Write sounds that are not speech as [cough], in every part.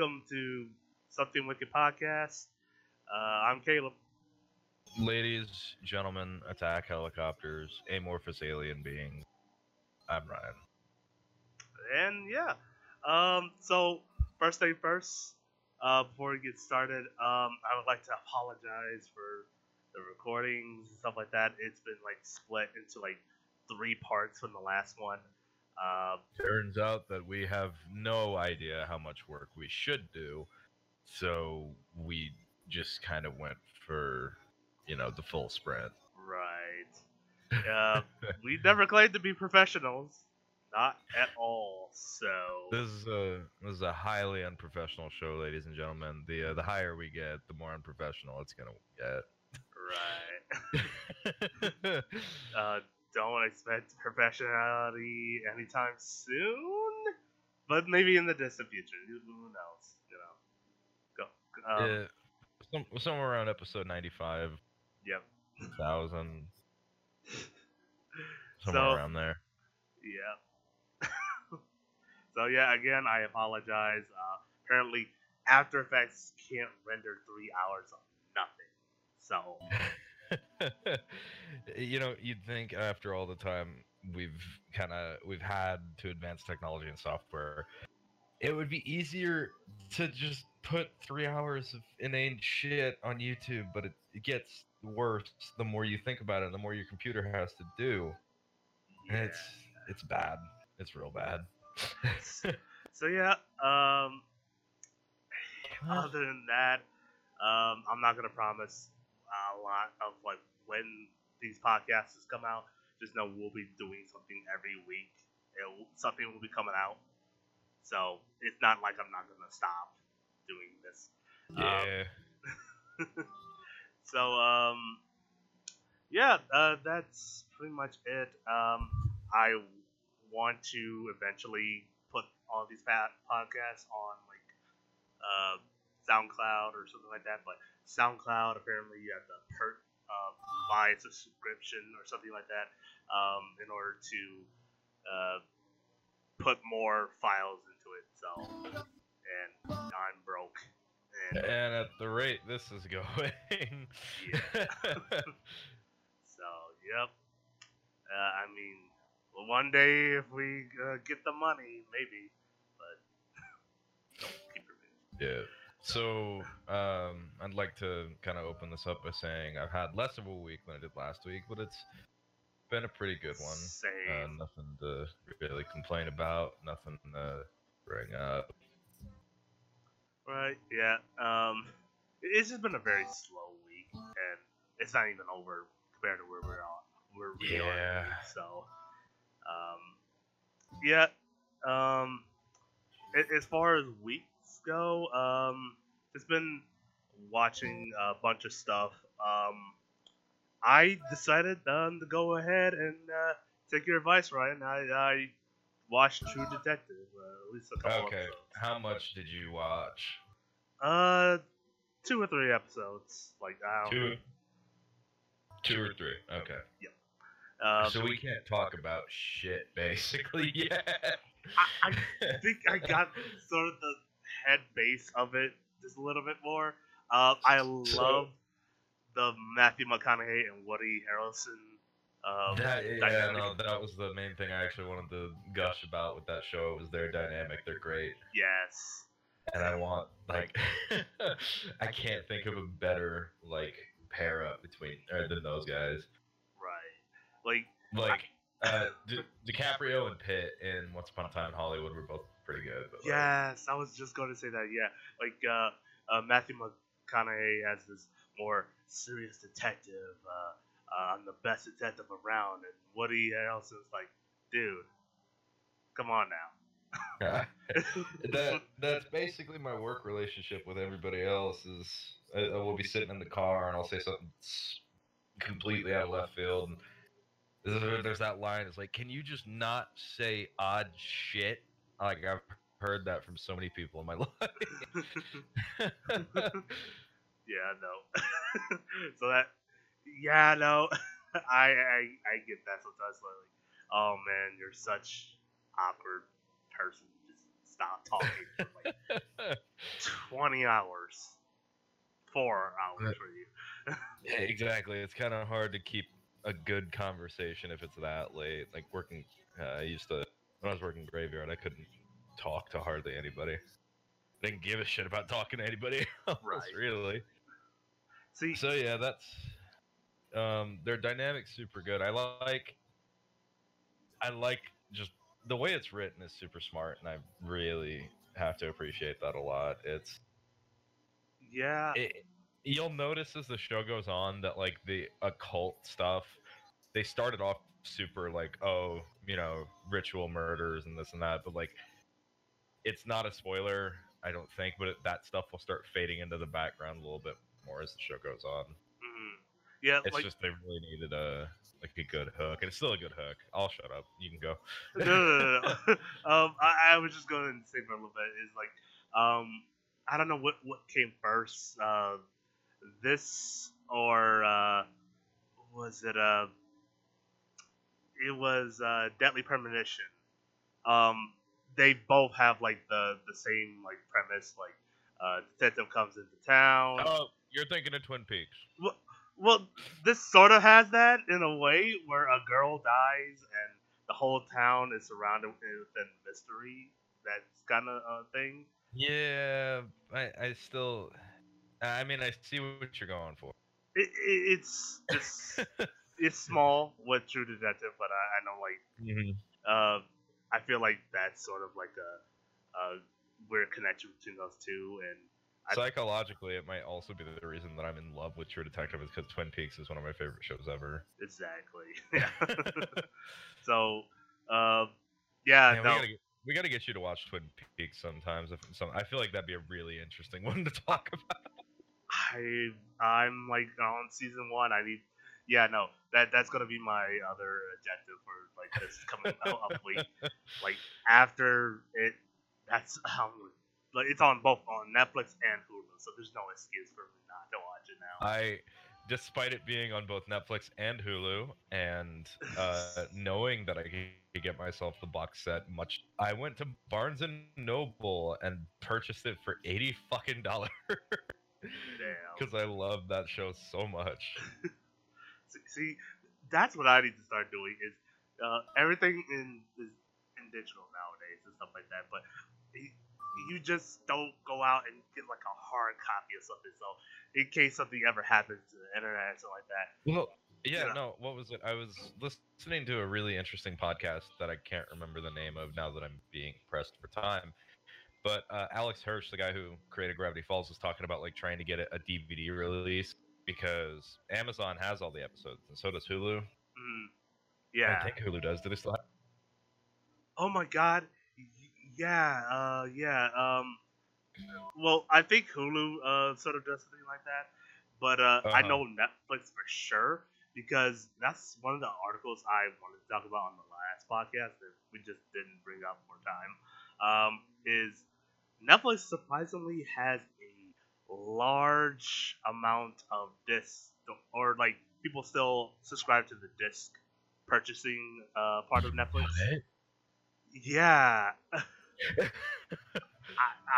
Welcome to Something Wicked Podcast. Uh, I'm Caleb. Ladies, gentlemen, attack helicopters, amorphous alien beings. I'm Ryan. And yeah, um, so first thing first, uh, before we get started, um, I would like to apologize for the recordings and stuff like that. It's been like split into like three parts from the last one. Uh, Turns out that we have no idea how much work we should do, so we just kind of went for, you know, the full sprint. right. Uh, [laughs] we never claimed to be professionals, not at all. So This is a this is a highly unprofessional show, ladies and gentlemen. The uh, the higher we get, the more unprofessional it's gonna get. right. [laughs] [laughs] uh, don't expect professionality anytime soon, but maybe in the distant future. Who, knows? You know. Go. Um, yeah, some, somewhere around episode ninety-five Yep. thousand, [laughs] somewhere So- around there. Yeah. [laughs] so yeah, again, I apologize. Uh, apparently, After Effects can't render three hours of nothing. So [laughs] [laughs] you know, you'd think after all the time we've kind of we've had to advance technology and software, it would be easier to just put three hours of inane shit on YouTube. But it, it gets worse the more you think about it, and the more your computer has to do. And yeah. it's it's bad. It's real bad. [laughs] So yeah. Um. Other than that, um, I'm not gonna promise a lot of like when these podcasts come out. Just know we'll be doing something every week. It'll, something will be coming out. So it's not like I'm not gonna stop doing this. Um, yeah. [laughs] so um, yeah, uh, that's pretty much it. Um, I want to eventually put all these podcasts on like uh, SoundCloud or something like that. But SoundCloud apparently you have to per- uh, buy a subscription or something like that um, in order to uh, put more files into it. So and I'm broke. And, And at the rate this is going, yeah. [laughs] So, yep. Uh, I mean, well, one day if we uh, get the money, maybe. But [laughs] don't keep it. Yeah. So, um, I'd like to kind of open this up by saying I've had less of a week than I did last week, but it's been a pretty good one. Uh, Same. nothing to really complain about. Nothing to bring up. Right? Yeah. Um, it's just been a very slow week, and it's not even over compared to where we're on. Where we are. Yeah. So, um, yeah. Um, as far as go, um, it's been watching a bunch of stuff. Um, I decided um, to go ahead and uh, take your advice, Ryan. I, I watched True Detective, uh, at least a couple Okay. episodes. How much did you watch? Uh, two or three episodes. Like I don't. Two. Two or three. Okay. Uh, so we can't talk about shit [laughs] basically yet. I, I think I got sort of the head base of it just a little bit more. Uh, I [laughs] love the Matthew McConaughey and Woody Harrelson. Um, That, yeah, no, that was the main thing I actually wanted to gush about with that show. It was their dynamic? They're great, Yes. and I want like [laughs] I can't think of a better like pair up between or than those guys. Right. Like Like uh, Di- DiCaprio and Pitt in Once Upon a Time in Hollywood were both pretty good. But, like, yes, I was just going to say that. Yeah. Like uh, uh, Matthew McConaughey as this more serious detective. Uh, uh, I'm the best detective around, and Woody Harrelson's like, dude, come on now. [laughs] that that's basically my work relationship with everybody else. Is I, I will be sitting in the car and I'll say something completely out of left field. And there's that line. It's like, can you just not say odd shit? Like I've heard that from so many people in my [laughs] life. [laughs] yeah, no. [laughs] so that, yeah, no. I, I I get that sometimes. Like, oh man, you're such awkward person. Just stop talking for like twenty hours, four hours for you. Yeah, exactly. It's kind of hard to keep a good conversation if it's that late. Like working, uh, I used to when I was working graveyard, I couldn't talk to hardly anybody. I Didn't give a shit about talking to anybody [laughs] else, Right. really. See, So yeah, that's um, their dynamics super good. I like, I like just the way it's written is super smart, and I really have to appreciate that a lot. It's yeah, it, you'll notice as the show goes on that like the occult stuff they started off super like oh you know ritual murders and this and that but like it's not a spoiler i don't think but it, that stuff will start fading into the background a little bit more as the show goes on mhm. yeah, it's like just they really needed a like a good hook and it's still a good hook i'll shut up you can go [laughs] no, no, no, no. [laughs] um, I, I was just going to say for a little bit is like, um, I don't know what what came first, uh, this or uh, was it uh, it was uh, Deadly Premonition. Um, they both have like the the same like premise, like uh, detective comes into town. oh you're thinking of twin peaks Well, this sort of has that in a way where a girl dies and the whole town is surrounded with a mystery. That's kind of a thing. yeah i i still i mean i see what you're going for It, it, it's it's [laughs] it's small with True Detective, but I, I know like Mhm. uh, I feel like that's sort of like a, a weird connection between those two, and I- Psychologically, it might also be the reason that I'm in love with True Detective is because Twin Peaks is one of my favorite shows ever. exactly. Yeah. [laughs] [laughs] so, uh, yeah, Man, no, we gotta get we gotta get you to watch Twin Peaks sometimes. If some, I feel like that'd be a really interesting [laughs] one to talk about. I I'm like on season one. I need. Yeah, no, that that's gonna be my other objective for like this coming out up week. [laughs] Like after it, that's um, like it's on both on Netflix and Hulu, so there's no excuse for me not to watch it now. I, despite it being on both Netflix and Hulu, and uh, knowing that I could get myself the box set, much I went to Barnes and Noble and purchased it for eighty fucking dollars Damn. [laughs] because I love that show so much. [laughs] See, that's what I need to start doing. Is uh, everything in is in digital nowadays and stuff like that. But y- you just don't go out and get like a hard copy of something. So in case something ever happens to the internet or something like that. Well, yeah, Yeah. no, what was it? I was listening to a really interesting podcast that I can't remember the name of now that I'm being pressed for time. But uh, Alex Hirsch, the guy who created Gravity Falls, was talking about like trying to get a, a DVD release because Amazon has all the episodes and so does Hulu. Mm, yeah. I think Hulu does. Do they still have? Oh my god. Y- Yeah. Uh. Yeah. Um. Well, I think Hulu uh sort of does something like that, but uh, I Uh-huh. know Netflix for sure because that's one of the articles I wanted to talk about on the last podcast that we just didn't bring up more time. Um, is Netflix surprisingly has large amount of disc or like people still subscribe to the disc purchasing uh, part of Netflix. Yeah. [laughs] I,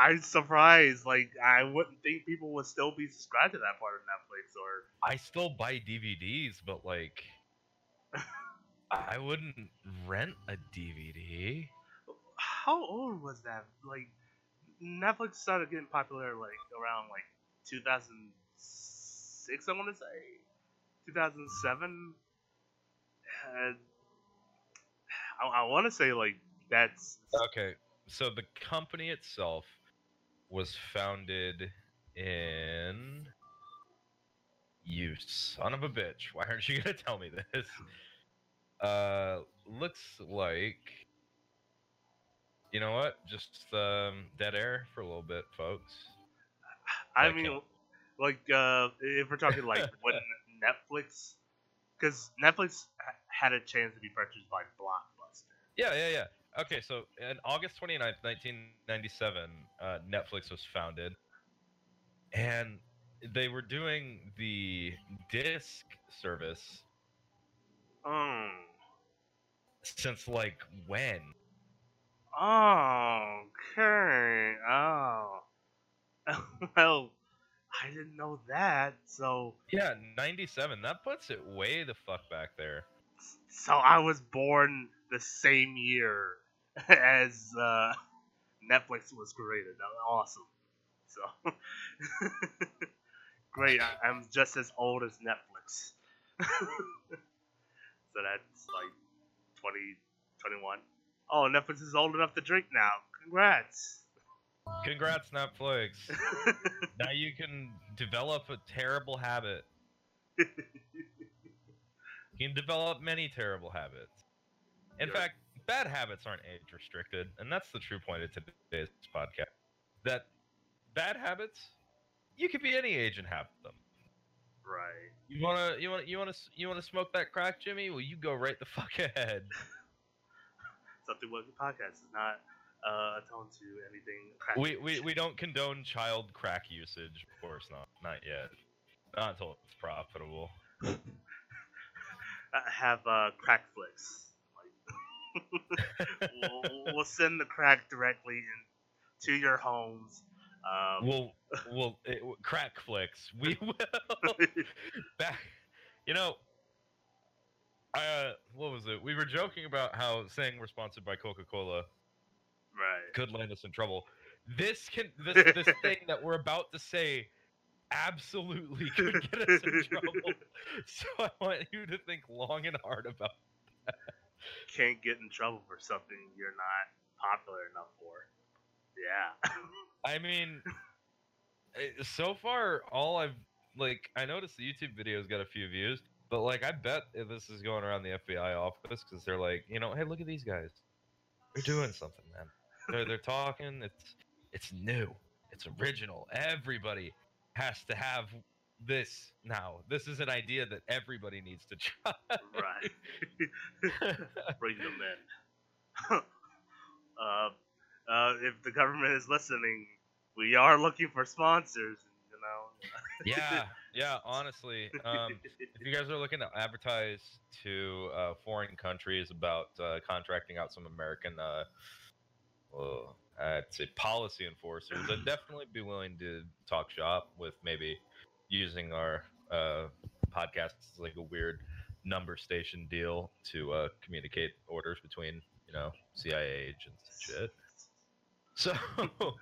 I'm surprised. Like, I wouldn't think people would still be subscribed to that part of Netflix. Or I still buy DVDs, but like, [laughs] I wouldn't rent a DVD. how old was that? Like, Netflix started getting popular like around like 2006. I want to say 2007. And I, I want to say like that's Okay, so the company itself was founded in. You son of a bitch! Why aren't you gonna tell me this? Uh, looks like. You know what? Just um, dead air for a little bit, folks. I mean, can't- like uh, if we're talking like [laughs] when Netflix, because Netflix had a chance to be purchased by Blockbuster. Yeah, yeah, yeah. Okay, so in August 29th, 1997, uh, Netflix was founded. And they were doing the disc service Oh, since like when? Oh, okay, oh. [laughs] well, I didn't know that. So Yeah, 97. That puts it way the fuck back there. so I was born the same year [laughs] as uh, Netflix was created. That was awesome. So [laughs] great. I, I'm just as old as Netflix. so that's like 20, 21. Oh, Netflix is old enough to drink now. Congrats. Congrats, Netflix. [laughs] now you can develop a terrible habit. [laughs] You can develop many terrible habits. In fact, bad habits aren't age restricted, and that's the true point of today's podcast. That bad habits, you could be any age and have them. right. You wanna, you wanna, you wanna, you wanna smoke that crack, Jimmy? Well, you go right the fuck ahead. [laughs] Something with the podcast is not uh, attuned to anything. We, we, we don't condone child crack usage, of course not, not yet. Not until it's profitable. [laughs] have uh, crack flicks. Like, [laughs] we'll, we'll send the crack directly in, to your homes. Um, We'll, we'll, it, crack flicks. We [laughs] will. back you know uh what was it we were joking about how saying we're sponsored by coca-cola right. could land us in trouble this can this this [laughs] thing that we're about to say absolutely could [laughs] get us in trouble so i want you to think long and hard about that. Can't get in trouble for something you're not popular enough for. Yeah. [laughs] i mean eh, so far all i've like i noticed the youtube video's got a few views but like i bet this is going around the fbi office because they're like you know hey look at these guys they're doing something man they're, they're talking it's it's new it's original everybody has to have this now this is an idea that everybody needs to [laughs] try right. [laughs] Bring them in. [laughs] uh, uh, if the government is listening, we are looking for sponsors. You know. yeah yeah honestly um, [laughs] if you guys are looking to advertise to uh, foreign countries about uh, contracting out some American, uh, well, I'd say policy enforcers, I'd definitely be willing to talk shop with maybe using our uh, podcast as like a weird number station deal to uh, communicate orders between you know CIA agents and shit. So, [laughs]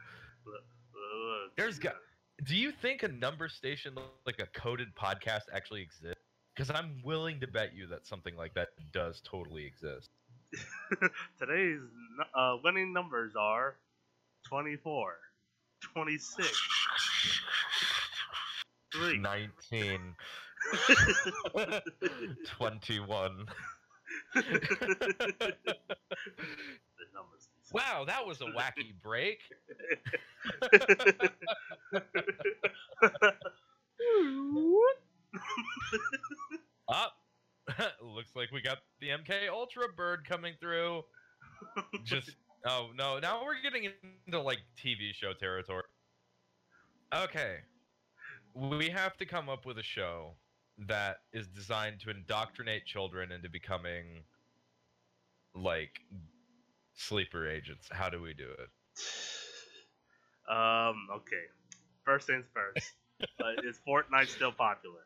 There's got- do you think a number station like a coded podcast actually exists? Because I'm willing to bet you that something like that does totally exist. [laughs] Today's uh, winning numbers are 24, 26, 3. 19, [laughs] [laughs] 21. the numbers. Wow, that was a wacky break. Up. [laughs] Looks like we got the MK Ultra bird coming through. Just oh no, now we're getting into like TV show territory. Okay. We have to come up with a show that is designed to indoctrinate children into becoming like sleeper agents. How do we do it? um. Okay. First things first. [laughs] uh, is Fortnite still popular?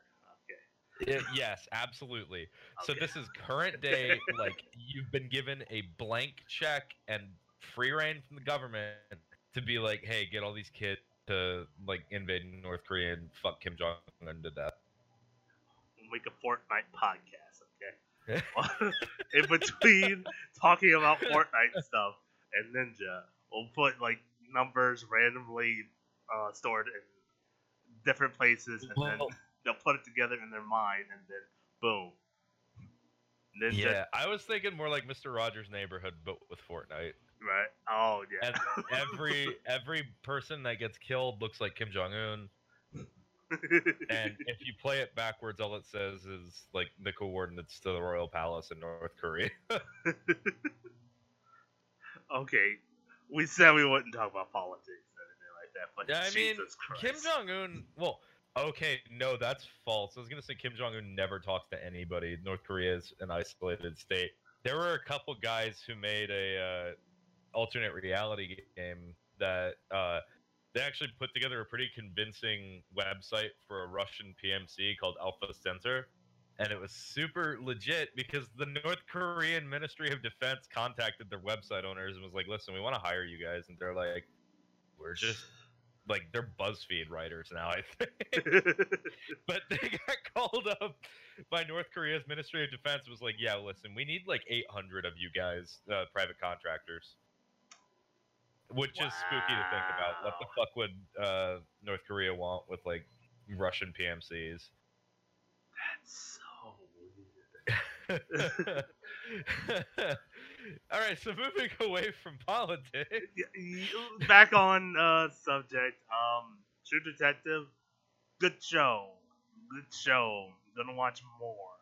Okay. Uh, yes, absolutely. So this is current day. [laughs] Like you've been given a blank check and free reign from the government to be like, hey, get all these kids to like invade North Korea and fuck Kim Jong Un to death. We'll make a Fortnite podcast. [laughs] In between talking about Fortnite stuff and Ninja, we'll put like numbers randomly uh, stored in different places, and then they'll put it together in their mind, and then boom. Ninja, yeah, I was thinking more like Mr. Rogers' Neighborhood, but with Fortnite. right? Oh yeah. And every [laughs] every person that gets killed looks like Kim Jong Un, and [laughs] if you play it backwards, all it says is like the coordinates to the royal palace in North Korea. [laughs] okay, we said we wouldn't talk about politics or anything like that, but Yeah, I mean, Jesus Christ. Kim Jong Un. Well, okay, no, that's false. I was gonna say Kim Jong Un never talks to anybody. North Korea is an isolated state. There were a couple guys who made a uh, alternate reality game that uh, they actually put together a pretty convincing website for a Russian PMC called Alpha Center. And it was super legit because the North Korean Ministry of Defense contacted their website owners and was like, listen, we want to hire you guys. And they're like, we're just like, they're BuzzFeed writers now, I think. [laughs] but they got called up by North Korea's Ministry of Defense was like, yeah, listen, we need like 800 of you guys, uh, private contractors. Which is spooky to think about. What the fuck would uh, North Korea want with like Russian PMCs? That's so weird. [laughs] All right, so moving away from politics. Back on uh, subject. Um, True Detective. Good show. Good show. Gonna watch more.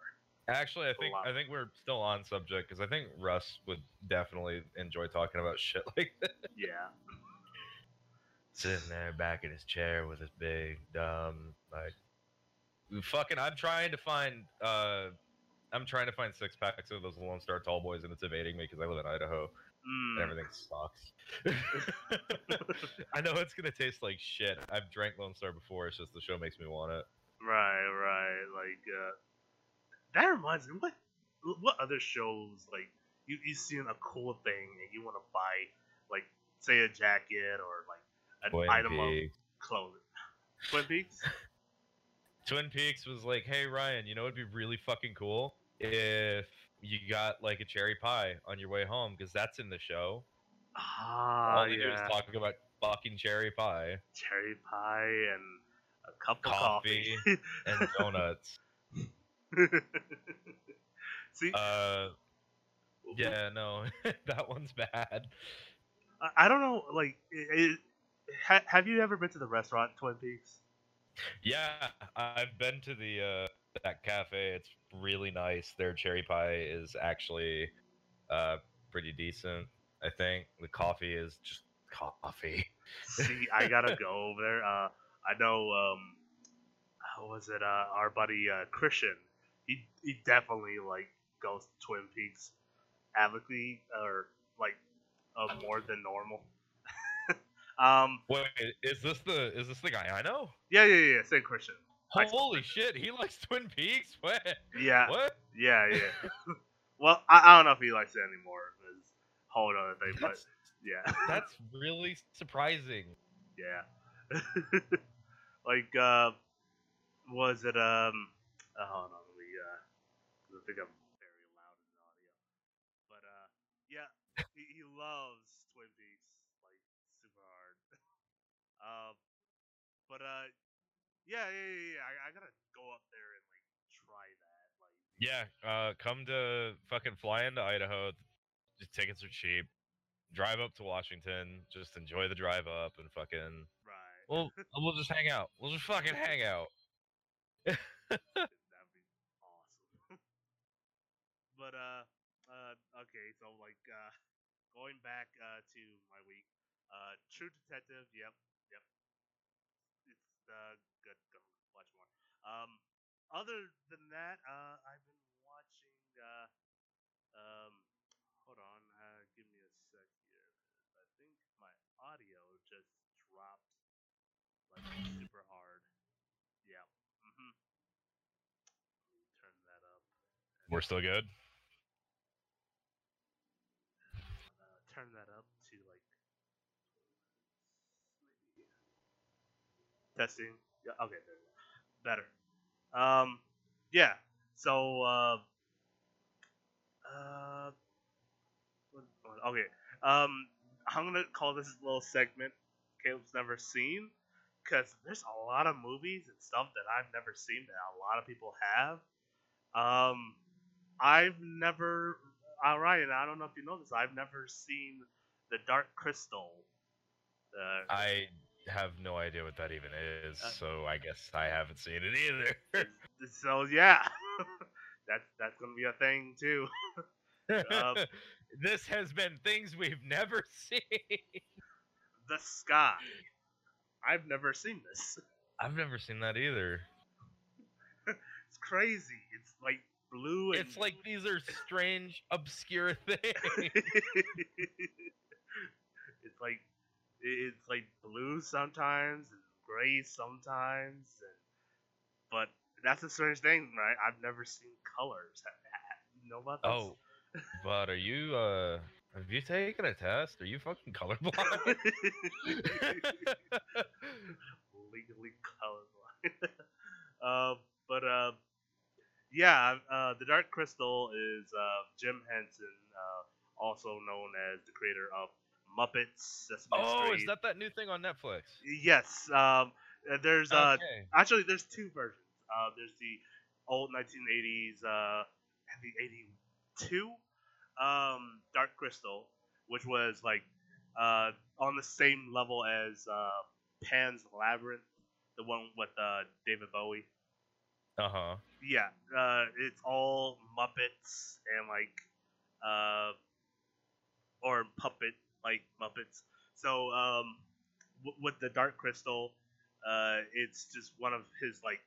Actually, I think I think we're still on subject because I think Russ would definitely enjoy talking about shit like [laughs] this. Yeah. Sitting there back in his chair with his big dumb like fucking I'm trying to find uh I'm trying to find six packs of those Lone Star Tall Boys and it's evading me because I live in Idaho and Mm. everything sucks. [laughs] I know it's gonna taste like shit. I've drank Lone Star before. It's just the show makes me want it. Right, right. Like uh, that reminds me. What what other shows like you you seen a cool thing and you want to buy like say a jacket or like an Twin item Peaks. of clothing. Twin Peaks. [laughs] Twin Peaks was like, hey Ryan, you know it'd be really fucking cool if you got like a cherry pie on your way home because that's in the show. Ah, All they do is talk about fucking cherry pie Cherry pie and a cup of Coffee. coffee. [laughs] and donuts. [laughs] See, uh, yeah, no, [laughs] that one's bad. I, I don't know. Like, it, ha, have you ever been to the restaurant Twin Peaks? Yeah, I've been to the uh, that cafe. It's really nice. Their cherry pie is actually uh, pretty decent. I think the coffee is just coffee. See, [laughs] I gotta go over there. Uh, I know. Um, how was it? Uh, our buddy uh, Christian. He he definitely like goes to Twin Peaks, advocately or like uh, more than normal. [laughs] um, Wait, is this the is this the guy I know? yeah, yeah, yeah. Saint Christian. I- Holy shit, he likes Twin Peaks. [laughs] What? Yeah, What? yeah, yeah. [laughs] well, I, I don't know if he likes it anymore. It's whole other thing, but yeah. that's really surprising. Yeah. like, uh, was it, um, oh, hold on, let me, uh, I think I'm very loud in the audio. But, uh, yeah, he, he loves Twin Peaks, like, super hard. [laughs] um, but, uh, yeah, yeah, yeah, yeah, I, I gotta go up there and, like, try that. Like, Yeah, uh, come to fucking fly into Idaho. Just tickets are cheap. Drive up to Washington. Just enjoy the drive up and fucking. right. We'll we'll just hang out. We'll just fucking hang out. [laughs] That'd be awesome. But uh, uh, okay, so like uh, going back uh to my week, uh, True Detective. Yep, yep. It's uh good. Go watch more. Um, other than that, uh, I've been watching uh, um, hold on, uh, give me a sec here. I think my audio just dropped like super hard. Yeah. Mm-hmm. Turn that up. We're still good. Uh, turn that up to like maybe testing. Yeah. Okay. Better. Um. Yeah. So. Uh. Uh. Okay. Um. I'm gonna call this little segment Caleb's never seen, because there's a lot of movies and stuff that I've never seen that a lot of people have. Um. I've never. All right, and I don't know if you know this. I've never seen the Dark Crystal. Uh, I have no idea what that even is, Uh, so I guess I haven't seen it either. so [laughs] yeah, [laughs] that's that's gonna be a thing too. [laughs] Um, this has been things we've never seen. The Sky. I've never seen this. I've never seen that either. It's crazy. It's like blue. And It's like these are strange, obscure things. it's like it's like blue sometimes and gray sometimes, and, but that's a strange thing, right? I've never seen colors. Ha- ha- You know about this? Oh, but are you uh have you taken a test? Are you fucking colorblind? [laughs] legally colorblind. [laughs] uh, but uh, yeah, uh, the Dark Crystal is uh, Jim Henson, uh, also known as the creator of Muppets, Sesame oh, Street. is that that new thing on Netflix? Yes. Um, there's uh, okay. actually there's two versions. Uh, there's the old 1980s, uh, I think 82 um, Dark Crystal, which was like uh, on the same level as uh, Pan's Labyrinth, the one with uh, David Bowie. Uh huh. Yeah, uh, it's all Muppets and like, uh, or puppet like Muppets. So um, w- with the Dark Crystal, uh, it's just one of his like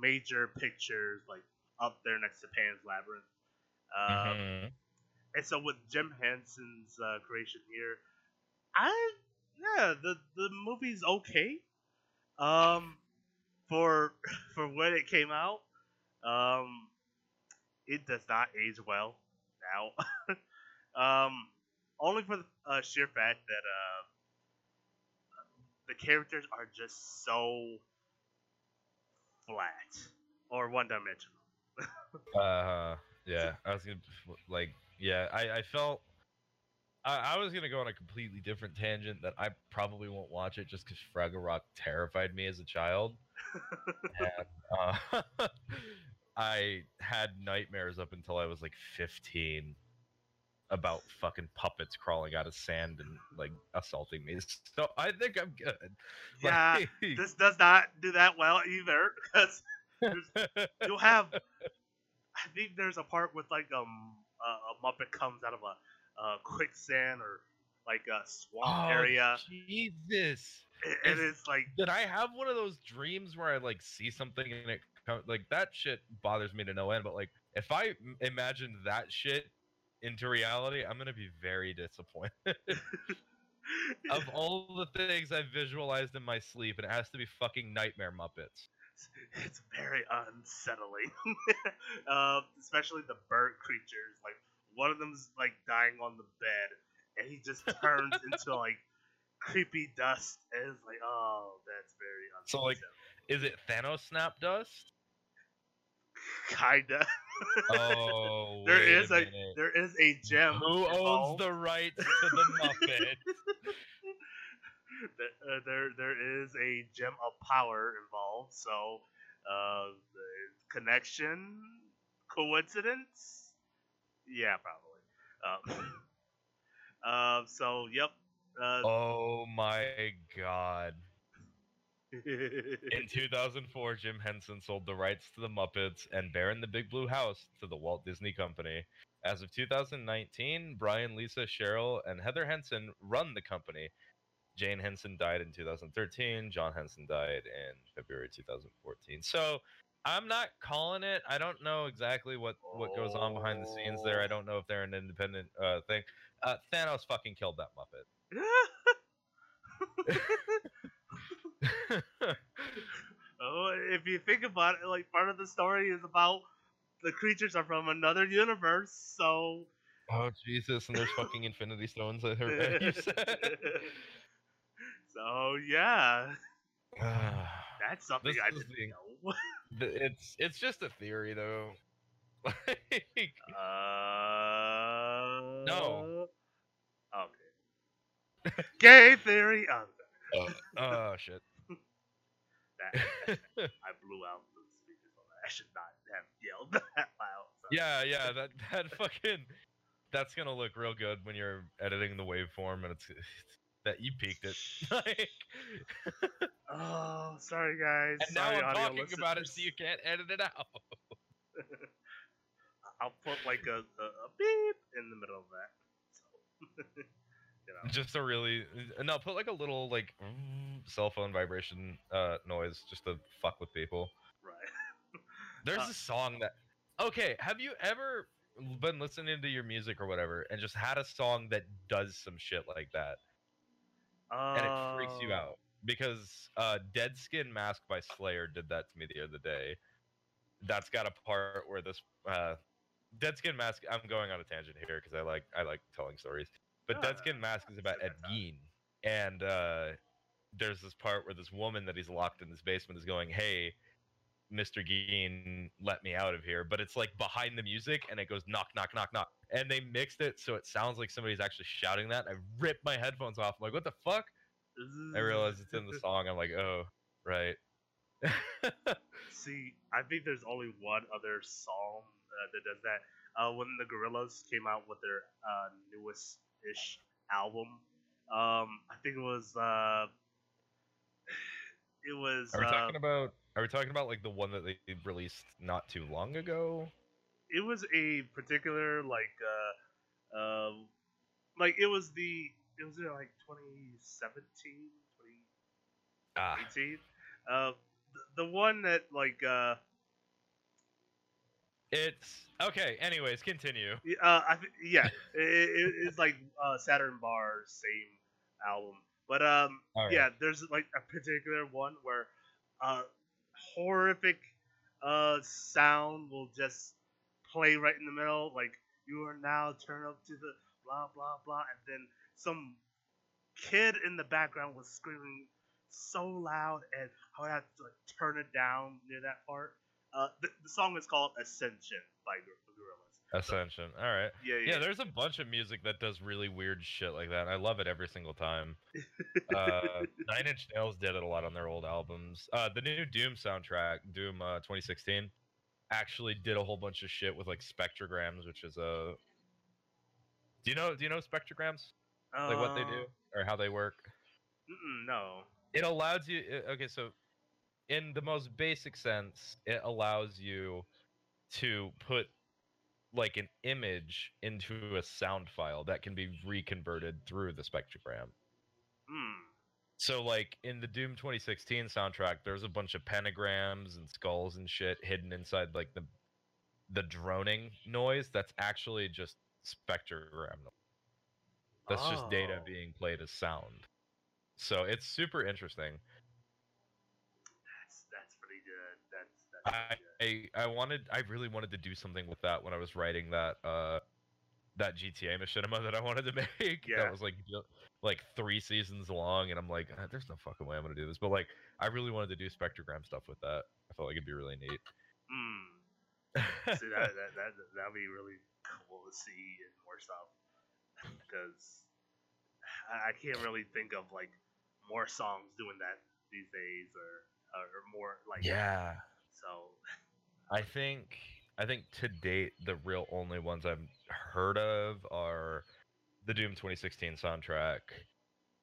major pictures, like up there next to Pan's Labyrinth. Um, Mhm. and so with Jim Henson's uh, creation here, I yeah the the movie's okay. Um, for [laughs] for when it came out, um, it does not age well now. [laughs] um, only for the uh, sheer fact that uh, the characters are just so flat or one dimensional. [laughs] Uh, yeah, I was gonna like, yeah, I, I felt I, I was gonna go on a completely different tangent that I probably won't watch it just because Fraggle Rock terrified me as a child, [laughs] and uh, [laughs] I had nightmares up until I was like 15 about fucking puppets crawling out of sand and like assaulting me. [laughs] So I think I'm good. [laughs] Yeah, Like- this does not do that well either [laughs] because you'll have. I think there's a part with like um a, a Muppet comes out of a, a quicksand or like a swamp Oh, area, Jesus. and it's like Did I have one of those dreams where I like see something and it like that shit bothers me to no end? But like if I imagine that shit into reality, I'm gonna be very disappointed. [laughs] of all the things I've visualized in my sleep, and it has to be fucking nightmare Muppets. it's very unsettling, uh, [laughs] especially the bird creatures. Like one of them's like dying on the bed, and he just turns [laughs] into like creepy dust, and it's like, oh, that's very unsettling. So, like. Is it Thanos snap dust? Kinda. Oh, [laughs] There is a minute. there is a gem. Who owns the rights to the [laughs] Muppet? There- uh, there there is a gem of power involved. So, uh, connection, coincidence? Yeah, probably. Um, uh, [laughs] so yep. Uh, oh my god. [laughs] In 2004, Jim Henson sold the rights to the Muppets and Bear in the Big Blue House to the Walt Disney Company. As of 2019, Brian, Lisa, Cheryl, and Heather Henson run the company. Jane Henson died in 2013. John Henson died in February 2014. So I'm not calling it. I don't know exactly what, what goes on behind the scenes there. I don't know if they're an independent uh, thing. Uh, Thanos fucking killed that Muppet. [laughs] [laughs] oh, if you think about it, like part of the story is about the creatures are from another universe. So oh Jesus! And there's fucking [laughs] Infinity Stones. I heard you said. [laughs] so yeah, [sighs] that's something This I didn't the- know. [laughs] Th- it's it's just a theory though. Like, Uh, No. Okay. Gay theory. Oh, oh shit. That, [laughs] I blew out the speakers on that. I should not have yelled [laughs] that loud. so- yeah, yeah. That that fucking that's gonna look real good when you're editing the waveform and it's, it's that you peaked it. [laughs] Like, Oh, sorry guys. and now Sorry, I'm audio talking about it, so you can't edit it out. I'll put like a, a, a beep in the middle of that. So, you know. Just a really no. Put like a little like cell phone vibration uh noise just to fuck with people. Right. [laughs] There's Uh, a song that. Okay, have you ever been listening to your music or whatever and just had a song that does some shit like that? and it freaks you out because uh, Dead Skin Mask by Slayer did that to me the other day. That's got a part where this uh, Dead Skin Mask. I'm going on a tangent here because I like I like telling stories. But Dead Skin Mask is about Ed. Gein, and uh, there's this part where this woman that he's locked in his basement is going, "Hey, Mr. Gein, let me out of here." But it's like behind the music, and it goes knock, knock, knock, knock, and they mixed it so it sounds like somebody's actually shouting that. I ripped my headphones off. I'm like, "What the fuck?" I realize it's in the [laughs] song. I'm like, "Oh, right." [laughs] See, I think there's only one other song uh, that does that. Uh, when the Gorillaz came out with their uh, newest ish album, um, I think it was uh, [sighs] it was Are we uh, talking about? Are we talking about like the one that they released not too long ago? it was a particular like uh, uh, like it was the it was in like 2017, 2018. Ah, Uh, the, the one that like uh, it's okay. Anyways, continue. Yeah, Uh, I th- yeah, [laughs] it, it, it's like uh, Saturnz Barz same album, but um, right. yeah, there's like a particular one where uh, horrific uh sound will just play right in the middle, like you are now turned up to the blah blah blah, and then some kid in the background was screaming so loud, and I would have to like turn it down near that part. Uh, the, the song is called Ascension by the Gorillaz. Ascension. All right. Yeah, yeah. Yeah, there's a bunch of music that does really weird shit like that. I love it every single time. Uh, [laughs] Nine Inch Nails did it a lot on their old albums. Uh, the new Doom soundtrack, Doom uh, 2016, actually did a whole bunch of shit with like spectrograms, which is a. Do you know? Do you know spectrograms? Like what they do or how they work? No. it allows you uh, okay so in the most basic sense it allows you to put like an image into a sound file that can be reconverted through the spectrogram Hmm. so like in the doom 2016 soundtrack there's a bunch of pentagrams and skulls and shit hidden inside like the the droning noise that's actually just spectrogram noise. that's just data Oh. being played as sound so it's super interesting That's that's pretty good. That's that's I. I I wanted I really wanted to do something with that when I was writing that uh that GTA machinima that I wanted to [laughs] make. Yeah. That was like like three seasons long, and I'm like, "Ah, there's no fucking way I'm gonna do this. But like, I really wanted to do spectrogram stuff with that. I felt like it'd be really neat. Hmm. [laughs] See that that that that'd be really cool to see and more stuff [laughs] because I, I can't really think of like more songs doing that these days or or more like yeah, So I think I think to date the real only ones I've heard of are the Doom 2016 soundtrack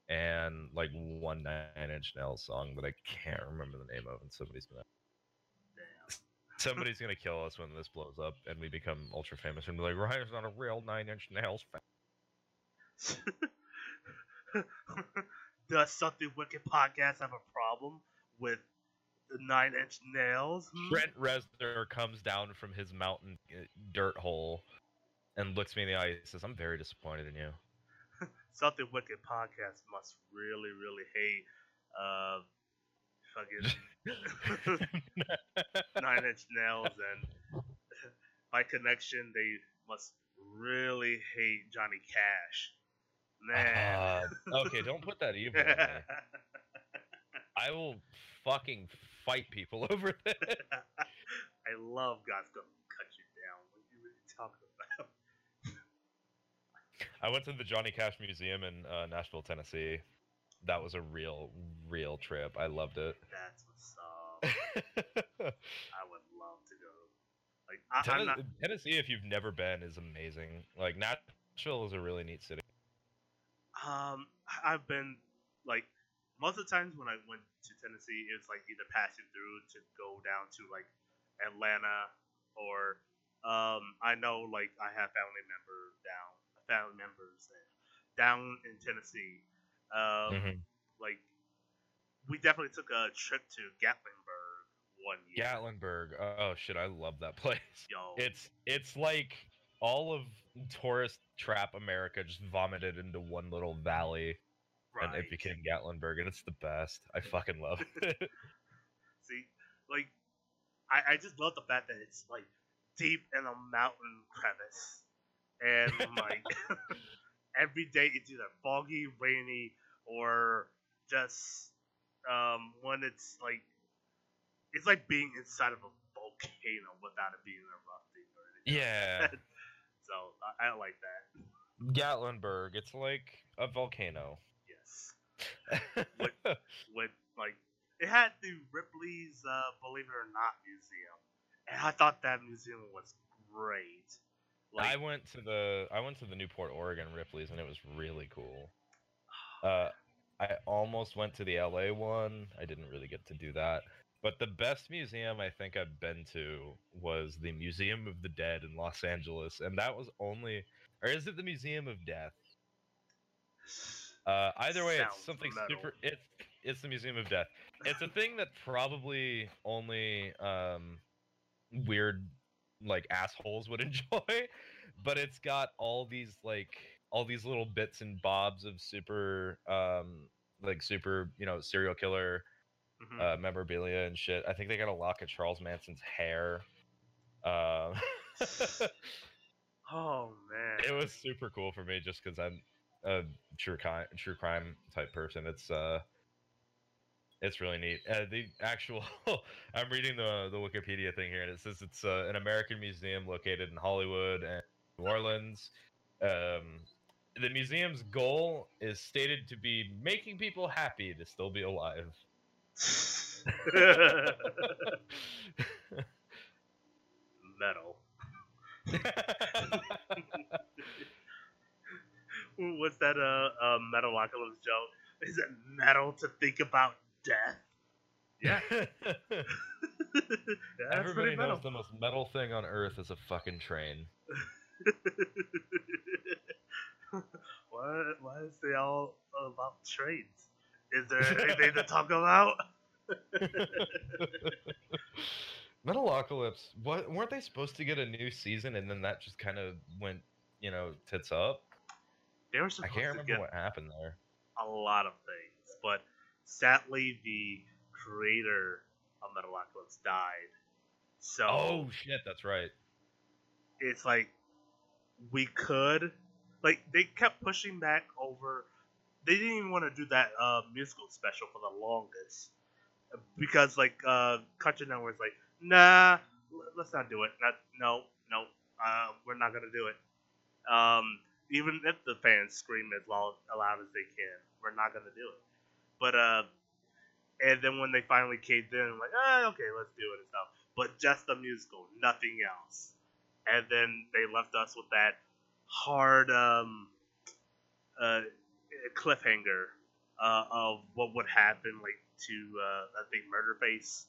and like one Nine Inch Nails song that I can't remember the name of, and somebody's gonna damn. [laughs] somebody's gonna kill us when this blows up and we become ultra famous and be like, Ryan's not a real Nine Inch Nails fan. [laughs] Does something wicked podcast have a problem with nine inch nails? hmm? Trent Reznor comes down from his mountain uh, dirt hole and looks me in the eye and says, "I'm very disappointed in you." [laughs] Something Wicked podcast must really, really hate uh fucking [laughs] [laughs] Nine Inch Nails and by connection they must really hate Johnny Cash. Man. Uh, okay, don't put that evil. I will fucking fight people [laughs] over this. [laughs] I love God's gonna cut you down. What are you really talking about? I went to the Johnny Cash Museum in uh, Nashville, Tennessee. That was a real, real trip. I loved it. That's what's up. [laughs] I would love to go. Like I, I'm Tennes- not Tennessee, if you've never been, is amazing. Like Nashville is a really neat city. Um, I've been like most of the times when I went to Tennessee, it's like either passing through to go down to like Atlanta or um, I know like I have family member down, family members down in Tennessee. Um, Mhm. like we definitely took a trip to Gatlinburg one year. Gatlinburg. Oh shit, I love that [laughs] place. Yo, It's it's like all of tourist trap America just vomited into one little valley. And it became Gatlinburg, and it's the best. I [laughs] fucking love it. [laughs] See, like, I, I just love the fact that it's like deep in a mountain crevice, and like [laughs] every day it's either foggy, rainy, or just um when it's like it's like being inside of a volcano without it being erupting or anything. yeah, So I, I like that. Gatlinburg. It's like a volcano. Yes. With like it had the Ripley's uh, Believe It or Not museum, and I thought that museum was great. I went to the I went to the Newport, Oregon Ripley's, and it was really cool. [sighs] Uh, I almost went to the LA one. I didn't really get to do that. But the best museum I think I've been to was the Museum of the Dead in Los Angeles, and that was only, or is it the Museum of Death? [sighs] Uh, either way, Sounds it's something metal. super. It's it's the Museum of Death. It's a thing that probably only um, weird like assholes would [laughs] enjoy, but it's got all these like all these little bits and bobs of super um like super you know serial killer Mhm. uh, memorabilia and shit. I think they got a lock of Charles Manson's hair. Um, [laughs] oh man. it was super cool for me just because I'm a true crime true crime type person. It's uh, it's really neat. Uh, the actual [laughs] I'm reading the the Wikipedia thing here, and it says it's uh, an American museum located in Hollywood and New Orleans. Um, the museum's goal is stated to be making people happy to still be alive. [laughs] [laughs] Metal. What's that uh, uh Metalocalypse joke? Is it metal to think about death? Yeah. [laughs] yeah Everybody knows the most metal thing on earth is a fucking train. [laughs] why, why is they all about trains? Is there anything to talk about? [laughs] Metalocalypse, what weren't they supposed to get a new season and then that just kind of went, you know, tits up? They were I supposed can't to remember get what happened there. a lot of things, but sadly, the creator of Metalocalypse died. So Oh shit, that's right. it's like we could, like they kept pushing back over. They didn't even want to do that uh, musical special for the longest because like uh, Cartoon Network's like, nah, let's not do it. Not no no, uh, we're not gonna do it. Um, even if the fans scream as loud, loud as they can, we're not gonna do it. But uh, and then when they finally caved in, like, ah, okay, let's do it and stuff. But just the musical, nothing else. And then they left us with that hard um, uh, cliffhanger uh, of what would happen, like to uh, I think Murderface,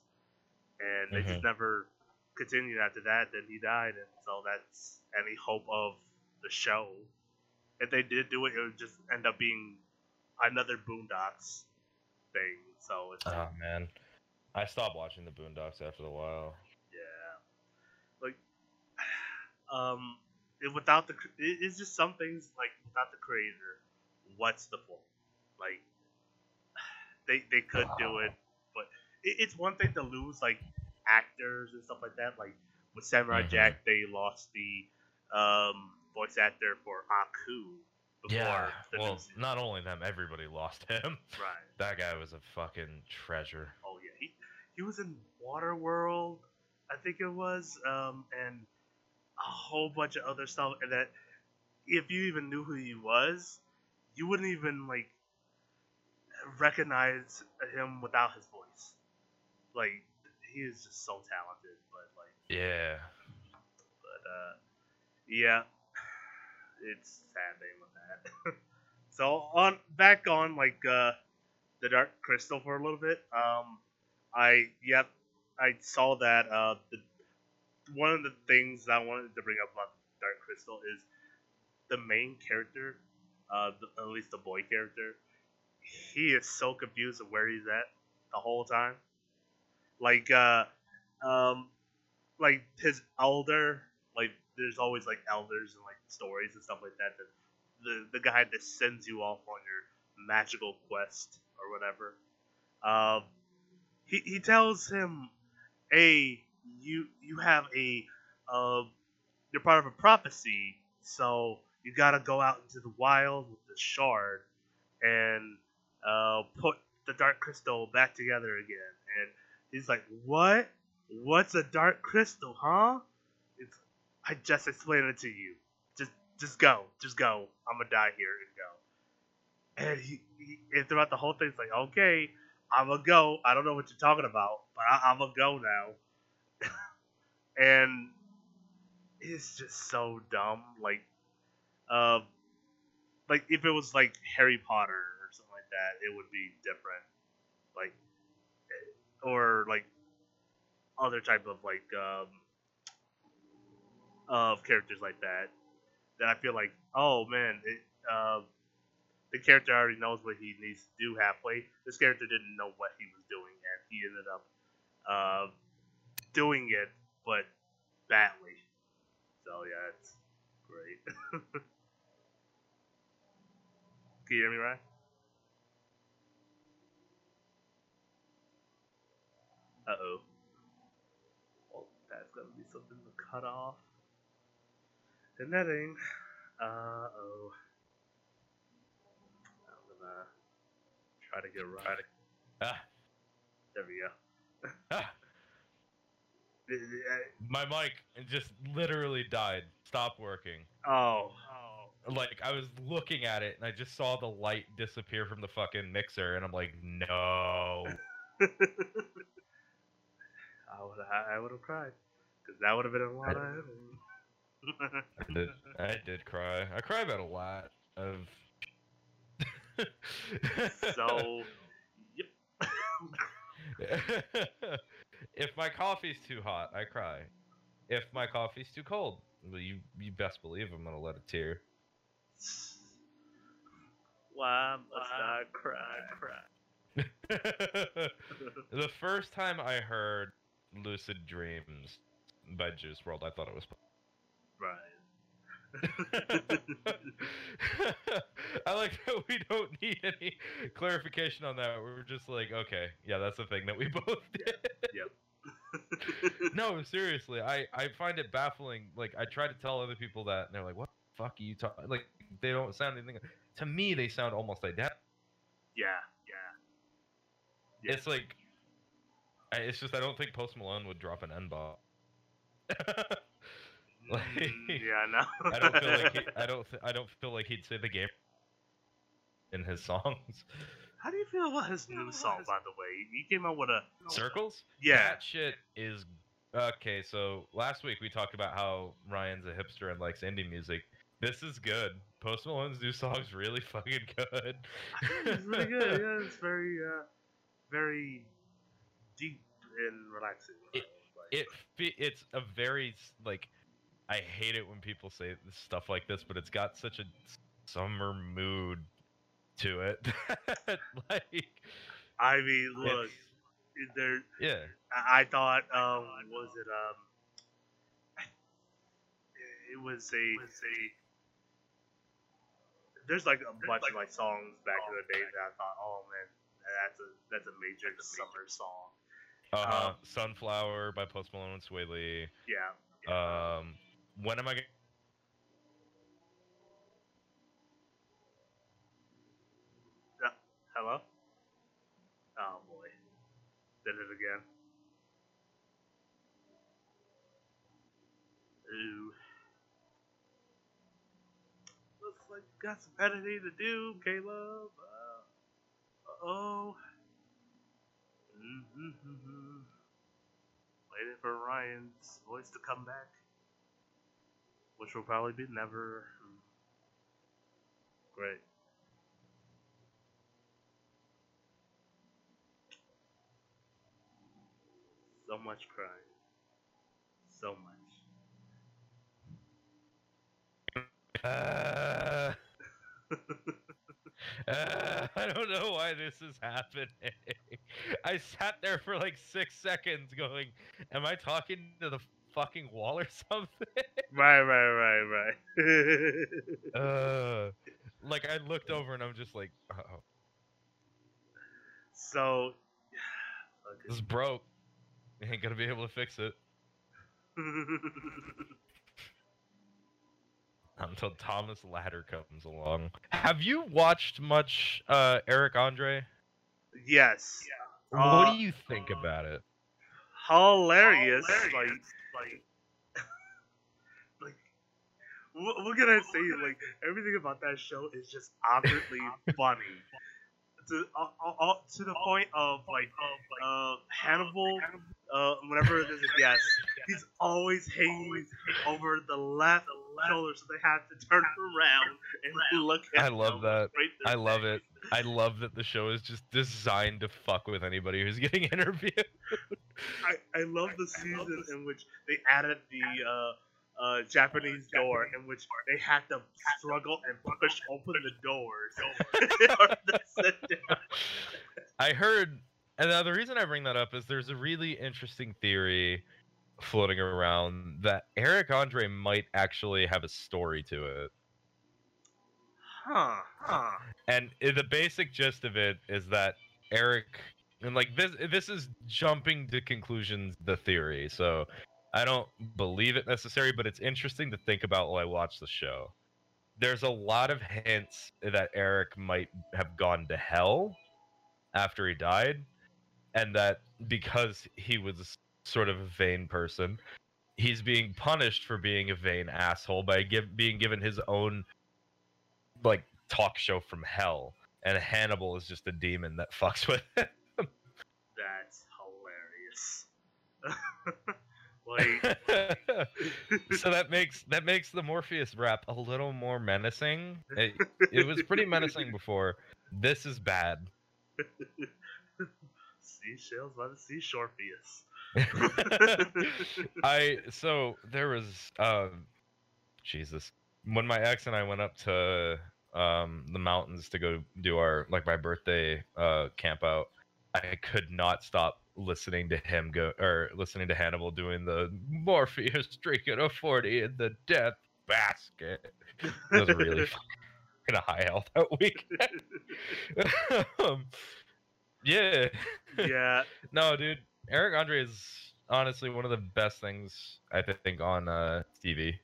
and they just never continued after that. Then he died, and so that's any hope of the show. If they did do it, it would just end up being another Boondocks thing. So it's Oh man. I stopped watching the Boondocks after a while. yeah, like [sighs] um, if without the it- it's just some things like without the creator, what's the point? Like [sighs] they they could do it, but it, it's one thing to lose like actors and stuff like that. Like with Samurai Mhm. Jack, they lost the um, voice actor for Aku. Before the new Well, season. not only them, everybody lost him. [laughs] right. That guy was a fucking treasure. Oh yeah, he he was in Waterworld, I think it was, um, and a whole bunch of other stuff. And that if you even knew who he was, you wouldn't even like recognize him without his voice. Like he is just so talented, but like, Yeah. but uh, yeah, it's sad name of that. [laughs] so on back on like uh, the Dark Crystal for a little bit. Um, I yep, I saw that. Uh, the one of the things I wanted to bring up about Dark Crystal is the main character, uh, the, at least the boy character. He is so confused of where he's at the whole time. Like, uh, um, like his elder, like there's always like elders and like stories and stuff like that. That the the guy that sends you off on your magical quest or whatever. Um, he he tells him, "Hey, you you have a uh, you're part of a prophecy, so you gotta go out into the wild with the shard and uh, put the dark crystal back together again." And he's like, "What? What's a dark crystal, huh?" I just explained it to you. Just just go, just go. I'm gonna die here and go. And he, he and throughout the whole thing, it's like, okay, I'm gonna go. I don't know what you're talking about, but I, I'm gonna go now. [laughs] and it's just so dumb. Like, um, like if it was like Harry Potter or something like that, it would be different. Like, or like other type of like um of characters like that. That I feel like, oh man, it, uh, the character already knows what he needs to do halfway. This character didn't know what he was doing, and he ended up uh, doing it, but badly. So yeah, it's great. [laughs] Can you hear me, Ryan? Uh oh. Well, that's gonna be something to cut off. The netting. Uh oh. I'm gonna try to get right. Ah, There we go. ah, my mic just literally died. Stopped working. Oh. Like I was looking at it and I just saw the light disappear from the fucking mixer and I'm like, no. [laughs] I would I would have cried because that would have been a lot of editing. I did, I did cry. I cry about a lot of. [laughs] so, yep. if my coffee's too hot, I cry. If my coffee's too cold, well, you you best believe I'm gonna let a tear. Why must I cry? Cry. [laughs] the first time I heard "Lucid Dreams" by Juice WRLD, I thought it was. [laughs] I like that we don't need any clarification on that. We're just like, okay, yeah, that's the thing that we [laughs] both did. Yep. [laughs] no, seriously, I I find it baffling. Like, I try to tell other people that, and they're like, "What the fuck are you talking?" Like, they don't sound anything. To me, they sound almost identical. Yeah. Yeah. Yeah. It's like, I, it's just I don't think Post Malone would drop an N bomb. Like- Mm, [laughs] yeah. No. I don't feel like he, [laughs] I don't th- I don't feel like he'd say the game in his songs. How do you feel about his new song, by the way? He came out with a Circles? yeah. That shit is okay. So last week we talked about how Ryan's a hipster and likes indie music. This is good. Post Malone's new song's really fucking good. It's really good. [laughs] Yeah, it's very, uh, very deep and relaxing. It- it it's a very like I hate it when people say stuff like this, but it's got such a summer mood to it. [laughs] like I mean, look, there. yeah. I I thought, um, was it um, it was a, a there's like a bunch of like songs back in the day that I thought, oh man, that's a that's a major summer song. Uh, Um, Sunflower by Post Malone and Swae Lee. Yeah. Um, when am I? Gonna... Hello. Oh boy, did it again. Ooh. Looks like you got some editing to do, Caleb. Uh oh. Mm-hmm. Waiting for Ryan's voice to come back, which will probably be never. Great. So much crying. So much. Uh, [laughs] uh, I don't know why this is happening. [laughs] I sat there for like six seconds, going, "Am I talking to the fucking wall or [laughs] something?" Right, right, right, right. [laughs] uh, like I looked over and I'm just like, "Oh, So, [sighs] This is broke. You ain't gonna be able to fix it [laughs] until Thomas Ladder comes along. Have you watched much uh, Eric Andre? yes, what Uh, do you think about it? hilarious. Like, like, [laughs] like, what, what can I say? Like, everything about that show is just awkwardly [laughs] funny. To, uh, uh, uh, to the point of like uh, Hannibal, uh, whenever there's a guest, he's always hanging over the left shoulder, so they have to turn around and look at I love that. right I love it. I love that the show is just designed to fuck with anybody who's [laughs] getting interviewed. I, I love the season in which they added the uh, Japanese door, in which they had to struggle and push open the doors. in order to sit down. I heard, and now the reason I bring that up is there's a really interesting theory floating around that Eric Andre might actually have a story to it. huh, huh. And the basic gist of it is that Eric, and like this, this is jumping to conclusions. The theory, so I don't believe it necessary, but it's interesting to think about while I watch the show. There's a lot of hints that Eric might have gone to hell after he died, and that because he was sort of a vain person, he's being punished for being a vain asshole by give, being given his own like talk show from hell, and Hannibal is just a demon that [laughs] fucks with it. That's hilarious. [laughs] like, [laughs] so that makes that makes the Morpheus rap a little more menacing. It, it was pretty menacing [laughs] before. This is bad. seashells by the seashore Orpheus. [laughs] I so there was um Jesus. When my ex and I went up to um the mountains to go do our like my birthday uh camp out, I could not stop listening to him go or listening to Hannibal doing the Morpheus [laughs] drinking a 40 in the death basket. It was really [laughs] fucking a high health that week. [laughs] um, yeah. yeah, No, dude. Eric Andre is honestly one of the best things I think on uh, TV.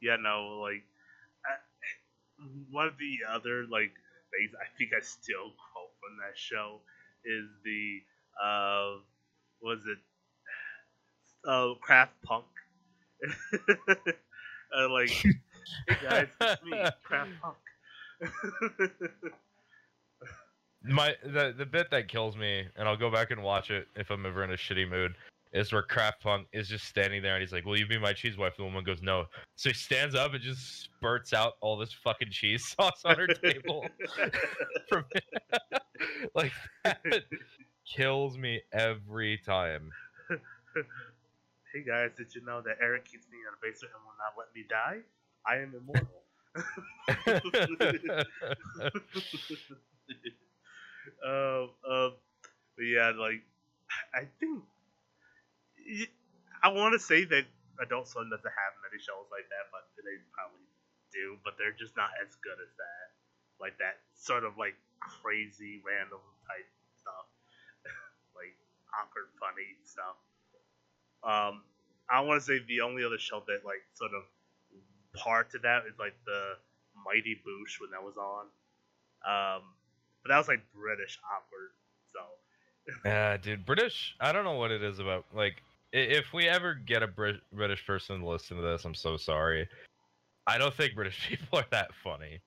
yeah, no, like I, one of the other like things I think I still quote from that show is the uh, was it uh, Kraft Punk. [laughs] uh, like, hey guys, it's me, Kraft Punk. [laughs] My the the bit that kills me, and I'll go back and watch it if I'm ever in a shitty mood, is where Kraft Punk is just standing there and he's like, "Will you be my cheese wife?" The woman goes, "No." So he stands up and just spurts out all this fucking cheese [laughs] sauce on her table. From like that kills me every time. [laughs] hey guys, did you know that Eric keeps me in a basement and will not let me die? I am immortal. [laughs] [laughs] um, um, but yeah, like I think I want to say that Adult Swim doesn't have many shows like that, but they probably do. But they're just not as good as that, like that sort of like crazy random type awkward funny stuff. Um, I want to say the only other show that like sort of part to that is like the Mighty Boosh when that was on. Um, but that was like British awkward. So [laughs] Yeah, dude, British. I don't know what it is about. Like, if we ever get a Brit- British person to listen to this, I'm so sorry. I don't think British [laughs] people are that funny.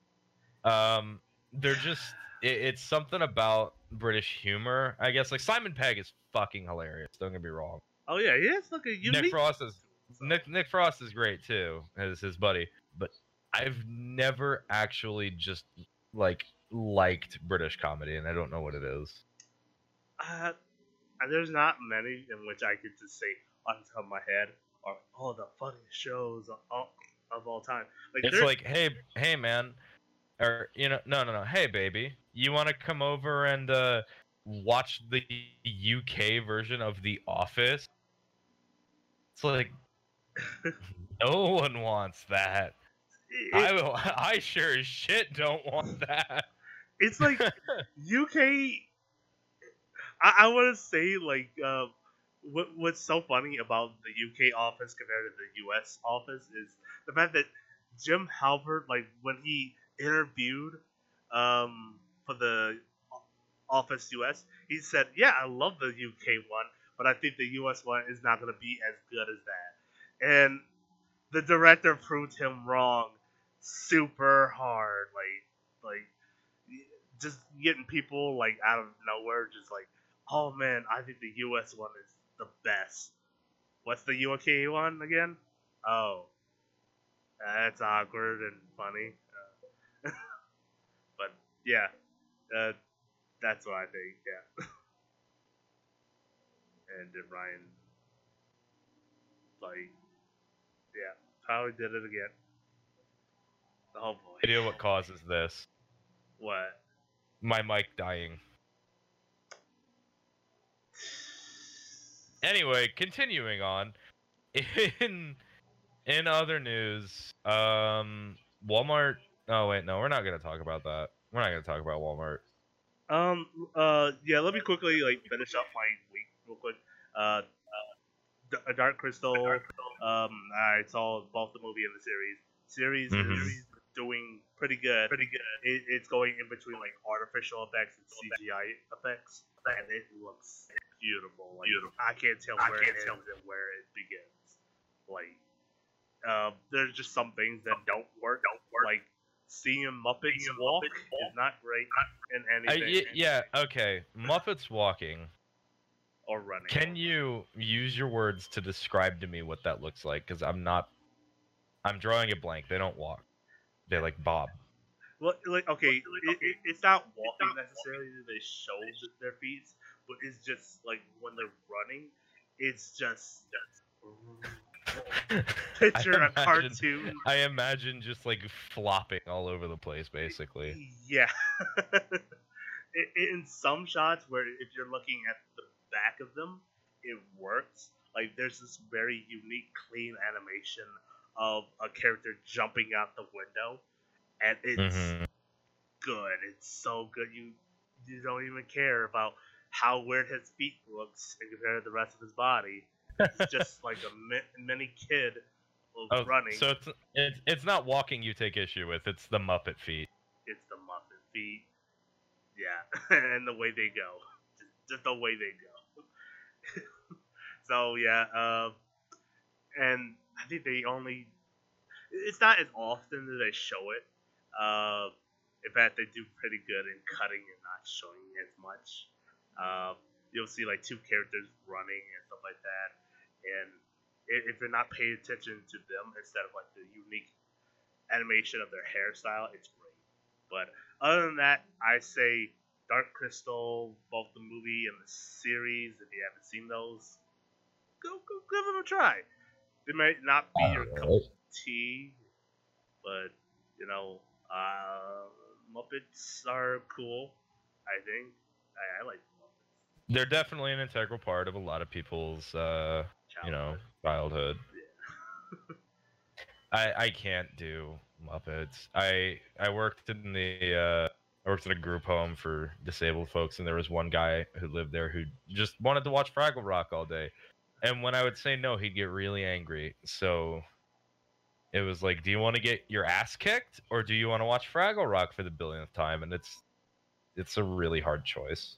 Um, they're just. It, it's something about British humor, I guess. Like Simon Pegg is fucking hilarious. Don't get me wrong. oh yeah, he like a unique. Nick Frost is Nick Nick Frost is great too, as his buddy. But I've never actually just like liked British comedy, and I don't know what it is. Uh, there's not many in which I could just say on the top of my head are all the funniest shows of all, of all time. Like It's like, hey, hey, man, or you know, no, no, no, hey, baby, you want to come over and uh, watch the UK version of The Office? It's like, [laughs] no one wants that. it- I will, [laughs] I sure as shit don't want that. it's like [laughs] UK. I, I want to say like uh, what what's so funny about the UK office compared to the US office is the fact that Jim Halpert, like when he interviewed um, for the Office US, he said, "Yeah, I love the UK one, but I think the US one is not going to be as good as that." And the director proved him wrong super hard, like like just getting people like out of nowhere, just like, "Oh man, I think the US one is the best." What's the UK one again? Oh, that's awkward and funny. Yeah, uh, that's what I think. Yeah. [laughs] and then Ryan, like, yeah, probably did it again. Oh boy. Idea what causes this? What? My mic dying. Anyway, continuing on. In in other news, um, Walmart. Oh wait, no, we're not gonna talk about that. We're not gonna talk about Walmart. Um. Uh. Yeah. Let me quickly like finish up my week real quick. Uh. uh Dark Crystal. Um. I saw both the movie and the series. Series Mhm. is doing pretty good. Pretty good. It, it's going in between like artificial effects and CGI effects, and it looks beautiful. Like, I can't tell where it ends and where it begins. Like, uh, there's just some things that don't work. Don't work. Like seeing Muppets walk is not great in Uh, anything. y- yeah, okay. Muppets walking. Or running. Can you use your words to describe to me what that looks like? Because I'm not. I'm drawing a blank. They don't walk. They like bob. Well, like okay, it, it, it's not walking necessarily. They show their feet, but it's just like when they're running, it's just [laughs] picture imagine- cartoon. I imagine just like flopping all over the place, basically. Yeah. [laughs] In some shots where if you're looking at the back of them, it works. Like there's this very unique, clean animation of a character jumping out the window, and it's Mhm. good. It's so good. You you don't even care about how weird his feet looks compared to the rest of his body. It's just like a mi- mini kid Oh, running. so it's it's it's not walking you take issue with. It's the Muppet feet. it's the Muppet feet. Yeah, [laughs] and the way they go, just, just the way they go. [laughs] so yeah, uh, and I think they only. It's not as often that they show it. Uh, in fact, they do pretty good in cutting and not showing as much. Uh, you'll see like two characters running and stuff like that, and if you're not paying attention to them instead of like the unique animation of their hairstyle, it's great. But other than that, I say Dark Crystal, both the movie and the series. If you haven't seen those, go go give them a try. They might not be your cup of tea, but you know, uh, Muppets are cool. I think I, I like Muppets. They're definitely an integral part of a lot of people's, uh, you know, childhood. [laughs] I I can't do Muppets. I I worked in the uh, I worked in a group home for disabled folks, and there was one guy who lived there who just wanted to watch Fraggle Rock all day. And when I would say no, he'd get really angry. So it was like, do you want to get your ass kicked, or do you want to watch Fraggle Rock for the billionth time? And it's it's a really hard choice.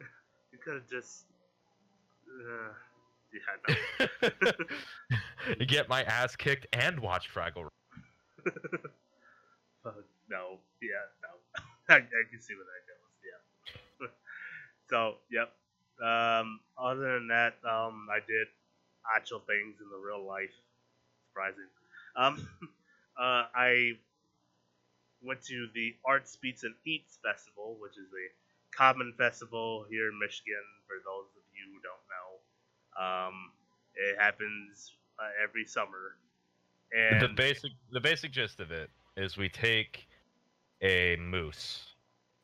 Uh, [sighs] you could have just. Uh, yeah, no. [laughs] get my ass kicked and watch Fraggle Rock. [laughs] Uh, no, yeah, no. [laughs] I, I can see what that goes. Yeah. so, yep. Um, other than that, um, I did actual things in the real life. Surprising. Um, uh, I went to the Arts, Beats, and Eats Festival, which is a common festival here in Michigan. For those of you who don't know, um, it happens uh, every summer. And the basic the basic gist of it is we take a moose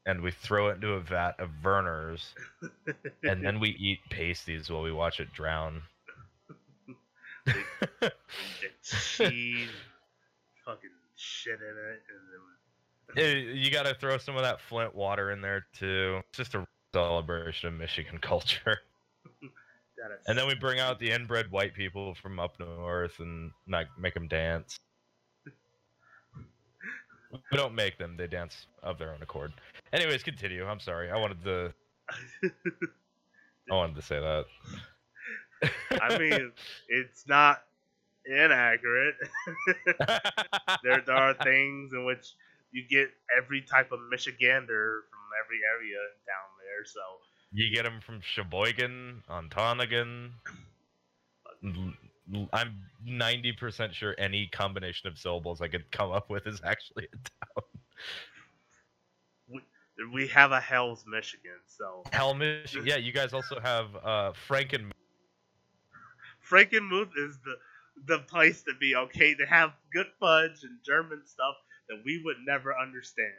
and we throw it into a vat of Vernors and then we [laughs] eat pasties while we watch it drown. cheese, [laughs] fucking shit in it, and then you got to throw some of that Flint water in there too. It's just a celebration of Michigan culture. [laughs] And then we bring out the inbred white people from up north and like make them dance. We don't make them; they dance of their own accord. Anyways, continue. I'm sorry. I wanted to. I wanted to say that. I mean, it's not inaccurate. [laughs] there, there are things in which you get every type of Michigander from every area down there. So you get them from Sheboygan, Ontonagon. I'm 90% sure any combination of syllables I could come up with is actually a town. we have a Hell's Michigan. So Hell, Michigan. Yeah, you guys also have uh, Franken. Frankenmuth is the the place to be. Okay, they have good fudge and German stuff that we would never understand,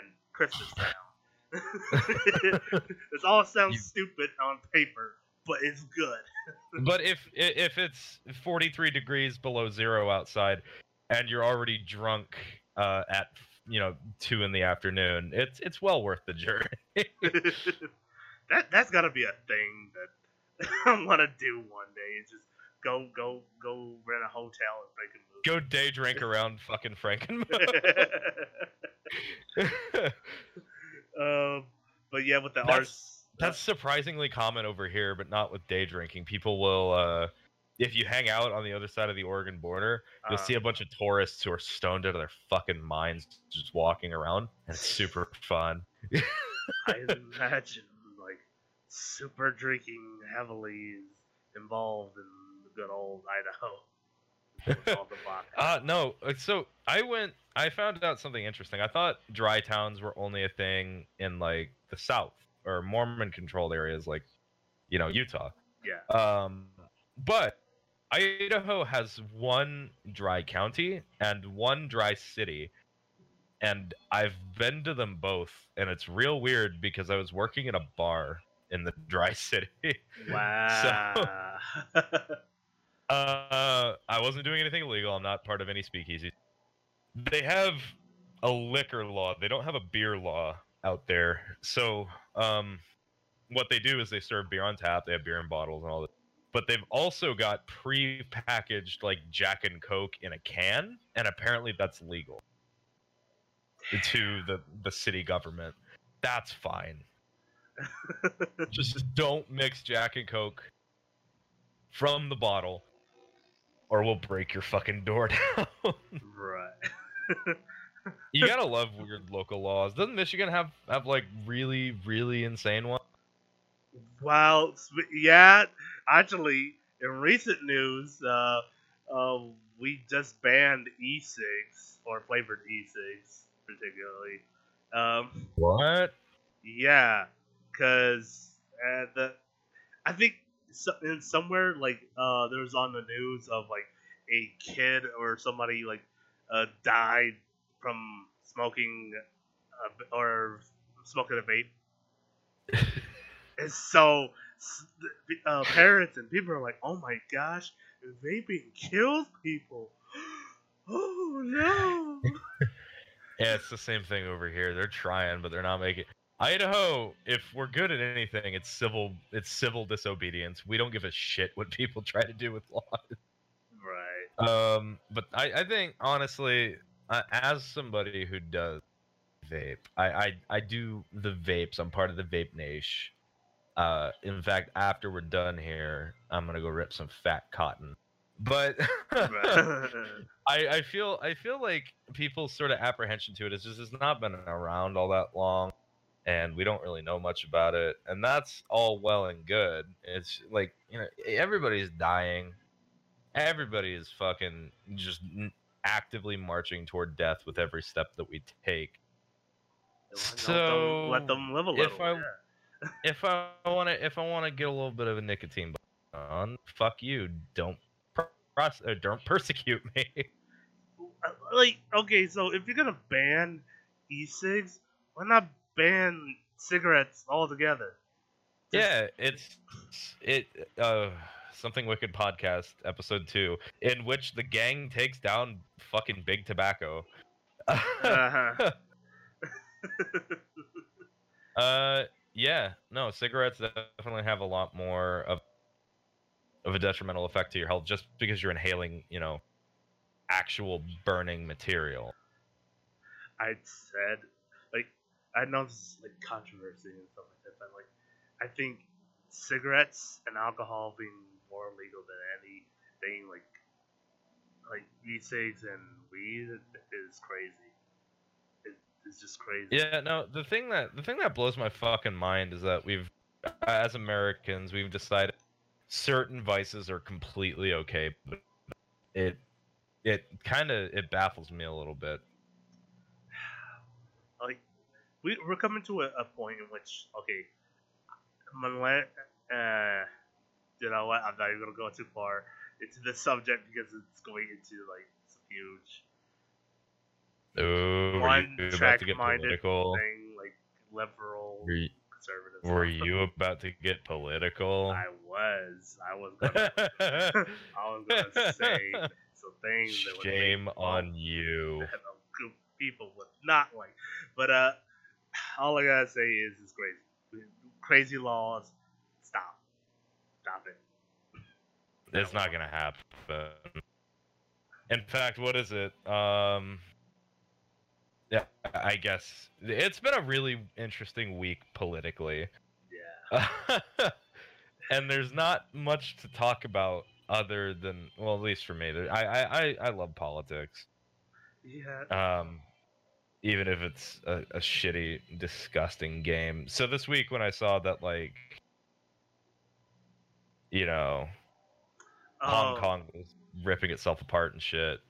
and Christmas Town. [laughs] this all sounds You- stupid on paper, but it's good. [laughs] But if if it's 43 degrees below zero outside, and you're already drunk uh, at you know two in the afternoon, it's it's well worth the journey. [laughs] that that's gotta be a thing that I want to do one day. Is just go go go rent a hotel and Go day drink around fucking Frankenmuth. Um, but yeah, with the That's- arts, That's surprisingly common over here, but not with day drinking. People will, uh, if you hang out on the other side of the Oregon border, you'll uh, see a bunch of tourists who are stoned out of their fucking minds just walking around, and it's super fun. I [laughs] imagine like super drinking heavily is involved in the good old Idaho. With all the vodka. [laughs] Uh no. uh, So I went. I found out something interesting. I thought dry towns were only a thing in like the South or Mormon-controlled areas, like you know Utah. yeah. Um, but Idaho has one dry county and one dry city, and I've been to them both, and it's real weird because I was working in a bar in the [laughs] dry city. Wow. [laughs] Uh, I wasn't doing anything illegal. I'm not part of any speakeasy. They have a liquor law. They don't have a beer law out there. So, um, what they do is they serve beer on tap. They have beer in bottles and all that. But they've also got pre-packaged like Jack and Coke in a can, and apparently that's legal to the the city government. That's fine. [laughs] Just don't mix Jack and Coke from the bottle, or we'll break your fucking door [laughs] down. right. [laughs] you gotta love weird local laws. Doesn't Michigan have have like really really insane ones? Well, yeah, actually, in recent news, uh, uh, we just banned e-cigs or flavored e-cigs, particularly. Um, What? yeah, because uh, the I think so, in somewhere like uh, there was on the news of like a kid or somebody like uh, died from smoking uh, or smoking a vape. [laughs] and so uh, parents and people are like, "Oh my gosh, vaping kills people." [gasps] oh no! [laughs] Yeah, it's the same thing over here. They're trying, but they're not making. Idaho, if we're good at anything, it's civil. It's civil disobedience. We don't give a shit what people try to do with laws. right. Um, but I, I think honestly, uh, as somebody who does vape, I, I, I do the vapes. I'm part of the vape nation. Uh, in fact, after we're done here, I'm gonna go rip some fat cotton. But. [laughs] I, I feel I feel like people's sort of apprehension to it is just it's not been around all that long, and we don't really know much about it, and that's all well and good. It's like you know everybody's dying, everybody is fucking just actively marching toward death with every step that we take. Don't- don't let them live a if little. I- yeah. [laughs] If I want to, if I want to get a little bit of a nicotine on, fuck you. Don't pros- uh, don't persecute me. [laughs] Uh, like okay, so if you're gonna ban e-cigs, why not ban cigarettes altogether? Just- Yeah, it's it uh something wicked podcast episode 2 in which the gang takes down fucking big tobacco. Uh-huh. [laughs] uh yeah, no, cigarettes definitely have a lot more of of a detrimental effect to your health just because you're inhaling, you know, actual burning material. I said, like, I know this is like controversy and stuff like that, but like, I think cigarettes and alcohol being more legal than anything like, like e-cigs and weed is crazy. It, it's just crazy. Yeah, no, the thing that the thing that blows my fucking mind is that we've as Americans, we've decided certain vices are completely okay, but it it kind of it baffles me a little bit. [sighs] Like, we we're coming to a, a point in which okay, millenn- uh, you know what? I'm not even gonna go too far into this subject because it's going into like some huge were one track to get minded political? thing, like liberal Were you, conservative. were you about to get political? I was. I was. Gonna, [laughs] I was gonna say some things that would Shame on you. that a group of people would not like. But uh, all I gotta say is, it's crazy. Crazy laws. Stop. Stop it. It's not gonna happen. In fact, what is it? Um, yeah, I guess it's been a really interesting week politically, Yeah. [laughs] and there's not much to talk about other than, well, at least for me. I I, I love politics, Yeah. um, even if it's a, a shitty, disgusting game. So this week when I saw that, like, you know, Hong Oh, Kong was ripping itself apart and shit.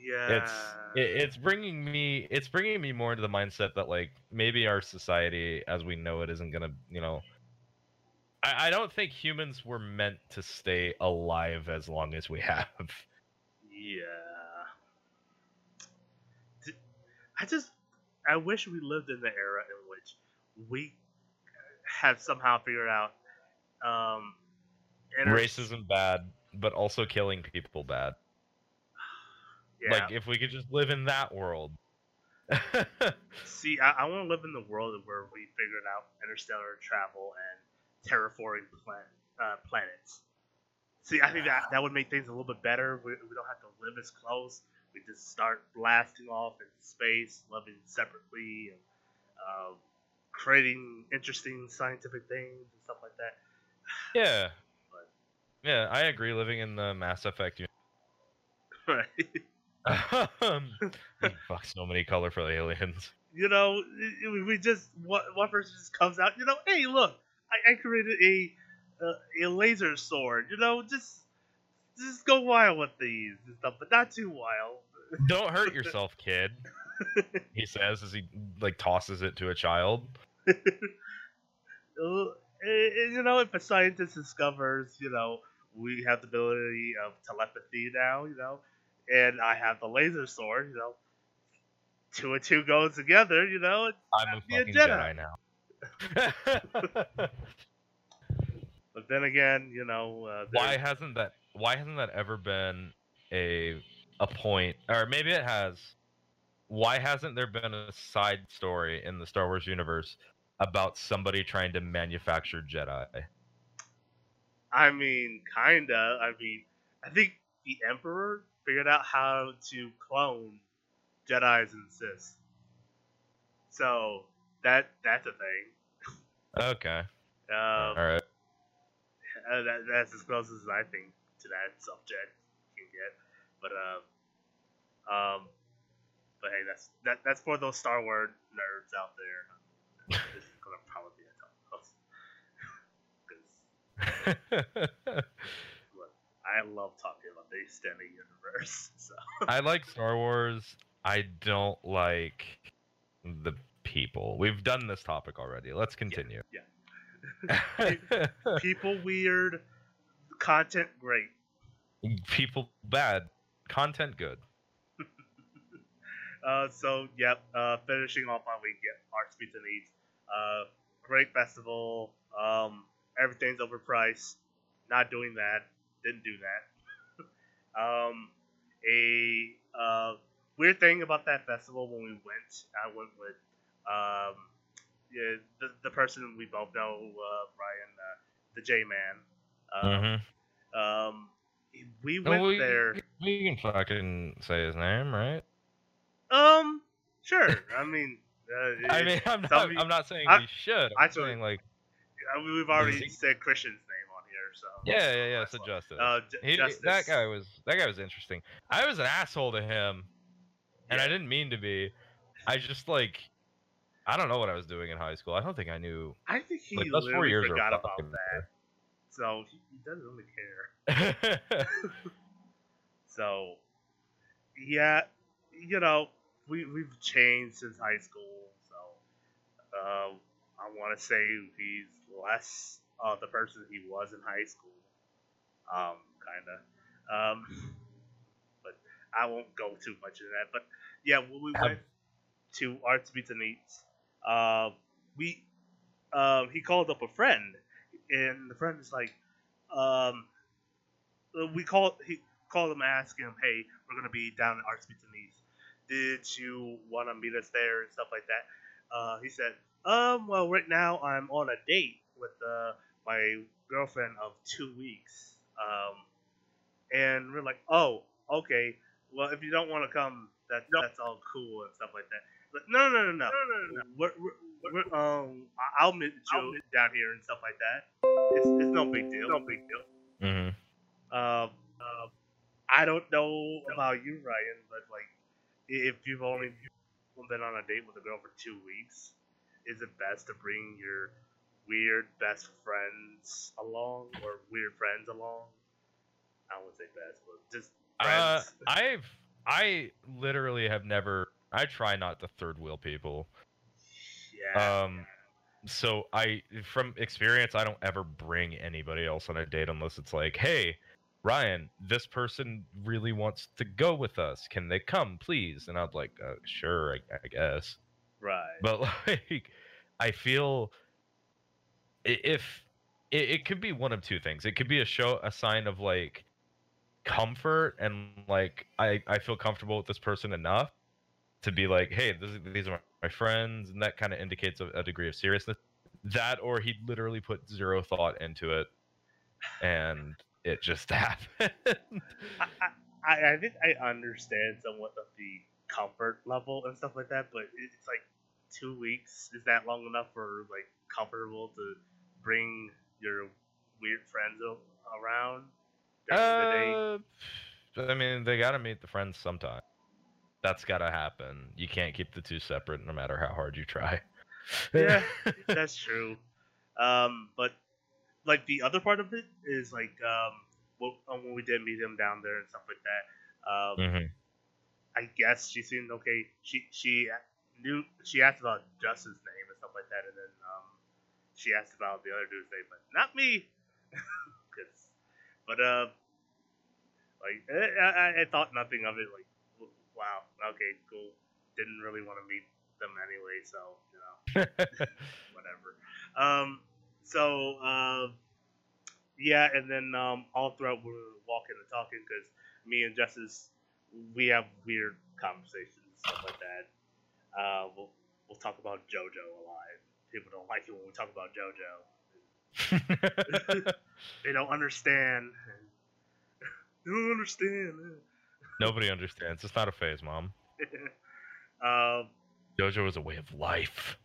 Yeah. It's it, it's bringing me it's bringing me more into the mindset that like maybe our society as we know it isn't gonna you know. I, I don't think humans were meant to stay alive as long as we [laughs] have. Yeah. I just, I wish we lived in the era in which we have somehow figured out um, inter- Racism bad, but also killing people bad. Yeah. Like if we could just live in that world. [laughs] See, I, I want to live in the world where we figured out interstellar travel and terraforming planet, uh, planets. See, I think that that would make things a little bit better. We, we don't have to live as close. We just start blasting off into space, living separately, and uh, creating interesting scientific things and stuff like that. [sighs] yeah. But- Yeah, I agree. Living in the Mass Effect [laughs] Right. um, [laughs] fuck so many colorful aliens. you know, we just one, one person just comes out. You know, hey, look, I, I created a uh, a laser sword. You know, just just go wild with these and stuff, but not too wild. [laughs] Don't hurt yourself, kid. He says as he like tosses it to a child. [laughs] Eh, eh, you know, if a scientist discovers, you know, we have the ability of telepathy now, you know, and I have the laser sword, you know, two and two goes together, you know. I'm a fucking Jedi. Jedi, now. [laughs] But then again, you know, uh, why hasn't that? Why hasn't that ever been a a point? Or maybe it has. Why hasn't there been a side story in the Star Wars universe about somebody trying to manufacture Jedi? I mean, kinda. I mean, I think the Emperor figured out how to clone Jedi's and Sith. So that that's a thing. Okay, Um, all right. uh, that, that's as close as I think to that subject can get. But um, um, but hey, that's that that's for those Star Wars nerds out there. [laughs] this is gonna probably be a tough because [laughs] I love talking about the extended universe. [laughs] So I like Star Wars. I don't like the people. We've done this topic already. Let's continue. Yeah. people weird, content great. People bad, content good. [laughs] Uh, so yep, uh, finishing off my week, yep, Arts Beats and Eats. Uh, great festival. Um, everything's overpriced. Not doing that. Didn't do that. [laughs] um, a uh, weird thing about that festival when we went, I went with um, yeah, the, the person we both know, uh, Ryan, uh, the J Man. Um, Mhm. um, we No, went we, there. We can fucking say his name, right? Um, sure. [laughs] I mean, uh, I mean, I'm not. somebody- I'm not saying I- we should. I'm actually- saying like, I mean, we've already he- said Christian's name on here, so yeah, yeah, yeah. So fine. Justice. Uh, He, Justice. that guy was that guy was interesting. I was an asshole to him, and I didn't mean to be. I just like, I don't know what I was doing in high school. I don't think I knew. I think he Like literally forgot about fucking that, so he, he doesn't really care. [laughs] So, yeah, you know, we we've changed since high school. So, uh, I want to say he's less uh, the person he was in high school. Um, kind of. Um, but I won't go too much into that. But yeah, when we went to Arts Beats and Eats, uh, we um, he called up a friend, and the friend is like, um, we called he called him asking him, hey, we're gonna be down at Arts and Eats. Did you want to meet us there and stuff like that? Uh, he said, um, well, right now I'm on a date with uh, my girlfriend of two weeks. Um, and we're like, oh, okay. Well, if you don't want to come, that that's all cool and stuff like that. But no, no, no, no, no, no, no. We're, we're, we're, um, I- I'll meet you down here and stuff like that. It's, it's no big deal. No big deal. hmm Um, uh, I don't know about you, Ryan, but like, if you've only been on a date with a girl for two weeks, is it best to bring your weird best friends along or weird friends along? I wouldn't say best, but just Uh. I've I literally have never. I try not to third wheel people. yeah. Um, so I, from experience, I don't ever bring anybody else on a date unless it's like, hey, Ryan, this person really wants to go with us. Can they come, please? And I'd like, uh, sure, I, I guess. right. But [laughs] like, I feel if it, it could be one of two things. It could be a show, a sign of like comfort and like I I feel comfortable with this person enough to be like, hey, this, these are my friends, and that kind of indicates a, a degree of seriousness. That or he literally put zero thought into it, and it just [laughs] happened. I, I, I think I understand somewhat of the comfort level and stuff like that, but it's like two weeks. Is that long enough for like comfortable to bring your weird friends around during the day? Uh, I mean, they got to meet the friends sometime. That's got to happen. You can't keep the two separate, no matter how hard you try. Yeah. [laughs] That's true. Um, but like the other part of it is like um, um, when we did meet him down there and stuff like that. Um, Mhm. I guess she seemed okay. She she knew she asked about Justin's name and stuff like that, and then um, she asked about the other dude's name, but not me. [laughs] 'Cause- but uh, like eh, I, I, I thought nothing of it. Like, wow, okay, cool. Didn't really want to meet them anyway, so you know, [laughs] whatever. Um, so uh, yeah, and then um, all throughout we were walking and talking because me and Justice we have weird conversations stuff like that. Uh, we'll we'll talk about JoJo a lot. People don't like it when we talk about JoJo. [laughs] [laughs] They don't understand. They don't understand. Nobody understands. It's not a phase, mom. [laughs] um, JoJo is a way of life.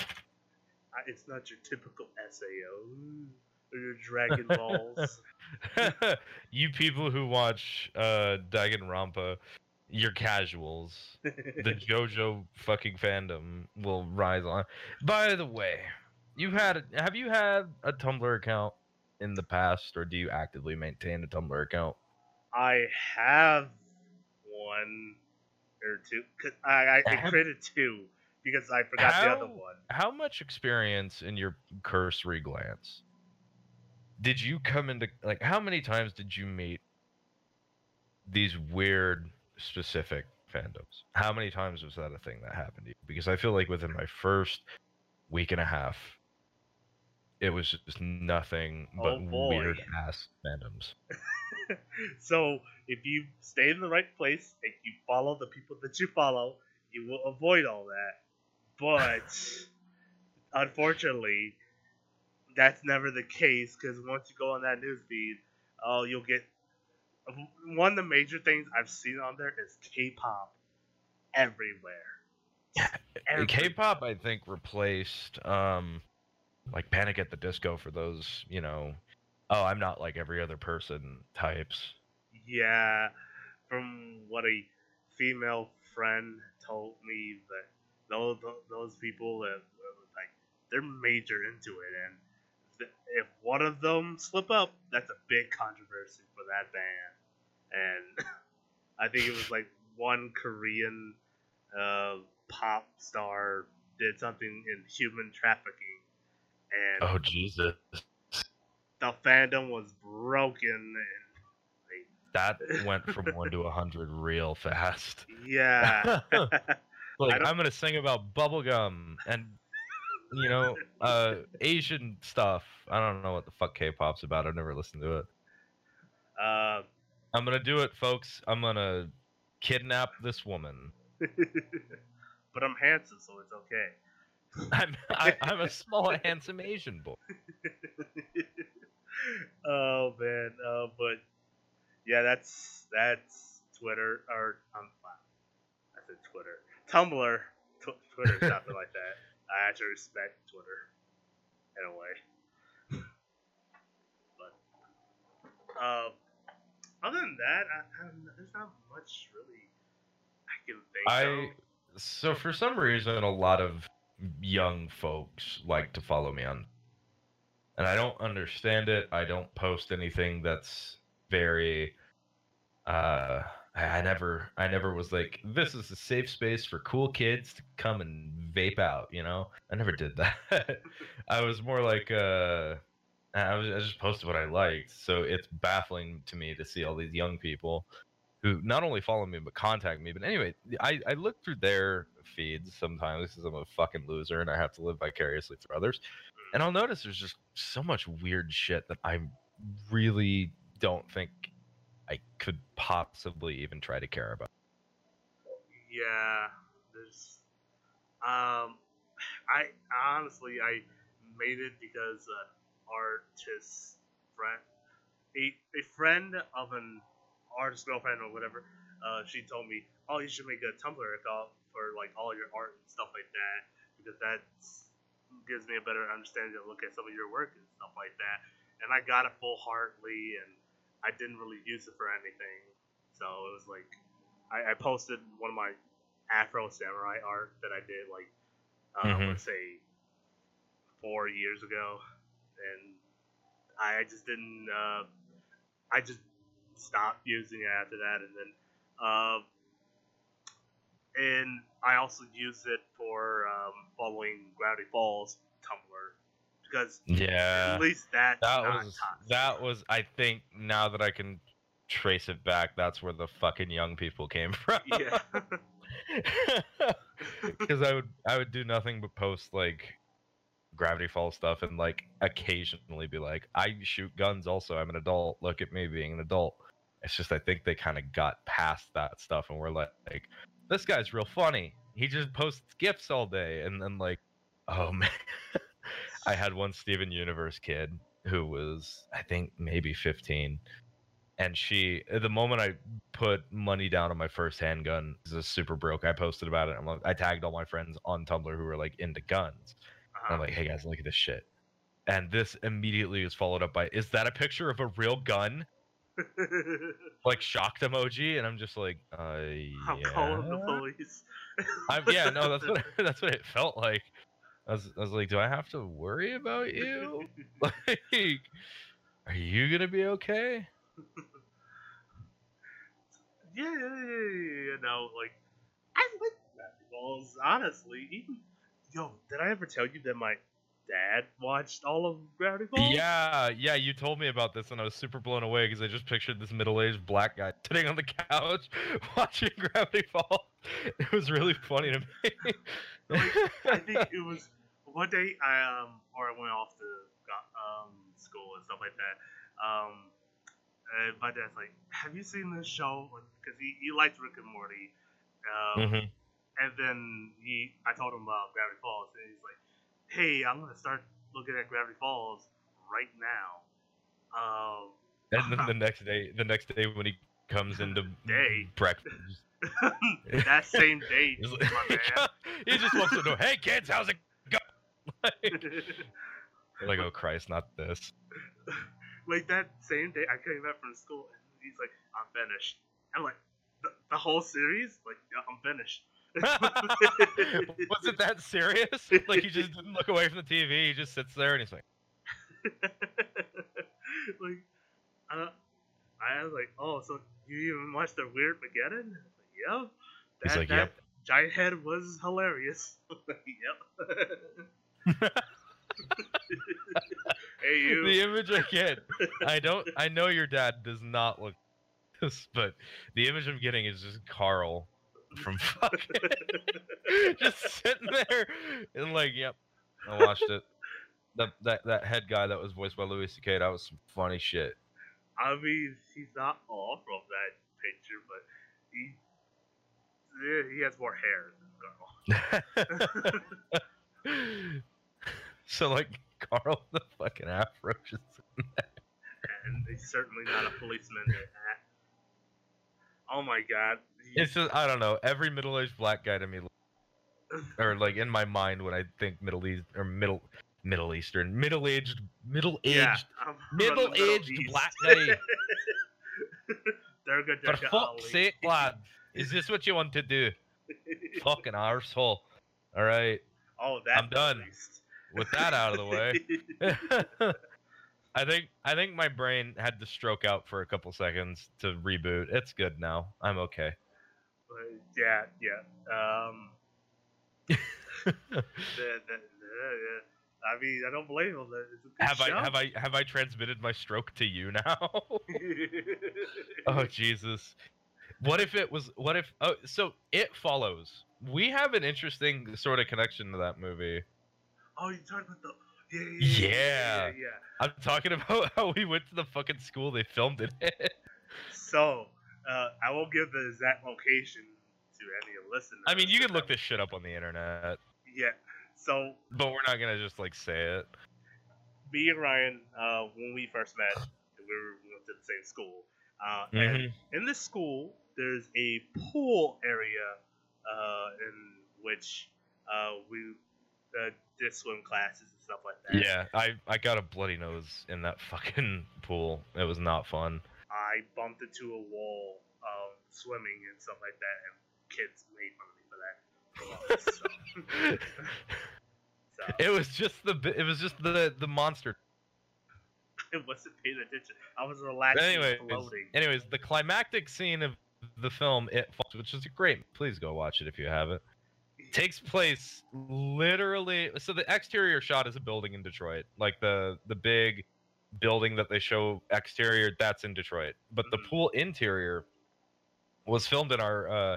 I- it's not your typical SAO or your Dragon Balls. [laughs] you people who watch uh, Danganronpa, you're casuals. the [laughs] JoJo fucking fandom will rise on. By the way, you had have you had a Tumblr account in the past, or do you actively maintain a Tumblr account? I have one or two. 'cause I, I, I created two because I forgot the other one. How much experience in your cursory glance did you come into like? How many times did you meet these weird specific fandoms? How many times was that a thing that happened to you? Because I feel like within my first week and a half, it was just nothing but Oh, weird ass fandoms. [laughs] so if you stay in the right place and you follow the people that you follow, you will avoid all that. But [laughs] unfortunately, that's never the case because once you go on that news feed, oh, you'll get one of the major things I've seen on there is K-pop everywhere. Every- K-pop, I think, replaced um, like Panic at the Disco for those, you know, oh, I'm not like every other person types. Yeah, from what a female friend told me that those those people that like they're major into it, and if one of them slip up, that's a big controversy for that band. And [laughs] I think it was like one Korean uh, pop star did something in human trafficking, and oh Jesus, the fandom was broken. And that [laughs] went from one to a hundred real fast. Yeah. [laughs] [laughs] like I'm gonna sing about bubblegum and you know, uh, Asian stuff. I don't know what the fuck K-pop's about. I've never listened to it. Uh, I'm gonna do it, folks. I'm gonna kidnap this woman. but I'm handsome, so it's okay. [laughs] I'm I, am i am a small, handsome Asian boy. [laughs] oh man, uh, but yeah, that's that's Twitter or um, I said Twitter, Tumblr, Twitter, [laughs] something like that. I actually respect Twitter in a way. but uh, other than that, I, I there's not much really I can think I, of. So for some reason, a lot of young folks like to follow me on, and I don't understand it. I don't post anything that's very uh I never I never was like this is a safe space for cool kids to come and vape out, you know? I never did [laughs] that. I was more like uh I was I just posted what I liked. So it's baffling to me to see all these young people who not only follow me but contact me. But anyway, I, I look through their feeds sometimes because I'm a fucking loser and I have to live vicariously through others. And I'll notice there's just so much weird shit that I really don't think I could possibly even try to care about. Yeah, there's. Um, I honestly I made it because an artist friend, a a friend of an artist girlfriend or whatever, uh, she told me, oh, you should make a Tumblr account for like all your art and stuff like that because that gives me a better understanding to look at some of your work and stuff like that. And I got it full heartedly and I didn't really use it for anything. So it was like I, I posted one of my Afro Samurai art that I did like uh, mm-hmm. let's say four years ago, and I just didn't. Uh, I just stopped using it after that, and then. Uh, and I also use it for um, following Gravity Falls Tumblr because yeah, at least that that was toxic. that was I think now that I can trace it back, that's where the fucking young people came [laughs] from. Yeah. [laughs] Because I would I would do nothing but post like Gravity Falls stuff and like occasionally be like, I shoot guns also. I'm an adult. Look at me being an adult. It's just I think they kind of got past that stuff and we're like, like, this guy's real funny. He just posts gifs all day and then like, oh [laughs] man. I had one Steven Universe kid who was, I think, maybe 15. And she, the moment I put money down on my first handgun, this is super broke. I posted about it. I'm like, I tagged all my friends on Tumblr who were like into guns. Uh-huh. I'm like, hey guys, look at this shit. And this immediately was followed up by, is that a picture of a real gun? [laughs] like shocked emoji, and I'm just like, uh, I'm yeah. calling the police. I'm, yeah, no, that's what [laughs] that's what it felt like. I was, I was like, do I have to worry about you? [laughs] like, are you gonna be okay? yeah, yeah, yeah, yeah, no, like, I like basketballs, honestly. Even, yo, did I ever tell you that my dad watched all of Gravity Falls? Yeah, yeah, you told me about this, and I was super blown away because I just pictured this middle-aged black guy [laughs] sitting on the couch [laughs] watching Gravity Falls. It was really funny to me. like, I think [laughs] it was one day I um or I went off to um school and stuff like that. Um, and my dad's like, "Have you seen this show?" Because he he likes Rick and Morty. Um, mm-hmm. And then he, I told him about Gravity Falls, and he's like, hey, I'm gonna start looking at Gravity Falls right now. Um, And then the [laughs] next day, the next day when he comes into [laughs] Day. breakfast, [laughs] that same day, he's my man. he just in the door. Hey kids, how's it going? like, oh Christ, not this. like that same day, I came back from school and he's like, "I'm finished." I'm like, "The, the whole series? Like, yeah, I'm finished." [laughs] Was it that serious? Like he just didn't look away from the TV. He just sits there and he's like, [laughs] like, uh, I was like, "Oh, so you even watched the Weirdmageddon?" Like, "Yep." He's That, like, that "Yep." Giant head was hilarious. [laughs] yep. hey you. the image I get. I don't. I know your dad does not look this, but the image I'm getting is just Carl from [laughs] fucking just sitting there and like, yep, I watched it. That that that head guy that was voiced by Louis C.K. That was some funny shit. I mean, he's not off from that picture, but he he has more hair than Carl. [laughs] so like Carl the fucking afro just and he's certainly not a policeman. Oh my god. It's just I don't know. Every middle aged black guy to me, or like in my mind when I think Middle East or middle Middle Eastern, middle aged, middle aged, yeah, the middle Middle aged East. black guy. [laughs] Durga For Durga fuck's Ali. sake, lad, is this what you want to do? [laughs] Fucking arsehole. All right, oh, that I'm done. with that out of the way. [laughs] I think I think my brain had to stroke out for a couple seconds to reboot. It's good now. I'm okay. But yeah, yeah. Um, [laughs] the, the, the, yeah. I mean, I don't blame him. It's a good have show. I have I have I transmitted my stroke to you now? [laughs] oh Jesus. What if it was what if oh so it follows. We have an interesting sort of connection to that movie. oh, you talking about the yeah, yeah, yeah, yeah, Yeah. I'm talking about [laughs] how we went to the fucking school they filmed it. So, uh, I won't give the exact location to any listeners. I mean, you can look this shit up on the internet, Yeah. So, but we're not gonna just like say it. me and Ryan, uh, when we first met, we, were, we went to the same school. Uh, And Mhm. in this school, there's a pool area uh, in which uh, we uh, did swim classes and stuff like that. Yeah, I I got a bloody nose in that [laughs] fucking pool. It was not fun. I bumped into a wall um, swimming and stuff like that, and kids made fun of me for that. So, [laughs] so It was just the it was just the the monster. [laughs] I wasn't paying attention. I was relaxing, Anyways, floating. anyways, the climactic scene of the film It Follows, which is great. Please go watch it if you haven't. Takes place literally. So the exterior shot is a building in Detroit, like the the big building that they show exterior. That's in Detroit, but the Mhm. pool interior was filmed in our uh,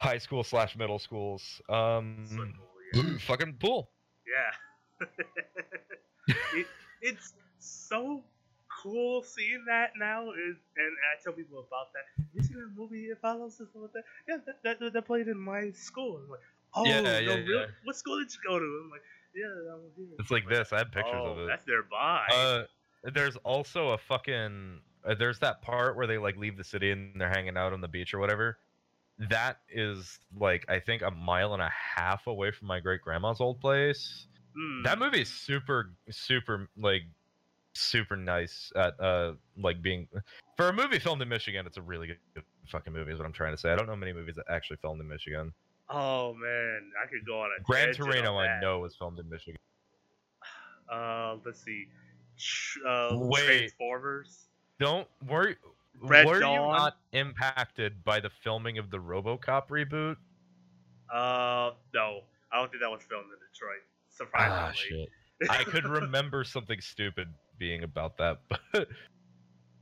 high school slash middle schools. Um, Swim pool, yeah. fucking pool. Yeah. [laughs] it, it's so cool seeing that now, is, and I tell people about that. You see that movie It Follows stuff like that? Yeah, that, that, that played in my school. I'm like, oh, Yeah, no, yeah, really? yeah. What school did you go to? I'm like, yeah, I'm here. It's like this. I have pictures oh, of it. That's nearby. Uh, there's also a fucking. Uh, there's that part where they like leave the city and they're hanging out on the beach or whatever. That is like I think a mile and a half away from my great grandma's old place. Hmm. That movie is super, super like super nice at uh like being for a movie filmed in Michigan. It's a really good fucking movie. Is what I'm trying to say. I don't know many movies that actually filmed in Michigan. Oh man, I could go on a Gran Torino, I know, was filmed in Michigan. Uh, let's see. Uh, Wait. Transformers. Don't worry. Red were you not impacted by the filming of the RoboCop reboot? Uh, no, I don't think that was filmed in Detroit. Ah, Surprisingly. shit. I could remember something stupid being about that, [laughs] but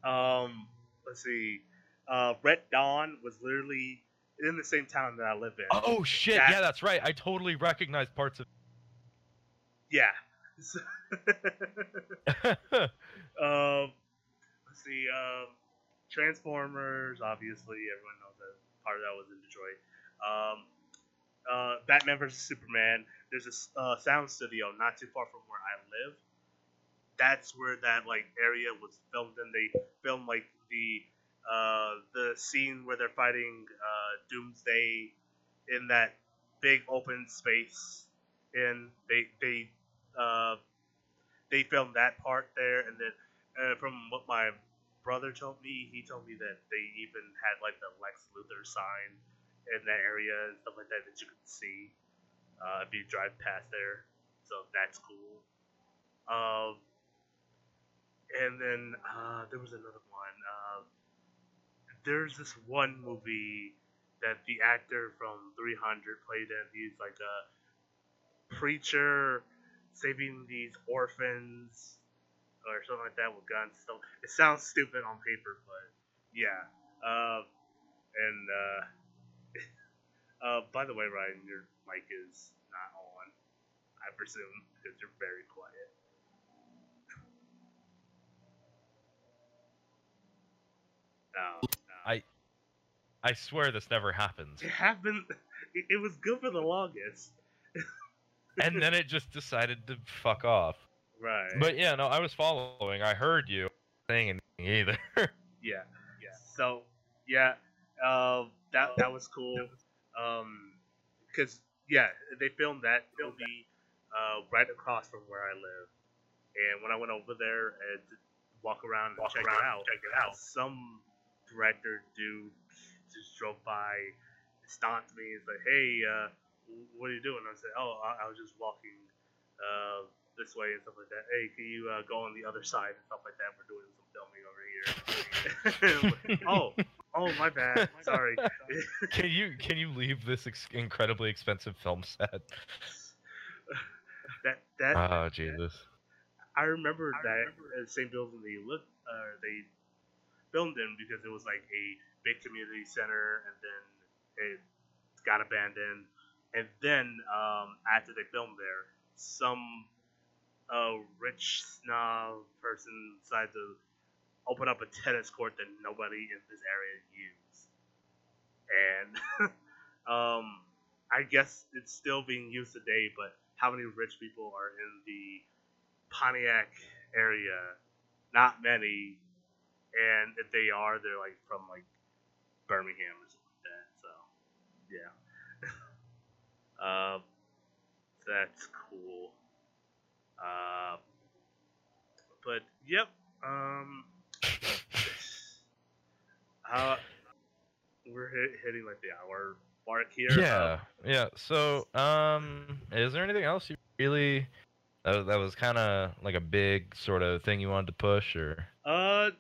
Um, let's see. Uh, Red Dawn was literally in the same town that I live in. oh shit, That- yeah, that's right. I totally recognize parts of. Yeah. [laughs] [laughs] um, let's see. Um, Transformers. Obviously, everyone knows that part of that was in Detroit. Um, uh, Batman versus Superman. There's a uh, sound studio not too far from where I live. That's where that like area was filmed, and they filmed like the uh, the scene where they're fighting uh, Doomsday in that big open space. And they they uh, they filmed that part there, and then uh, from what my brother told me, he told me that they even had like the Lex Luthor sign in that area and stuff like that that you could see uh, if you drive past there. So that's cool. Um, and then uh, there was another one. Uh, there's this one movie that the actor from 300 played in. He's like a preacher saving these orphans or something like that with guns. So it sounds stupid on paper, but yeah. Uh, and uh, [laughs] uh, by the way, Ryan, your mic is not on. I presume because you're very quiet. No, no. I swear this never happens. It happened. It, it was good for the longest. and then it just decided to fuck off. Right. But yeah, no, I was following. I heard you saying anything either. [laughs] Yeah, yeah. So yeah, uh, that that was cool. Um, cause yeah, they filmed that movie uh, right across from where I live, and when I went over there and walk around and Walk check, around it out, check it out. some director dude just drove by, stopped me, and like, "Hey, uh, what are you doing?" I said, "Oh, I, I was just walking." Uh, this way and stuff like that. Hey, can you uh, go on the other side and stuff like that? We're doing some filming over here. [laughs] oh, oh, my bad. [laughs] Sorry. can you can you leave this ex- incredibly expensive film set? that that Oh Jesus. I remember that uh, same building they looked, uh, they filmed in because it was like a big community center, and then it got abandoned. And then um, after they filmed there, some uh, rich snob person decided to open up a tennis court that nobody in this area used, and [laughs] um, I guess it's still being used today. But how many rich people are in the Pontiac area? Not many, and if they are, they're like from like Birmingham or something like that. So, yeah. uh, [laughs] that's cool. Uh, but yep. Um, [laughs] uh, we're hit, hitting like the hour mark here. Yeah, yeah. So, um, is there anything else you really that was, that was kind of like a big sort of thing you wanted to push, or Uh,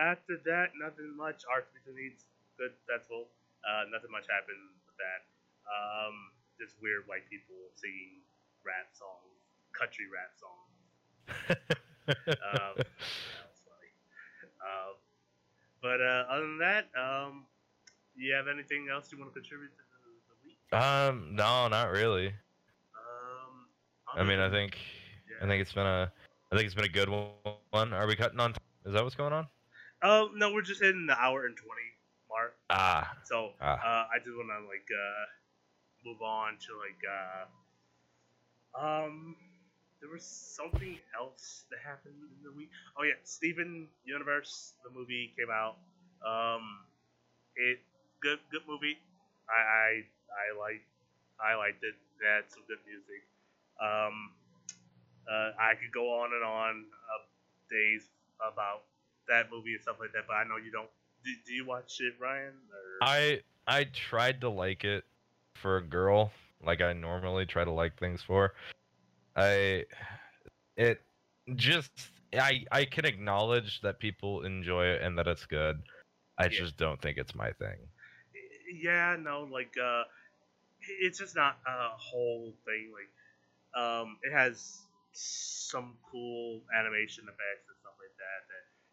after that, nothing much. Art needs good festival. Uh, nothing much happened with that. Um, just weird white people singing rap songs, country rap songs. [laughs] Um, that was funny. Uh, but uh, other than that, um, you have anything else you want to contribute to the, the week? um, no, not really. Um, I mean, I think I think it's been a I think it's been a good one. Are we cutting on? Time? Is that what's going on? Oh no, we're just hitting the hour and twenty mark. Ah, So Ah. uh, I just want to like uh, move on to like uh, um, there was something else that happened in the week. Oh yeah, Steven Universe, the movie came out. Um, it good good movie. I I, I like I liked it. It had some good music. Um, uh, I could go on and on uh, days about that movie and stuff like that, but I know you don't. Do, do you watch it, Ryan? Or? I I tried to like it for a girl, like I normally try to like things for. I it just I I can acknowledge that people enjoy it and that it's good. I Yeah. just don't think it's my thing. yeah, no, like uh, it's just not a whole thing. Like, um, it has some cool animation effects and stuff like that that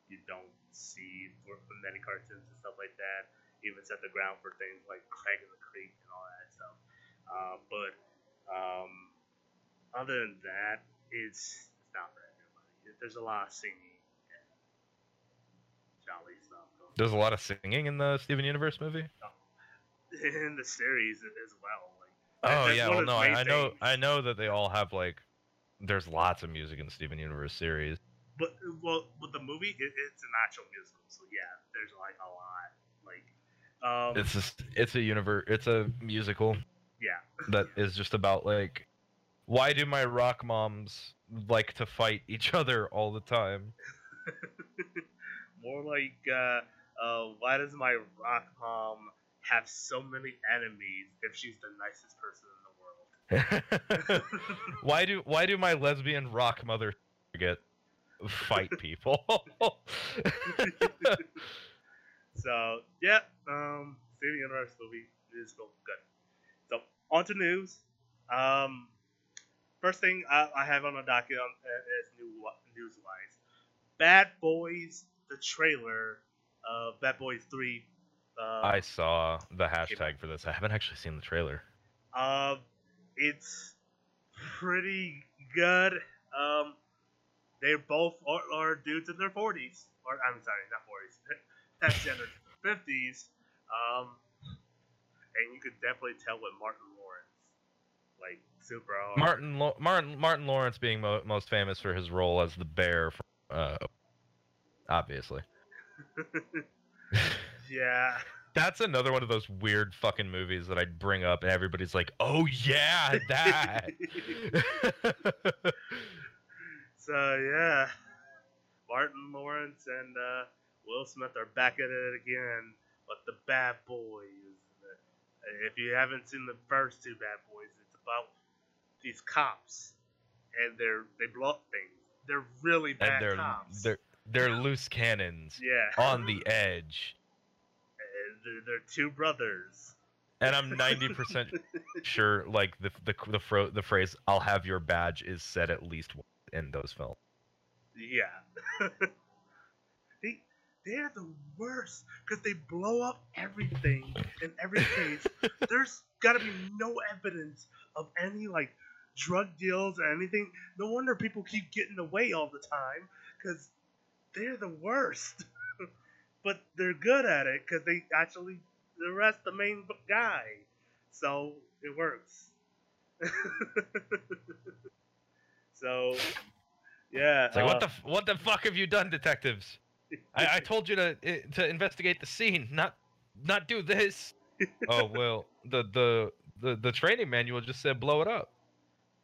you don't see for, from many cartoons and stuff like that. Even set the ground for things like Craig in the Creek and all that stuff. Uh, but um, other than that, it's, it's not for everybody. There's a lot of singing and jolly stuff. going There's a lot of singing in the Steven Universe movie. [laughs] in the series as well. Like Oh yeah, well no, I, I know. I know that they all have like there's lots of music in the Steven Universe series. But well, with the movie, it, it's an actual musical, so yeah, there's like a lot. Like, um, It's just it's a universe it's a musical yeah, [laughs] that is just about like why do my rock moms like to fight each [laughs] other all the time? [laughs] more like, uh, uh, why does my rock mom have so many enemies if she's the nicest person in the world? why do why do my lesbian rock mother get fight people? [laughs] So yeah, um, Steven Universe movie is go good. So on to news. Um, first thing I, I have on the docket on, uh, is new news wise. Bad Boys, the trailer of Bad Boys Three. Uh, I saw the hashtag for this. I haven't actually seen the trailer. Uh, it's pretty good. Um, they both are, are dudes in their forties, or I'm sorry, not forties, [laughs] that's gender fifties. Um, and you could definitely tell with Martin Lawrence, like super hard. Martin Lo- Martin Martin Lawrence being mo- most famous for his role as the bear from uh obviously. [laughs] yeah, That's another one of those weird fucking movies that I'd bring up and everybody's like, "Oh yeah, that." [laughs] so yeah, Martin Lawrence and uh, Will Smith are back at it again, but the Bad Boys. If you haven't seen the first two Bad Boys, it's about these cops, and they're they blow up things. They're really bad and they're cops. they're they're loose cannons yeah, on the edge. And they're, they're two brothers. And I'm 90% [laughs] sure like the the the, fro- the phrase "I'll have your badge" is said at least once in those films. Yeah. [laughs] they they're the worst because they blow up everything in every case. [laughs] There's gotta be no evidence of any like drug deals or anything. No wonder people keep getting away all the time because they're the worst. [laughs] but they're good at it because they actually arrest the main guy, so it works. So yeah, It's like, what uh, the what the fuck have you done, detectives? I, I told you to to investigate the scene, not not do this. [laughs] oh well, the the the the training manual just said blow it up.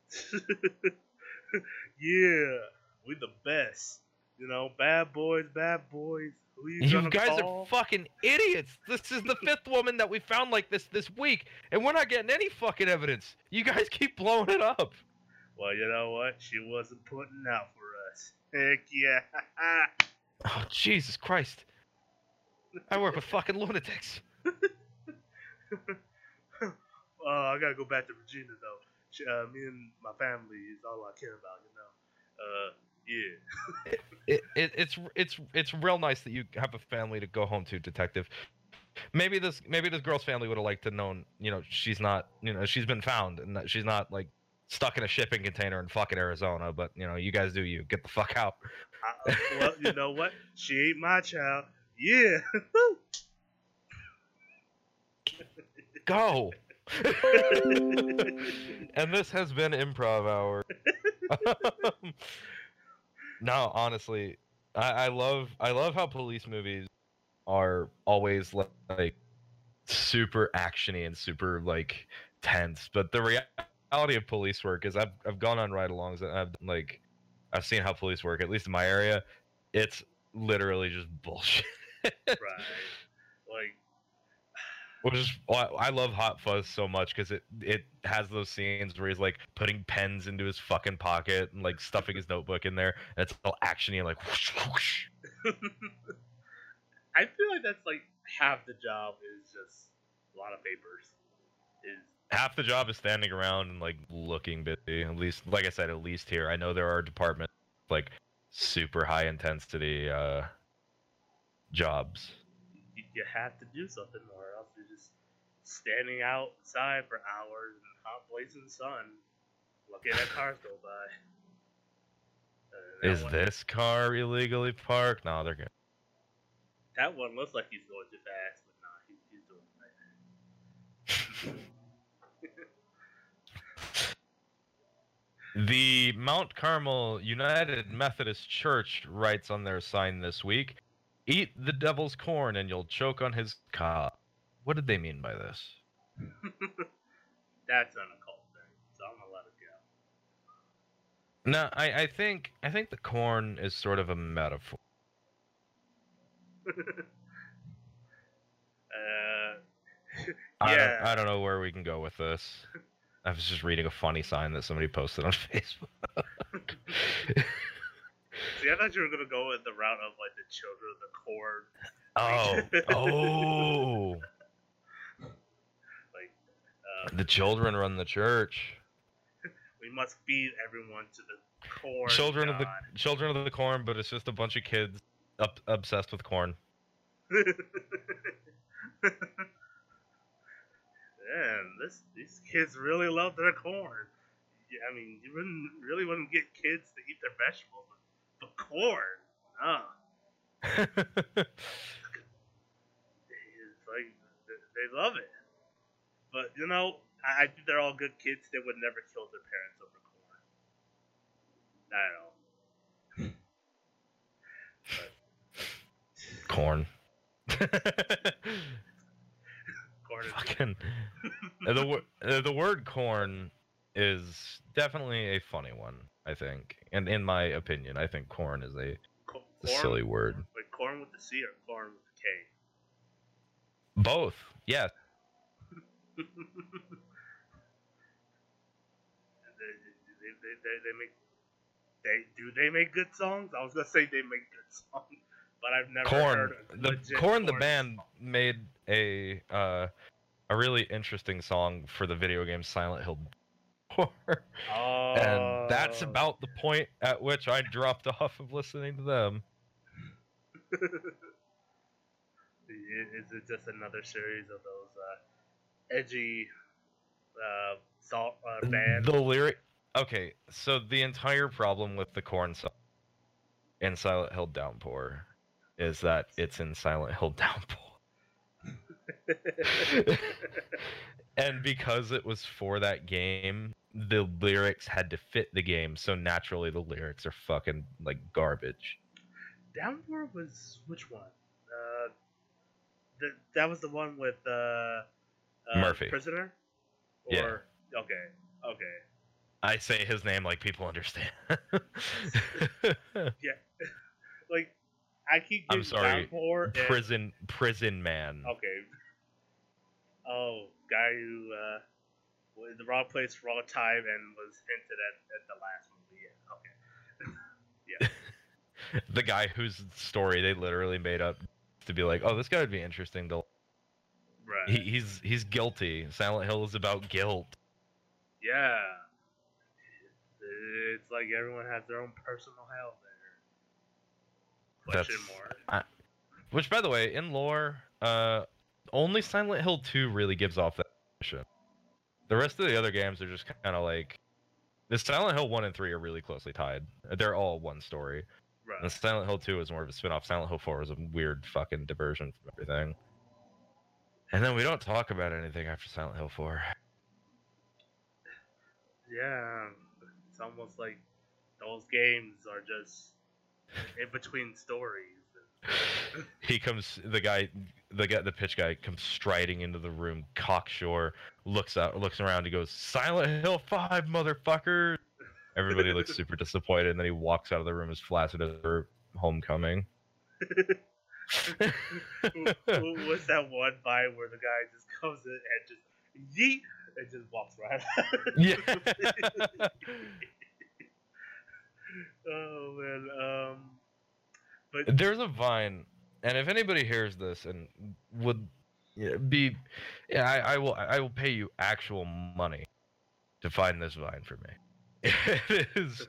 [laughs] yeah, we the best. You know, bad boys, bad boys. Who you, You guys call? are fucking idiots. This is the fifth woman that we found like this this week, and we're not getting any fucking evidence. You guys [laughs] keep blowing it up. Well, you know what? She wasn't putting out for us. Heck yeah. [laughs] Oh Jesus Christ! I work with fucking lunatics. [laughs] uh, I gotta go back to Virginia though. She, uh, me and my family is all I care about. You know. Uh, yeah. [laughs] it, it, it's it's it's real nice that you have a family to go home to, detective. Maybe this maybe this girl's family would have liked to known, you know, she's not, you know, she's been found and that she's not like stuck in a shipping container in fucking Arizona. But you know, you guys do you. Get the fuck out. Uh, well, you know what? She ain't my child. Yeah. [laughs] Go. [laughs] and this has been improv hour. [laughs] no, honestly, I, I love I love how police movies are always li- like super actiony and super like tense. But the reality of police work is I've I've gone on ride-alongs and I've like I've seen how police work. At least in my area, it's literally just bullshit. [laughs] right. Like, [sighs] Which is why I love Hot Fuzz so much because it it has those scenes where he's like putting pens into his fucking pocket and like stuffing his notebook in there, and it's all actiony and like whoosh, whoosh. [laughs] I feel like that's like half the job is just a lot of papers. Is half the job is standing around and like looking busy. At least, like I said, at least here, I know there are departments like super high intensity uh jobs. you, you have to do something, or else you're just standing outside for hours in hot blazing sun, looking at cars go by. Uh, Is one- this car illegally parked? No, they're good. That one looks like he's going too fast, but nah, he, he's doing it right. [laughs] The Mount Carmel United Methodist Church writes on their sign this week Eat the devil's corn and you'll choke on his cob. What did they mean by this? [laughs] That's an occult thing, so I'm gonna let it go. No, I, I think I think the corn is sort of a metaphor. [laughs] uh, [laughs] I, Yeah. don't, I don't know where we can go with this. I was just reading a funny sign that somebody posted on [laughs] Facebook. see, I thought you were gonna go with the route of like the children of the corn, oh, [laughs] oh! like uh, The children run the church. we must feed everyone to the corn. children of the children of the corn, but it's just a bunch of kids up, obsessed with corn. [laughs] Man, this these kids really love their corn. Yeah, I mean, you wouldn't really wouldn't get kids to eat their vegetables, but, but corn, ah, [laughs] it's like they love it. But you know, I, I think they're all good kids. They would never kill their parents over corn. I don't know. corn. [laughs] Corn Fucking uh, the uh, the word corn is definitely a funny one. I think, and in my opinion, I think corn is a, co- a corn, silly word. Like corn with the C or corn with the K. Both, yeah. [laughs] They, they, they, they, make they do they make good songs? I was gonna say they make good songs, but I've never Korn, heard the legit Korn, the band song. made a uh, a really interesting song for the video game Silent Hill [laughs] 4. Oh, and that's about the point at which I dropped [laughs] off of listening to them. [laughs] Is it just another series of those uh, edgy uh, salt uh, band? The lyric. Okay, so the entire problem with the Korn song in Silent Hill Downpour is that it's in Silent Hill Downpour. [laughs] and because it was for that game, the lyrics had to fit the game, so naturally the lyrics are fucking like garbage. Downpour was which one? Uh, th- that was the one with uh, uh, Murphy. Prisoner. Or Yeah. okay, okay. I say his name like people understand. [laughs] Yeah. [laughs] Like I keep I'm sorry, Downpour and- prison prison man. Okay. Oh, guy who uh, was in the wrong place, wrong time, and was hinted at at the last movie. Yeah. Okay. [laughs] Yeah. [laughs] the guy whose story they literally made up to be like, oh, this guy would be interesting to. Right. He, he's he's guilty. Silent Hill is about guilt. yeah. It's like everyone has their own personal hell there. Question That's- mark. Which, by the way, in lore, uh, only Silent Hill 2 really gives off that impression. The rest of the other games are just kind of like. The Silent Hill 1 and 3 are really closely tied. They're all one story. And Silent Hill 2 is more of a spin off. Silent Hill 4 is a weird fucking diversion from everything. And then we don't talk about anything after Silent Hill 4. Yeah. It's almost like those games are just in between stories. [laughs] he comes the guy the guy the pitch guy comes striding into the room cocksure looks out looks around he goes silent hill 5 motherfucker everybody looks [laughs] super disappointed and then he walks out of the room as flaccid as her homecoming What's that one vibe where the guy just comes in and just yeet and just walks right out? yeah [laughs] oh man. Um. But there's a vine and if anybody hears this and would be yeah I, I will i will pay you actual money to find this vine for me. [laughs] It is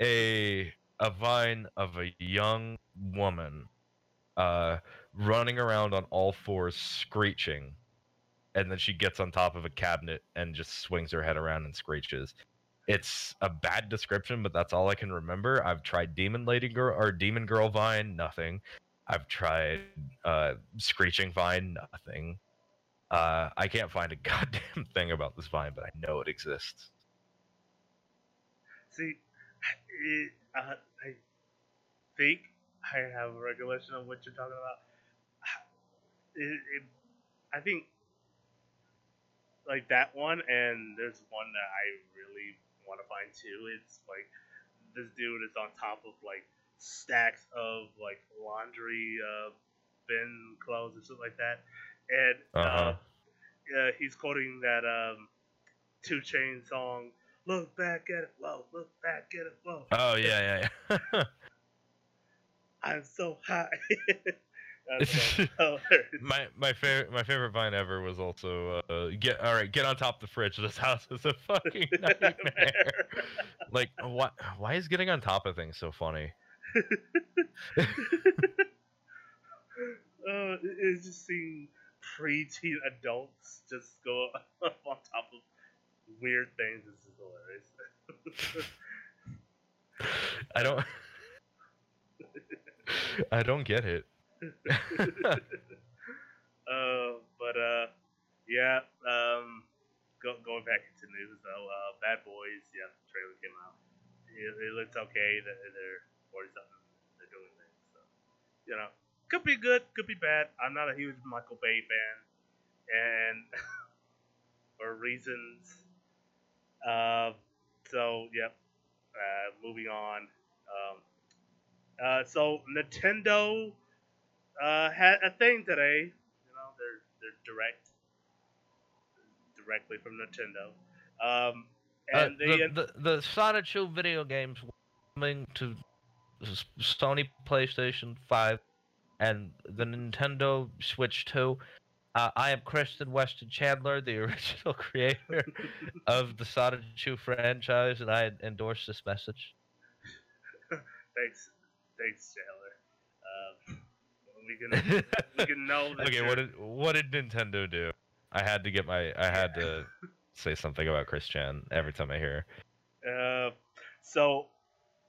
a a vine of a young woman uh running around on all fours screeching. And then she gets on top of a cabinet and just swings her head around and screeches. It's a bad description but that's all i can remember. I've tried demon lady girl or demon girl vine nothing i've tried uh screeching vine nothing uh i can't find a [laughs] goddamn thing about this vine but i know it exists See, uh, I think I have a recollection of what you're talking about. It, it, I think like that one, and there's one that I really want to find too. It's like this dude is on top of like stacks of like laundry uh, bin clothes and stuff like that, and Uh-huh. uh, uh, he's quoting that um, Two Chain song. Look back at it, whoa! Look back at it, whoa! Oh yeah, yeah, yeah. [laughs] I'm so high. [laughs] [laughs] My my favorite my favorite vine ever was also uh, get all right get on top of the fridge. This house is a fucking nightmare. like why why is getting on top of things so funny? [laughs] uh, it's just seeing preteen adults just go [laughs] up on top of weird things. This is hilarious. [laughs] I don't I don't get it. uh, but uh, yeah. Um, go, going back into news though, uh, Bad Boys. Yeah, the trailer came out. It, it looks okay. They're forty something. They're doing things. So you know, could be good, could be bad. I'm not a huge Michael Bay fan, and [laughs] for reasons. Uh, so yep. Uh, moving on. Um, uh, so Nintendo uh, had a thing today. You know, they're they're direct, directly from Nintendo. Um, Uh, and they the, the the Sonic Show video games coming to Sony PlayStation 5 and the Nintendo Switch 2. Uh, I am Christine Weston Chandler, the [laughs] original creator of the Sonic 2 franchise, and I endorse this message. [laughs] thanks, thanks, Chandler. Um, we can we can know [laughs] that. okay, you're- what did what did Nintendo do? I had to get my I had to say something about Chris Chan every time I hear. Uh, so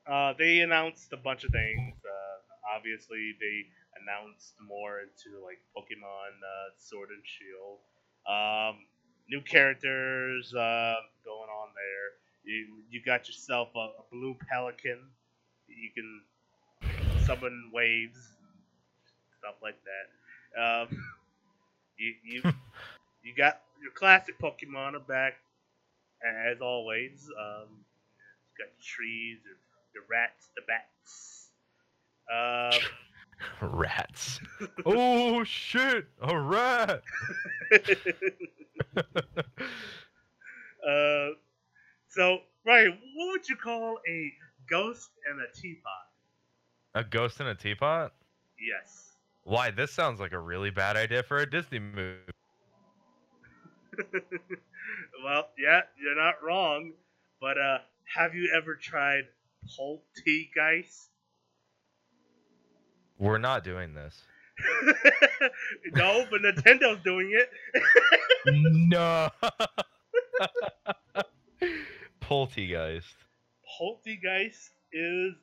uh, they announced a bunch of things. Uh, obviously, they announced more into like Pokemon uh, Sword and Shield. Um, new characters uh, going on there. You you got yourself a, a blue pelican. You can summon waves, stuff like that. Um, [laughs] you you you got your classic Pokemon are back as always. Um, you got trees, your, your rats, the bats. Um, [laughs] Rats. [laughs] oh shit! A rat. [laughs] uh, so, Ryan, what would you call a ghost and a teapot? A ghost in a teapot? Yes. Why? This sounds like a really bad idea for a Disney movie. well, yeah, you're not wrong. But uh, have you ever tried Polteageist? We're not doing this. [laughs] no, but Nintendo's doing it. [laughs] no. [laughs] Polteageist. Polteageist is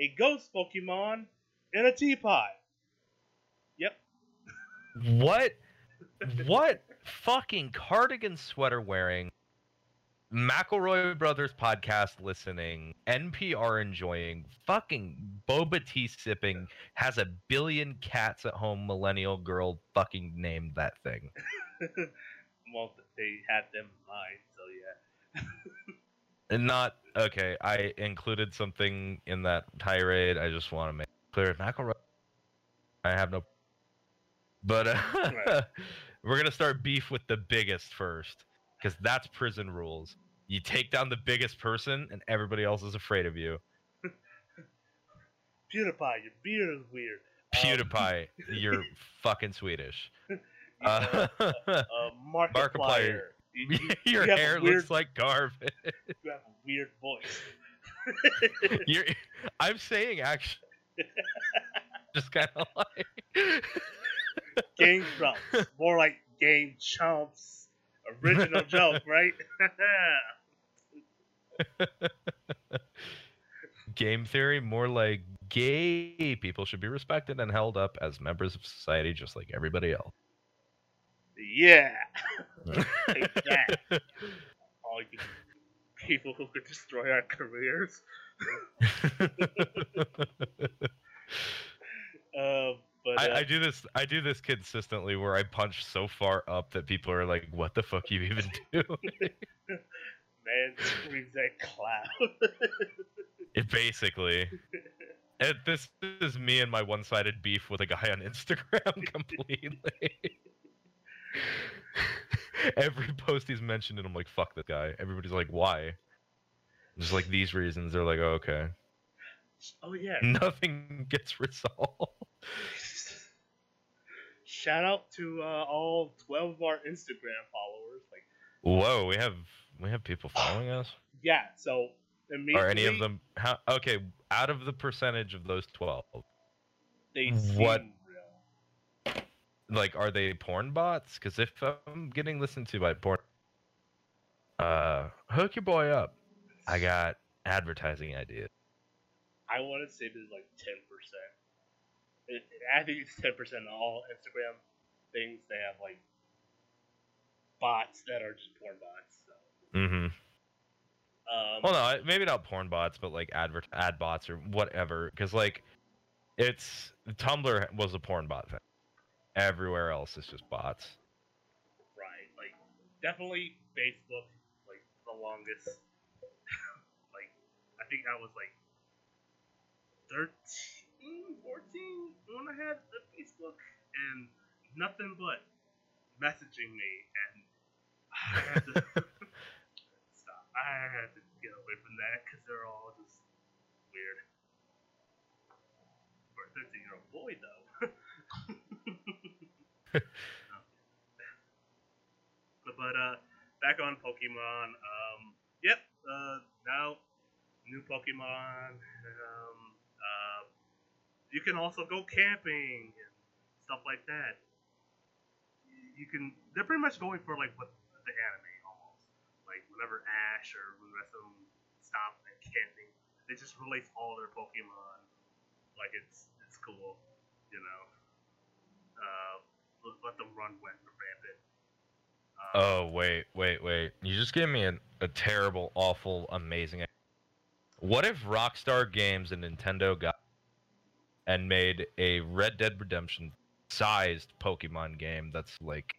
a ghost Pokemon in a teapot. Yep. What? what fucking cardigan sweater wearing, McElroy Brothers podcast listening, NPR enjoying, fucking boba tea sipping, has a billion cats at home millennial girl fucking named that thing. [laughs] well, they had them in mind, so yeah. And not okay. I included something in that tirade. I just want to make clear. McElroy. I have no. But uh, Right. [laughs] we're gonna start beef with the biggest first, because that's prison rules. You take down the biggest person, and everybody else is afraid of you. [laughs] PewDiePie, your beard is weird. Um, PewDiePie, [laughs] you're fucking Swedish. Uh, know, uh, Markiplier. Markiplier. You, you- [laughs] your you hair weird, looks like garbage. You have a weird voice. You're, I'm saying actually, just kind of like. Game Grumps. More like Game Chumps. Original [laughs] joke, right? [laughs] Game theory, more like gay people should be respected and held up as members of society just like everybody else. yeah. [laughs] Take that. All you people who could destroy our careers. Uh, but uh, I, I do this. I do this consistently, where I punch so far up that people are like, "What the fuck you even [laughs] do?" man screams at cloud. it basically. And this is me and my one-sided beef with a guy on Instagram [laughs] completely. [laughs] Every post he's mentioned, and I'm like, "Fuck that guy." Everybody's like, "Why?" Just like these reasons. They're like, oh, "Okay." oh yeah. Nothing gets resolved. Shout out to uh, all twelve of our Instagram followers. Like, Whoa, we have we have people following us. [sighs] yeah. So immediately Are any of them? How, okay, out of the percentage of those twelve, they seem what- real. like, are they porn bots? Because if I'm getting listened to by porn, uh, hook your boy up. I got advertising ideas. I want to say there's like ten percent. I think it's ten percent of all Instagram things. They have like bots that are just porn bots. So, Mm-hmm. um, Well, no, maybe not porn bots, but like advert ad bots or whatever. Because like, it's Tumblr was a porn bot thing. Everywhere else is just bots. right, like definitely Facebook, like the longest. [laughs] like, I think I was like 13, 14 when I had the Facebook, and nothing but messaging me, and I had to [laughs] stop. I had to get away from that because they're all just weird. For a 13 year old boy, though. [laughs] but, but uh, back on Pokemon. Um, yep. Uh, now new Pokemon. Um, uh, you can also go camping and stuff like that. You can. They're pretty much going for like what the anime almost. Like whenever Ash or when the rest of them stop at camping, they just release all their Pokemon. Like it's it's cool, you know. Uh, let, them run wet and rampant. Um, Oh wait, wait, wait! You just gave me an, a terrible, awful, amazing. What if Rockstar Games and Nintendo got and made a Red Dead Redemption sized Pokemon game that's like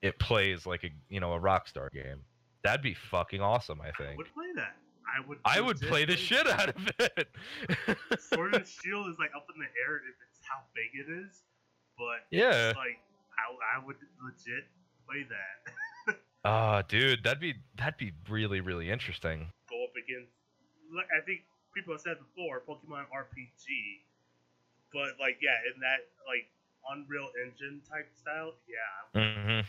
it plays like a you know a Rockstar game? That'd be fucking awesome. I think. I would play that. I would. I would play the shit out of it. [laughs] Sword and Shield is like up in the air if it's how big it is, but yeah. it's like I, I would legit play that. [laughs] Ah, dude, that'd be that'd be really really interesting. Go up against. Like I think people have said before, Pokemon RPG, but like yeah, in that like Unreal Engine type style, yeah. hmm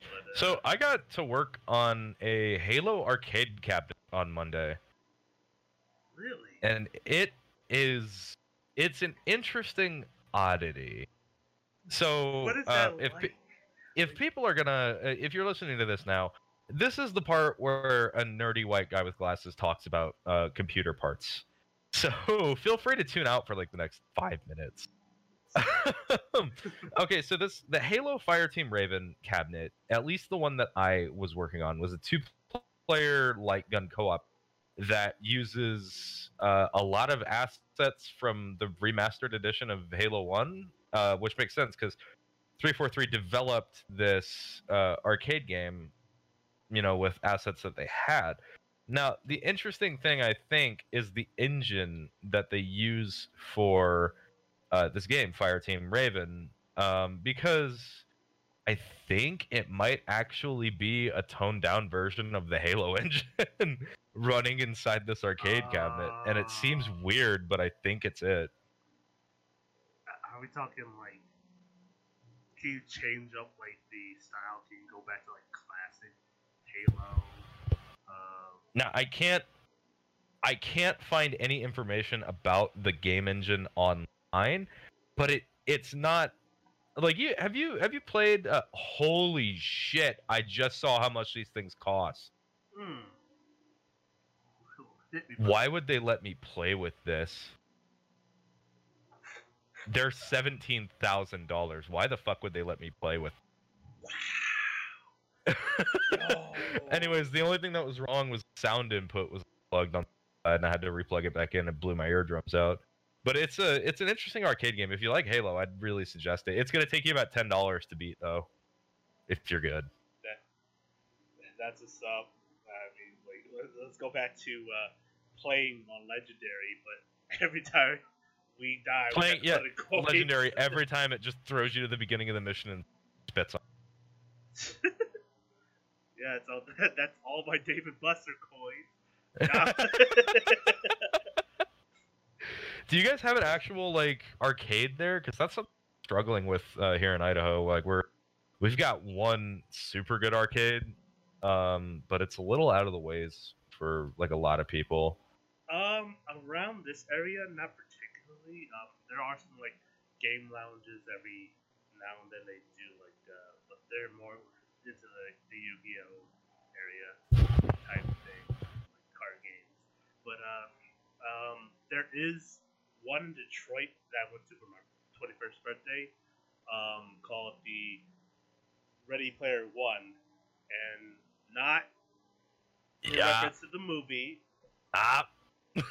But, uh, So I got to work on a Halo arcade cabinet on Monday, really, and it is it's an interesting oddity. So uh, if like? if people are gonna uh, if you're listening to this now, this is the part where a nerdy white guy with glasses talks about uh, computer parts. So [laughs] feel free to tune out for like the next five minutes. [laughs] okay, so this the Halo Fireteam Raven cabinet, at least the one that I was working on, was a two-player light gun co-op that uses uh, a lot of assets from the remastered edition of Halo One, uh, which makes sense because 343 developed this uh, arcade game, you know, with assets that they had. Now, the interesting thing I think is the engine that they use for uh, this game, Fireteam Raven, um, because I think it might actually be a toned down version of the Halo [laughs] engine running inside this arcade cabinet, and it seems Ah. weird, but I think it's it. Are we talking like? Can you change up like the style? Can you go back to like classic Halo? Now I can't I can't find any information about the game engine online, but it it's not like you have you have you played uh, holy shit, I just saw how much these things cost. hmm. Hit me, bro. Why would they let me play with this? They're seventeen thousand dollars. Why the fuck would they let me play with? Wow. [laughs] Anyways, the only thing that was wrong was sound input was plugged on, and I had to replug it back in. and blew my eardrums out. But it's a it's an interesting arcade game. If you like Halo, I'd really suggest it. It's gonna take you about ten dollars to beat though, if you're good. That's a sub. I mean, like, let- let's go back to uh, playing on Legendary, but every time we die, Playing- to yeah. Legendary every [laughs] time it just throws you to the beginning of the mission and spits on. [laughs] yeah, so that, [laughs] that's all my David Buster coins. [laughs] Do you guys have an actual like arcade there? Because that's something I'm struggling with uh, here in Idaho. Like we're we've got one super good arcade, um, but it's a little out of the ways for like a lot of people. Um, around this area, not particularly. Um, there are some like game lounges every now and then they do like, uh, but they're more into like the Yu-Gi-Oh area type of thing, like card games. But um, um, there is one in Detroit that I went to for my 21st birthday, um, called the Ready Player One, and not in reference to the movie, Ah. [laughs]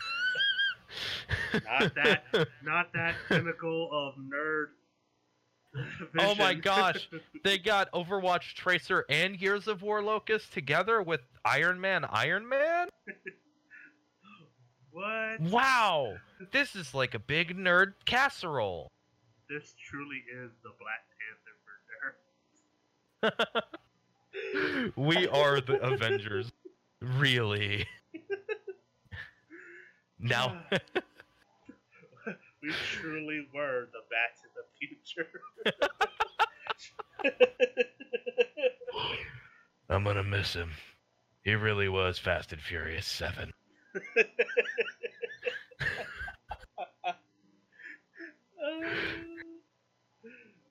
Not that- not that pinnacle of nerd. [laughs] Oh my gosh. [laughs] They got Overwatch Tracer and Gears of War Locust together with Iron Man. Iron Man? [laughs] what? Wow. This is like a big nerd casserole. This truly is the Black Panther for nerds. we are the Avengers. Really. Now, we truly were the Back to the Future. [laughs] I'm gonna miss him. He really was Fast and Furious 7. [laughs]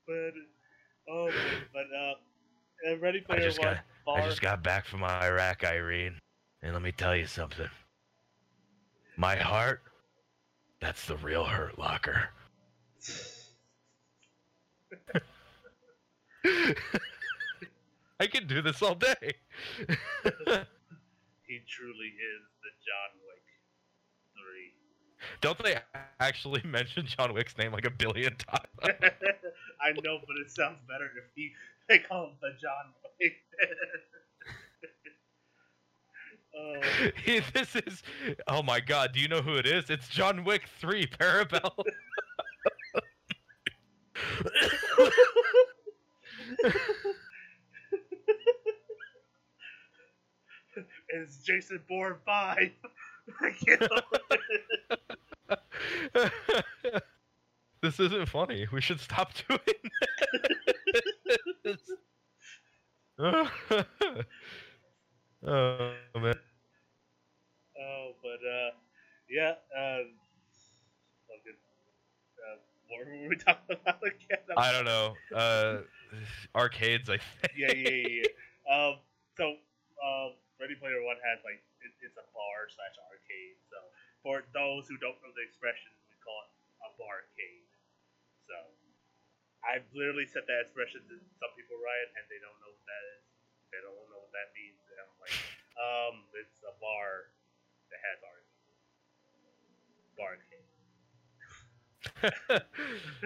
but oh, but uh, uh, Ready I just One. got- bar, I just got back from Iraq, Irene. And let me tell you something. My heart, that's the real hurt locker. I can do this all day. [laughs] he truly is the John Wick three. Don't they actually mention John Wick's name like a billion times? [laughs] I know, but it sounds better if he they call him the John Wick. [laughs] [laughs] oh, this is. Oh my god, do you know who it is? It's John Wick 3 Parabel. [laughs] it's Jason Bourne five. [laughs] This isn't funny. We should stop doing this. Oh man. oh, but uh, yeah. Uh, fucking, uh, what were we [laughs] talking about again? I don't know. Uh, arcades, I think. yeah, yeah, yeah. yeah. Um, so, um, Ready Player One has like it, it's a bar slash arcade. So, for those who don't know the expression, we call it a barcade. So, I've literally said that expression to some people, Ryan, and they don't know what that is. They don't know what that means. And I'm like, um, it's a bar that has arcade. Barcade.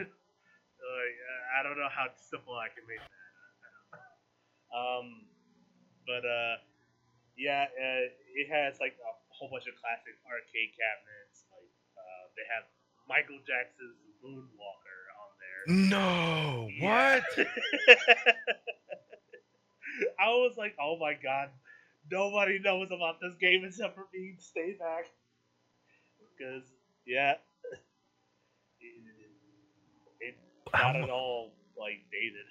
[laughs] Like, I don't know how simple I can make that. [laughs] Um, but uh, yeah, uh, it has like a whole bunch of classic arcade cabinets. Like uh, they have Michael Jackson's Moonwalker on there. no. Yeah. What? [laughs] I was like, oh my god, nobody knows about this game except for me. Stay back, because yeah, it's not at all like dated.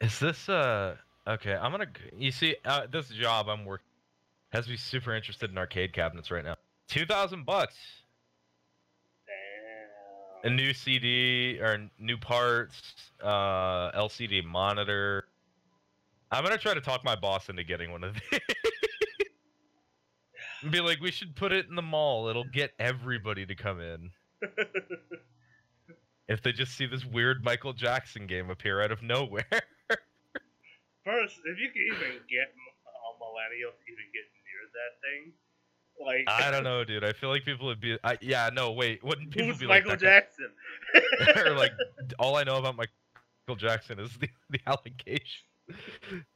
Is this uh okay? I'm gonna. You see, uh, this job I'm working has me super interested in arcade cabinets right now. Two thousand bucks, a new CD or new parts, uh, LCD monitor. I'm gonna try to talk my boss into getting one of these. [laughs] And Be like, we should put it in the mall. It'll get everybody to come in. [laughs] If they just see this weird Michael Jackson game appear out of nowhere. first, if you can even get a millennial to even get near that thing, like I don't [laughs] know, dude. I feel like people would be. I, yeah, no, wait. Wouldn't people who's be Michael like Jackson? [laughs] or like [laughs] all I know about Michael Jackson is the, the allegation.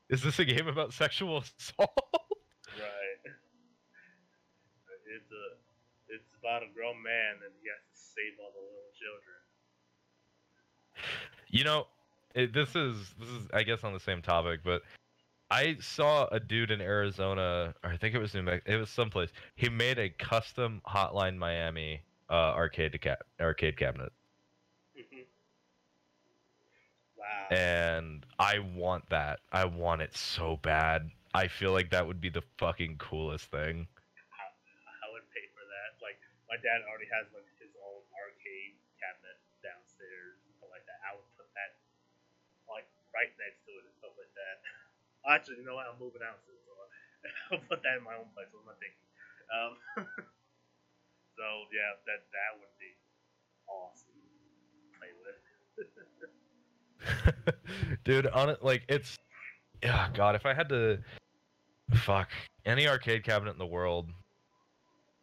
Is this a game about sexual assault? right. It's a it's about a grown man and he has to save all the little children. You know, it, this is this is I guess on the same topic, but I saw a dude in Arizona, or I think it was New Mexico. It was someplace. He made a custom Hotline Miami uh, arcade ca- arcade cabinet, wow. and I want that. I want it so bad. I feel like that would be the fucking coolest thing. I would pay for that. Like my dad already has like his own arcade cabinet downstairs, like that. I would put that like right next to it and stuff like that. Actually, you know what? I'm moving out soon, so [laughs] I'll put that in my own place. What am I thinking? Um, [laughs] so yeah, that that would be awesome. Play with. [laughs] Dude, on it like it's yeah, god, if I had to fuck any arcade cabinet in the world,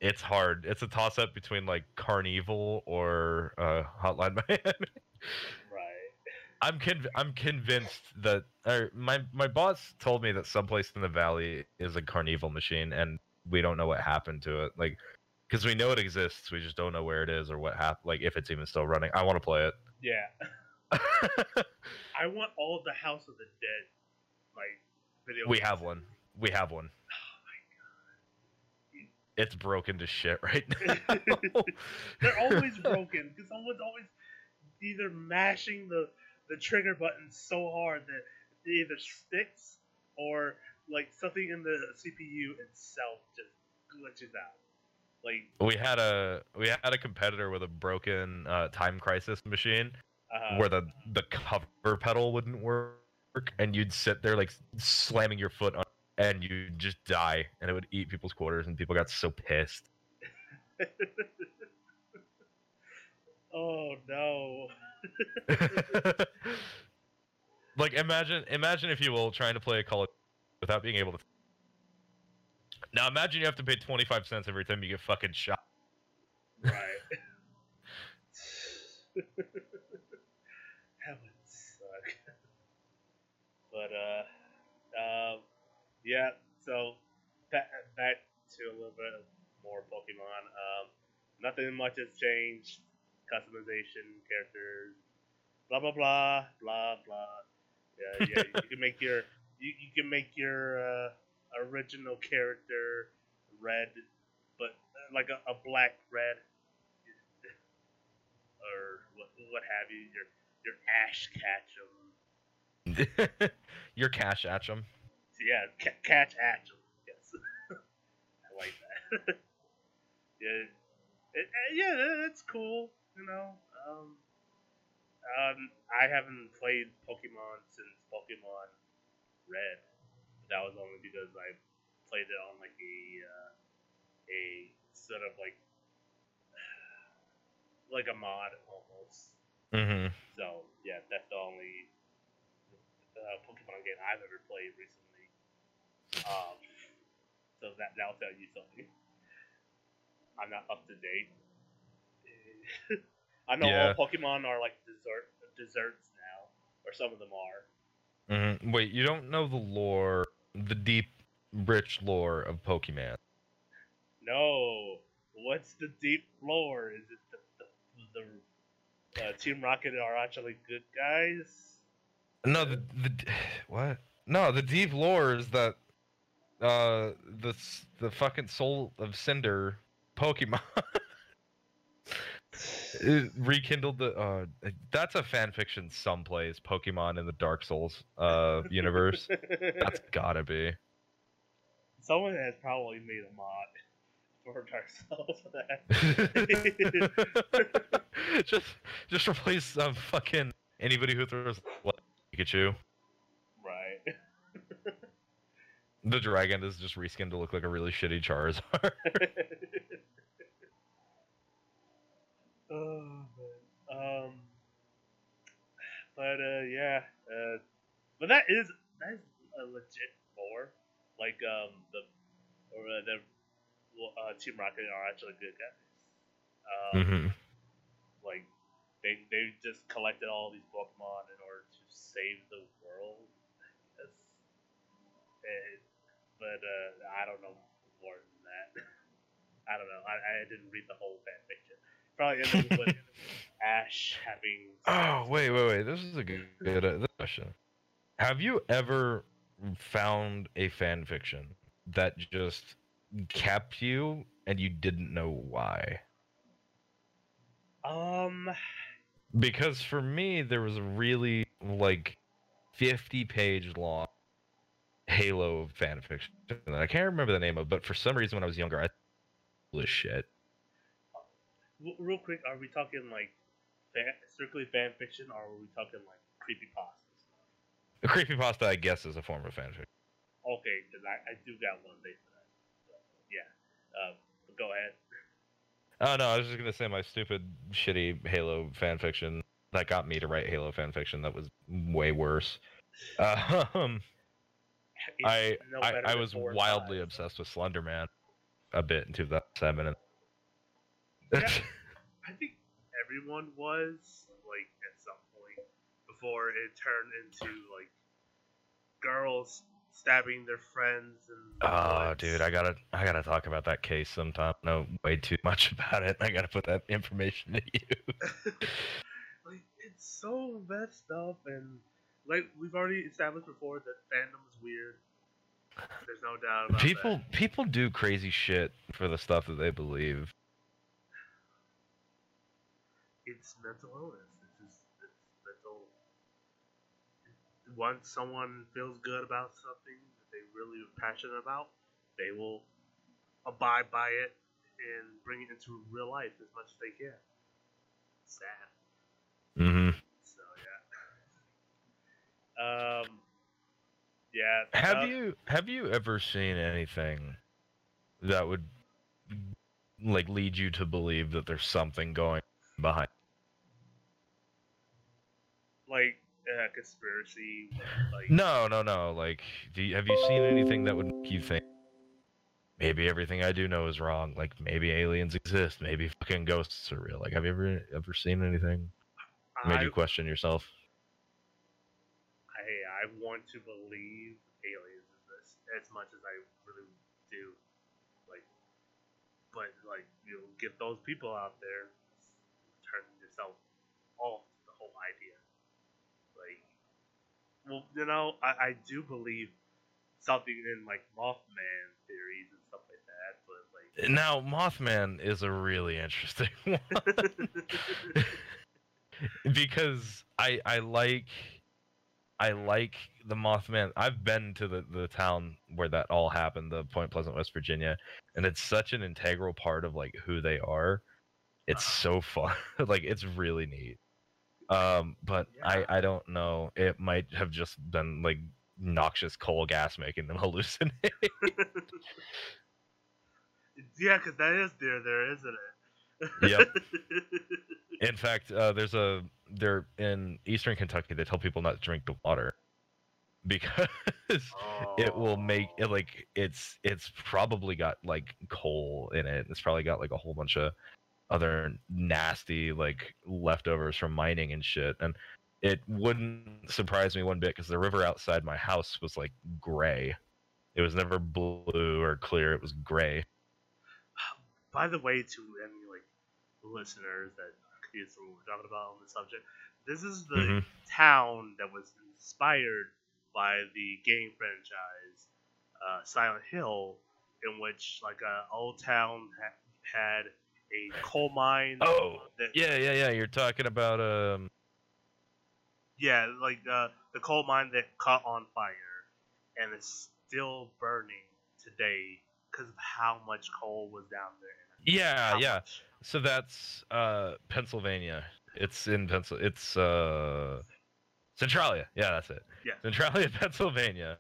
it's hard. It's a toss up between like Carnival or uh Hotline Miami. I'm conv- I'm convinced that or my my boss told me that someplace in the valley is a Carnival machine and we don't know what happened to it. Like cuz we know it exists, we just don't know where it is or what happened like if it's even still running. I want to play it. Yeah. [laughs] I want all of the House of the Dead like video. We games. have one. We have one. Oh it's broken to shit right [laughs] now. They're always broken because someone's always either mashing the the trigger button so hard that it either sticks or like something in the CPU itself just glitches out. Like, we had a we had a competitor with a broken uh, time crisis machine uh, where the the cover pedal wouldn't work and you'd sit there like slamming your foot on and you'd just die and it would eat people's quarters and people got so pissed. [laughs] oh no. [laughs] like imagine imagine if you will trying to play a call without being able to now imagine you have to pay 25 cents every time you get fucking shot Right. [laughs] that would suck. But uh, um, yeah. So back back to a little bit more Pokemon. Um, nothing much has changed. Customization, characters, blah blah blah blah blah. Yeah, yeah. you [laughs] can make your you, you can make your uh, original character red, but uh, like a, a black red [laughs] or what, what have you, your your Ash Ketchum. your cash at them yeah, ca- catch Ketchum. Yes, [laughs] I like that. yeah, it, uh, yeah, that's cool. You know, um, um, I haven't played Pokemon since Pokemon Red. But That was only because I played it on like a uh, a sort of like [sighs] like a mod almost. mm-hmm. So yeah, that's the only uh, Pokemon game I've ever played recently. Um, so that that'll tell you something. I'm not up to date. [laughs] I know Yeah. all Pokemon are like dessert desserts now, or some of them are. Mm-hmm. wait you don't know the lore the deep rich lore of pokemon No, what's the deep lore? Is it the the, the uh, Team Rocket are actually good guys? no the, the [sighs] what no the deep lore is that uh the the fucking soul of cinder pokemon [laughs] rekindled the uh that's a fan fiction someplace pokemon in the dark souls uh [laughs] universe that's gotta be Someone has probably made a mod for Dark Souls for that. [laughs] just just replace um fucking anybody who throws what Pikachu. right. The dragon is just reskinned to look like a really shitty Charizard. [laughs] oh man. Um. But uh, yeah. Uh, but that is that is a legit lore. Like um the or uh, the uh, Team Rocket are actually good guys. Um, hmm Like they they just collected all these Pokemon in order to save the world. I guess. And, but uh, I don't know more than that. [laughs] I don't know. I, I didn't read the whole fan fiction. Probably ended with [laughs] Ash having. Oh wait, wait, wait. This is a good, good uh, this question. Have you ever found a fan fiction that just kept you and you didn't know why? Um. Because for me, there was a really like fifty page long Halo fan fiction that I can't remember the name of, but for some reason when I was younger, I was shit. Real quick, are we talking like fan, strictly fan fiction, or are we talking like creepy pastas? Creepy pasta, I guess, is a form of fan fiction. Okay, because I, I do got one day for that. So, yeah. Um, go ahead. [laughs] Oh no, I was just gonna say my stupid, shitty Halo fan fiction that got me to write Halo fan fiction that was way worse. [laughs] Um, I no I, I was wildly five. obsessed with Slender Man a bit in 2007. And Yeah. I think everyone was like at some point before it turned into like girls stabbing their friends and. oh, dude, I gotta I gotta talk about that case sometime. I know way too much [laughs] about it. I gotta put that information to you. [laughs] like it's so messed up and like we've already established before that fandom is weird. There's no doubt about people that. people do crazy shit for the stuff that they believe. It's mental illness. It's just it's mental. Once someone feels good about something that they really are passionate about, they will abide by it and bring it into real life as much as they can. Sad. Mm-hmm. So yeah. [laughs] Um. Yeah. Have uh, you have you ever seen anything that would like lead you to believe that there's something going behind? Like uh, conspiracy? Like No, no, no. Like, do you, have you seen anything that would make you think maybe everything I do know is wrong? Like, maybe aliens exist. Maybe fucking ghosts are real. Like, have you ever ever seen anything made you question yourself? I I want to believe aliens exist as much as I really do. Like, but like you know, get those people out there, turn yourself off the whole idea. Like, well, you know, I, I do believe something in like Mothman theories and stuff like that, but like. Eh, now, Mothman is a really interesting [laughs] one [laughs] because I I like I like the Mothman. I've been to the, the town where that all happened, the Point Pleasant, West Virginia, and it's such an integral part of like who they are. It's uh-huh. so fun. [laughs] like it's really neat. Um, but Yeah. I I don't know. It might have just been like noxious coal gas making them [laughs] hallucinate. [laughs] yeah, because that is there, there isn't it? Yep. [laughs] In fact, uh, there's a they're in eastern Kentucky. They tell people not to drink the water because it will make it like it's it's probably got like coal in it. It's probably got like a whole bunch of other nasty like leftovers from mining and shit. And it wouldn't surprise me one bit because the river outside my house was like gray. It was never blue or clear. It was gray. By the way, to any like listeners that confused what we're talking about on the subject, this is the Mhm. town that was inspired by the game franchise uh, Silent Hill, in which like a old town ha- had a coal mine. Oh, that, Yeah, yeah, yeah. You're talking about um. yeah, like uh, the coal mine that caught on fire, and it's still burning today because of how much coal was down there. Yeah, How yeah. much. So that's uh Pennsylvania. It's in Pencil. It's uh Centralia. Yeah, that's it. Yeah. Centralia, [laughs] Pennsylvania.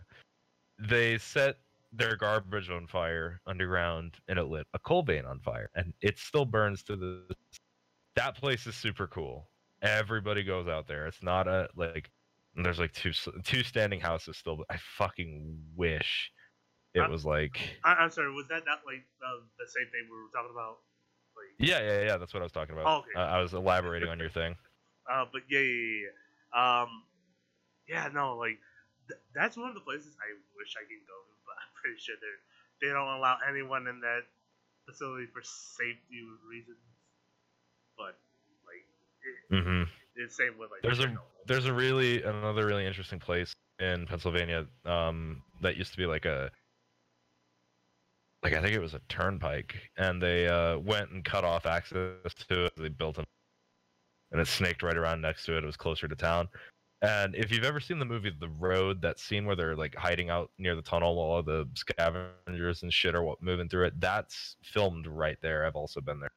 They set their garbage on fire underground, and it lit a coal vein on fire, and it still burns to the. That place is super cool. Everybody goes out there. It's not a like, there's like two two standing houses still. But I fucking wish it Uh, was like. I, I'm sorry. Was that not like uh, the same thing we were talking about? Like, Yeah, yeah, yeah. That's what I was talking about. Oh, okay. Uh, I was elaborating on your thing. [laughs] Uh, but yeah, yeah, yeah. Um, yeah, no, like th- that's one of the places I wish I could go, I'm pretty sure they're they don't allow anyone in that facility for safety reasons. But like, it, hmm it's same with like There's a Chernobyl. there's a really another really interesting place in Pennsylvania um, that used to be like a like I think it was a turnpike, and they uh, went and cut off access to it. They built them, and it snaked right around next to it. It was closer to town. And if you've ever seen the movie The Road, that scene where they're like hiding out near the tunnel while all the scavengers and shit are moving through it, that's filmed right there. I've also been there.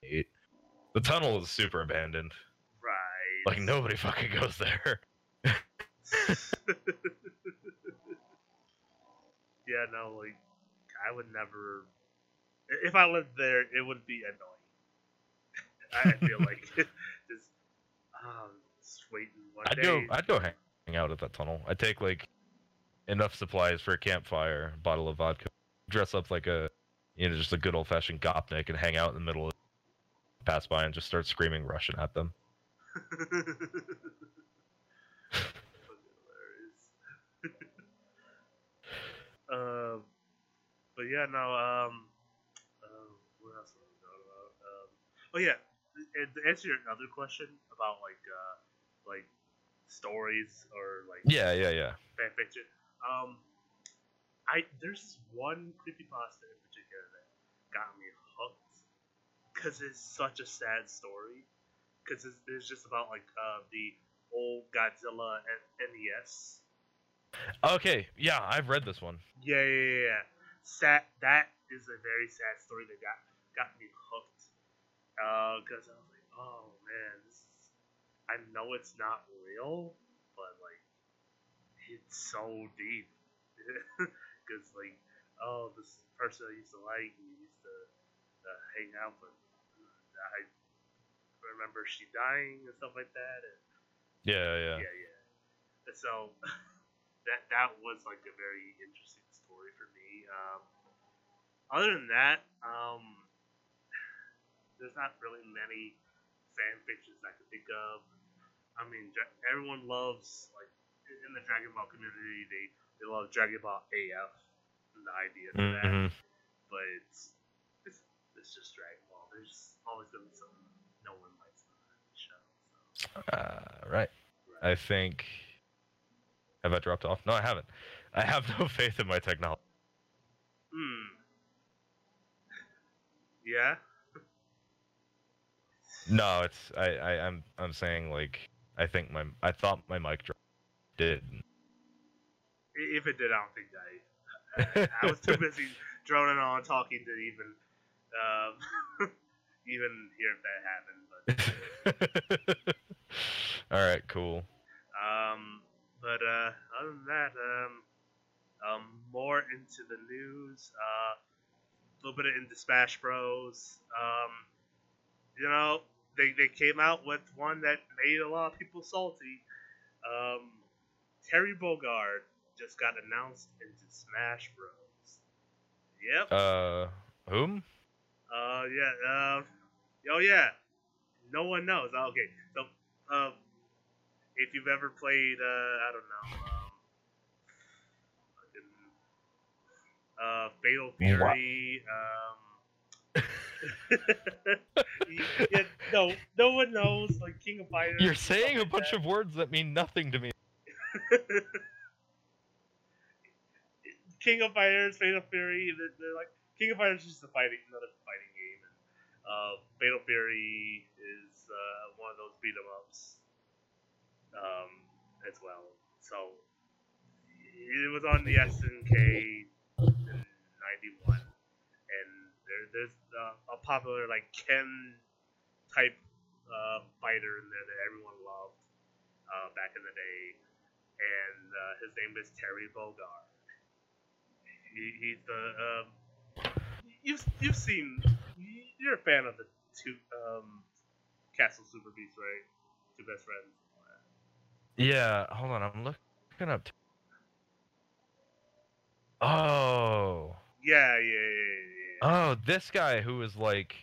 The tunnel is super abandoned. right. Like nobody fucking goes there. [laughs] yeah, no, like I would never. If I lived there, it would be annoying. [laughs] I feel like [laughs] just um, one I'd day. go. I'd go hang, hang out at that tunnel. I'd take like enough supplies for a campfire, a bottle of vodka, dress up like a, you know, just a good old fashioned gopnik, and hang out in the middle of, pass by and just start screaming Russian at them. [laughs] [laughs] Um, but yeah, no. Um, uh, what else was I talking about? Um, oh yeah, and to answer your other question about like uh, like stories or like Yeah, yeah, yeah. fan fiction. Um, I there's one creepy creepypasta in particular that got me hooked because it's such a sad story. Because it's, it's just about like uh, the old Godzilla NES. Okay, yeah, I've read this one. Yeah, yeah, yeah, yeah. Sad. That is a very sad story that got got me hooked. Because I was like, oh man, I know it's not real, but like, it's so deep. [laughs] Because like, oh, this person I used to like, we used to uh, hang out, but I remember she dying and stuff like that. And, Yeah, yeah. yeah, yeah. And So [laughs] that that was like a very interesting story for me. Um, other than that, um, there's not really many fan fictions I can think of. I mean, everyone loves like in the Dragon Ball community, they they love Dragon Ball AF and the idea for that. hmm But it's, it's it's just Dragon Ball. There's always gonna be something no one likes in the show. So. Uh, right. I think. Have I dropped off? No, I haven't. I have no [laughs] faith in my technology. Hmm. Yeah. No, it's I, I I'm I'm saying like I think my I thought my mic dropped. Did. If it did, I don't think [laughs] I. I was too busy droning on talking to even, um, [laughs] even hear if that happened. But [laughs] All right, cool. um, but uh, other than that, um, um, more into the news. Uh, a little bit into Smash Bros. Um, you know, they they came out with one that made a lot of people salty. Um, Terry Bogard just got announced into Smash Bros. Yep. Uh, whom? Uh, yeah. Um. oh, yeah. No one knows. Oh, okay. So, um, if you've ever played, uh, I don't know, um, uh, Fatal What? Fury, um. [laughs] yeah, no, no one knows. Like King of Fighters. You're saying a bunch of words that mean nothing to me. [laughs] King of Fighters, Fatal Fury. They're, they're like King of Fighters is just a fighting, another fighting game, and uh, Fatal Fury is uh, one of those beat 'em ups um, as well. So it was on the SNK in '91, and there, there's uh, a popular like Ken type uh, fighter in there that everyone loved uh, back in the day, and uh, his name is Terry Bogard. He, he's the um, you've you've seen you're a fan of the two um, Castle Super Beast, right? Two best friends. Yeah, hold on. I'm looking up. Oh, Yeah, yeah, yeah, yeah. Oh, this guy who was like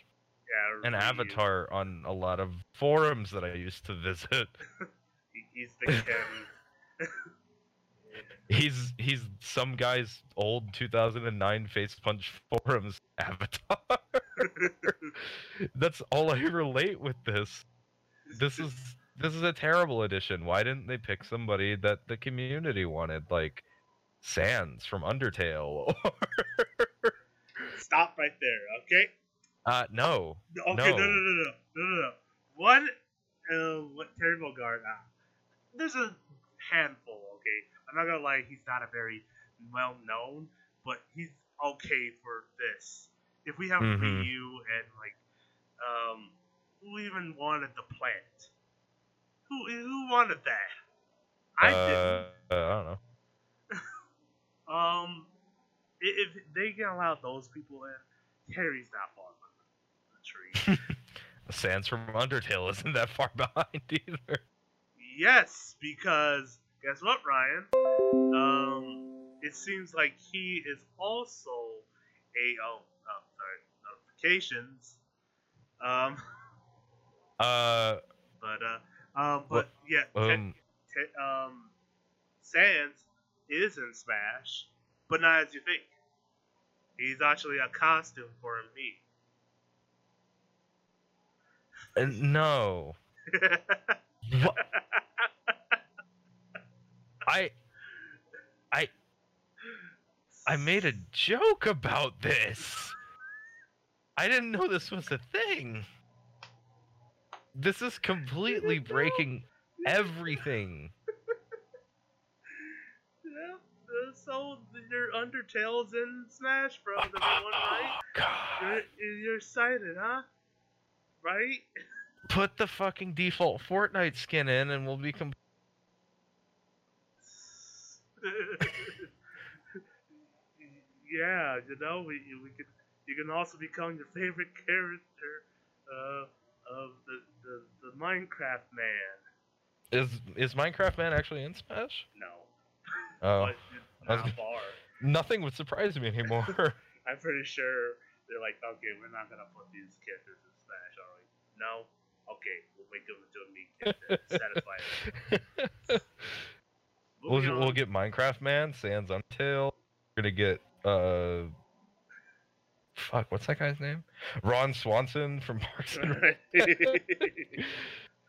yeah an avatar on a lot of forums that I used to visit. [laughs] He's the Ken. [laughs] He's he's some guy's old 2009 Facepunch forums [laughs] avatar. That's all I relate with this. This is this is a terrible edition. Why didn't they pick somebody that the community wanted, like Sans from Undertale? Or Stop right there, okay? uh, no, Okay, no, no, No. no, no, no, no, no. What? Uh, what Terry Bogard? Uh, there's a handful. Okay, I'm not gonna lie. He's not a very well known, but he's okay for this. If we have Mhm. Ryu and like, um, who even wanted the plant? Who who wanted that? I uh, didn't. uh, I don't know. [laughs] Um, if they can allow those people in, Terry's not far behind the tree. [laughs] Sans from Undertale isn't that far [laughs] behind either. Yes, because guess what, Ryan? Um, it seems like he is also a oh, oh sorry notifications. Um, Uh, but uh, um, but yeah, te- um, te- um, Sans is in Smash, but not as you think. He's actually a costume for Mii. uh, no. What? [laughs] I I I made a joke about this. I didn't know this was a thing. This is completely breaking everything. So your Undertale's in Smash Bros. Everyone, right? Oh, God. You're, you're excited, huh? Right? [laughs] Put the fucking default Fortnite skin in and we'll be [laughs] yeah, you know, we we could you can also become your favorite character uh, of the, the the Minecraft man. Is is Minecraft Man actually in Smash? No, Oh. [laughs] but I was not gonna- far. Nothing would surprise me anymore. [laughs] [laughs] I'm pretty sure they're like, okay, we're not gonna put these characters in Smash, all right? No, okay, we'll make them into a meat character. [laughs] Satisfy we'll, we'll get Minecraft Man, Sans Untail. We're gonna get uh fuck, what's that guy's name? Ron Swanson from Parks and Rec.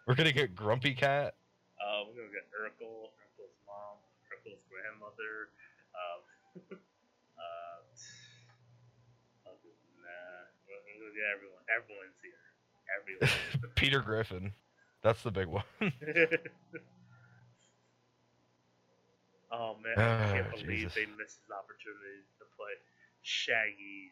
We're gonna get Grumpy Cat. Uh, we're gonna get Urkel, Urkel's mom, Urkel's grandmother. Um, uh, other than that, gonna get everyone. Everyone's here. Everyone. [laughs] Peter Griffin. That's the big one. [laughs] oh man, I can't Ah, believe Jesus. they missed this opportunity to play Shaggy.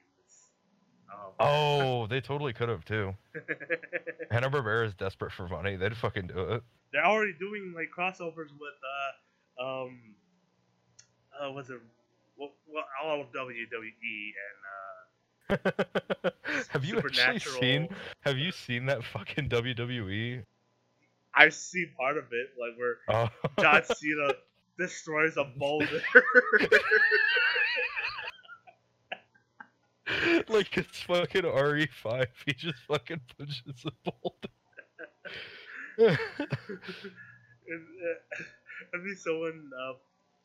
Oh. oh, they totally could have too. [laughs] Hanna Barbera is desperate for money. They'd fucking do it. They're already doing like crossovers with uh um uh was it well, well all of WWE and uh [laughs] have you actually seen? Have you seen that fucking WWE? I see part of it like where Oh. John [laughs] Cena destroys a boulder. [laughs] like it's fucking RE5. He just fucking punches a boulder. uh, I mean someone uh,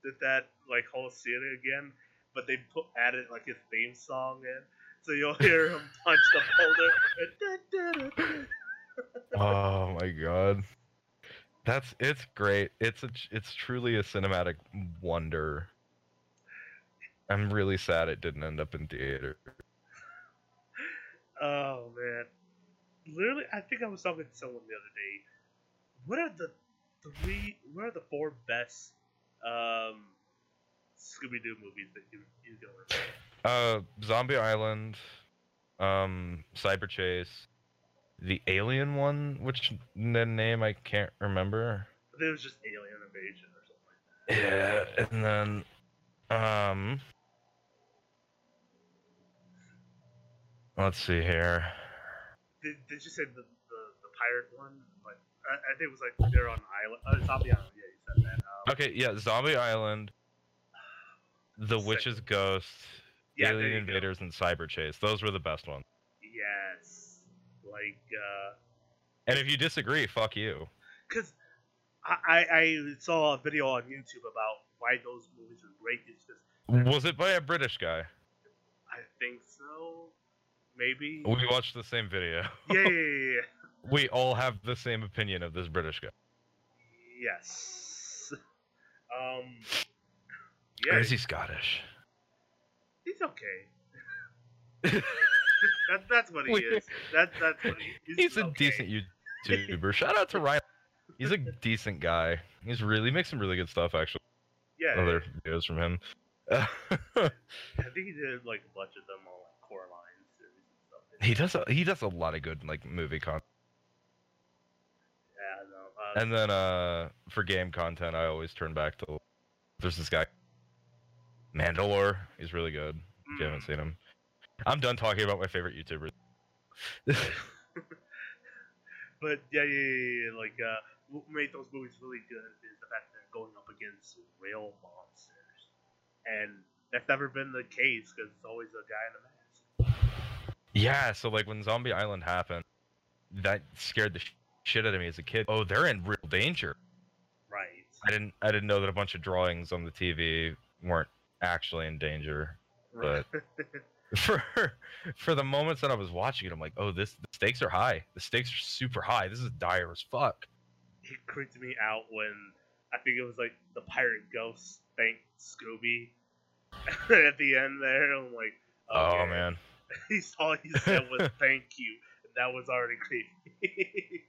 did that like whole scene again, but they put added like his theme song in. So you'll hear him punch the boulder. oh my god. That's it's great. It's a it's truly a cinematic wonder. I'm really sad it didn't end up in theater. Oh man, literally, I think I was talking to someone the other day. What are the three? What are the four best um, Scooby Doo movies that you you can remember? Uh, Zombie Island, um, Cyber Chase, the Alien one, which the name I can't remember. I think it was just Alien Invasion or something like Yeah, and then, um, let's see here. Did, did you say the, the, the pirate one? Like I, I think it was like they're on an island. Uh, Zombie Island. Yeah, you and then um, Okay, yeah, Zombie Island, The. Witch's Ghost, yeah, Alien you go. Invaders, and Cyber Chase. Those were the best ones. Yes, like uh, And if you disagree, fuck you. because I, I saw a video on YouTube about why those movies were great. It's just Was it by a British guy? I think so, maybe. We watched the same video. [laughs] yeah, yeah, yeah, yeah. We all have the same opinion of this British guy. Yes. Um. Or is he Scottish? he's okay. [laughs] That, that's what he is. That, that's what he, He's a okay. decent YouTuber. [laughs] Shout out to Ryan. He's a decent guy. He's really makes some really good stuff actually. Yeah, Other videos from him. [laughs] I think he did like a bunch of them on like Coraline series and stuff. he does a, he does a lot of good like movie content. Yeah, no. Uh, And then uh for game content, I always turn back to there's this guy Mandalore. He's really good. If you haven't mm, seen him, I'm done talking about my favorite YouTubers. [laughs] But yeah, yeah, yeah, yeah, like uh, what made those movies really good is the fact that they're going up against real monsters, and that's never been the case because it's always a guy in a mask. yeah, so like when Zombie Island happened, that scared the sh- shit out of me as a kid. Oh, they're in real danger. Right. I didn't I didn't know that a bunch of drawings on the TV weren't actually in danger. But [laughs] For for the moments that I was watching it, I'm like, oh, this the stakes are high. The stakes are super high. This is dire as fuck. it creeped me out when I think it was like the pirate ghost thanked Scooby [laughs] at the end there. I'm like, Oh man. [laughs] He's all he said was thank you, and that was already creepy.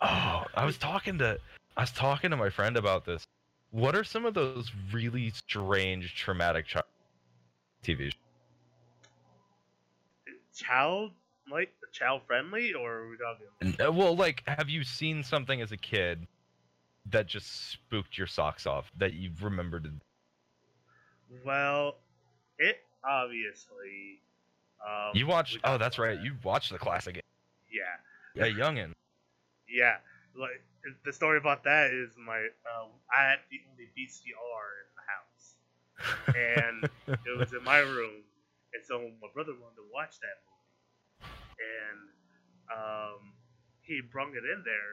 Oh, I was talking to I was talking to my friend about this. What are some of those really strange traumatic child TV shows? child like child friendly, or are we talking? Uh, Well, like, have you seen something as a kid that just spooked your socks off that you remembered? Well, it obviously. Um, You watched? Oh, that's right. You watched the classic. Yeah, Yeah, youngin. yeah. Like the story about that is my um, I had the only VCR in the house. and [laughs] it was in my room, and so my brother wanted to watch that movie, and um, he brung it in there,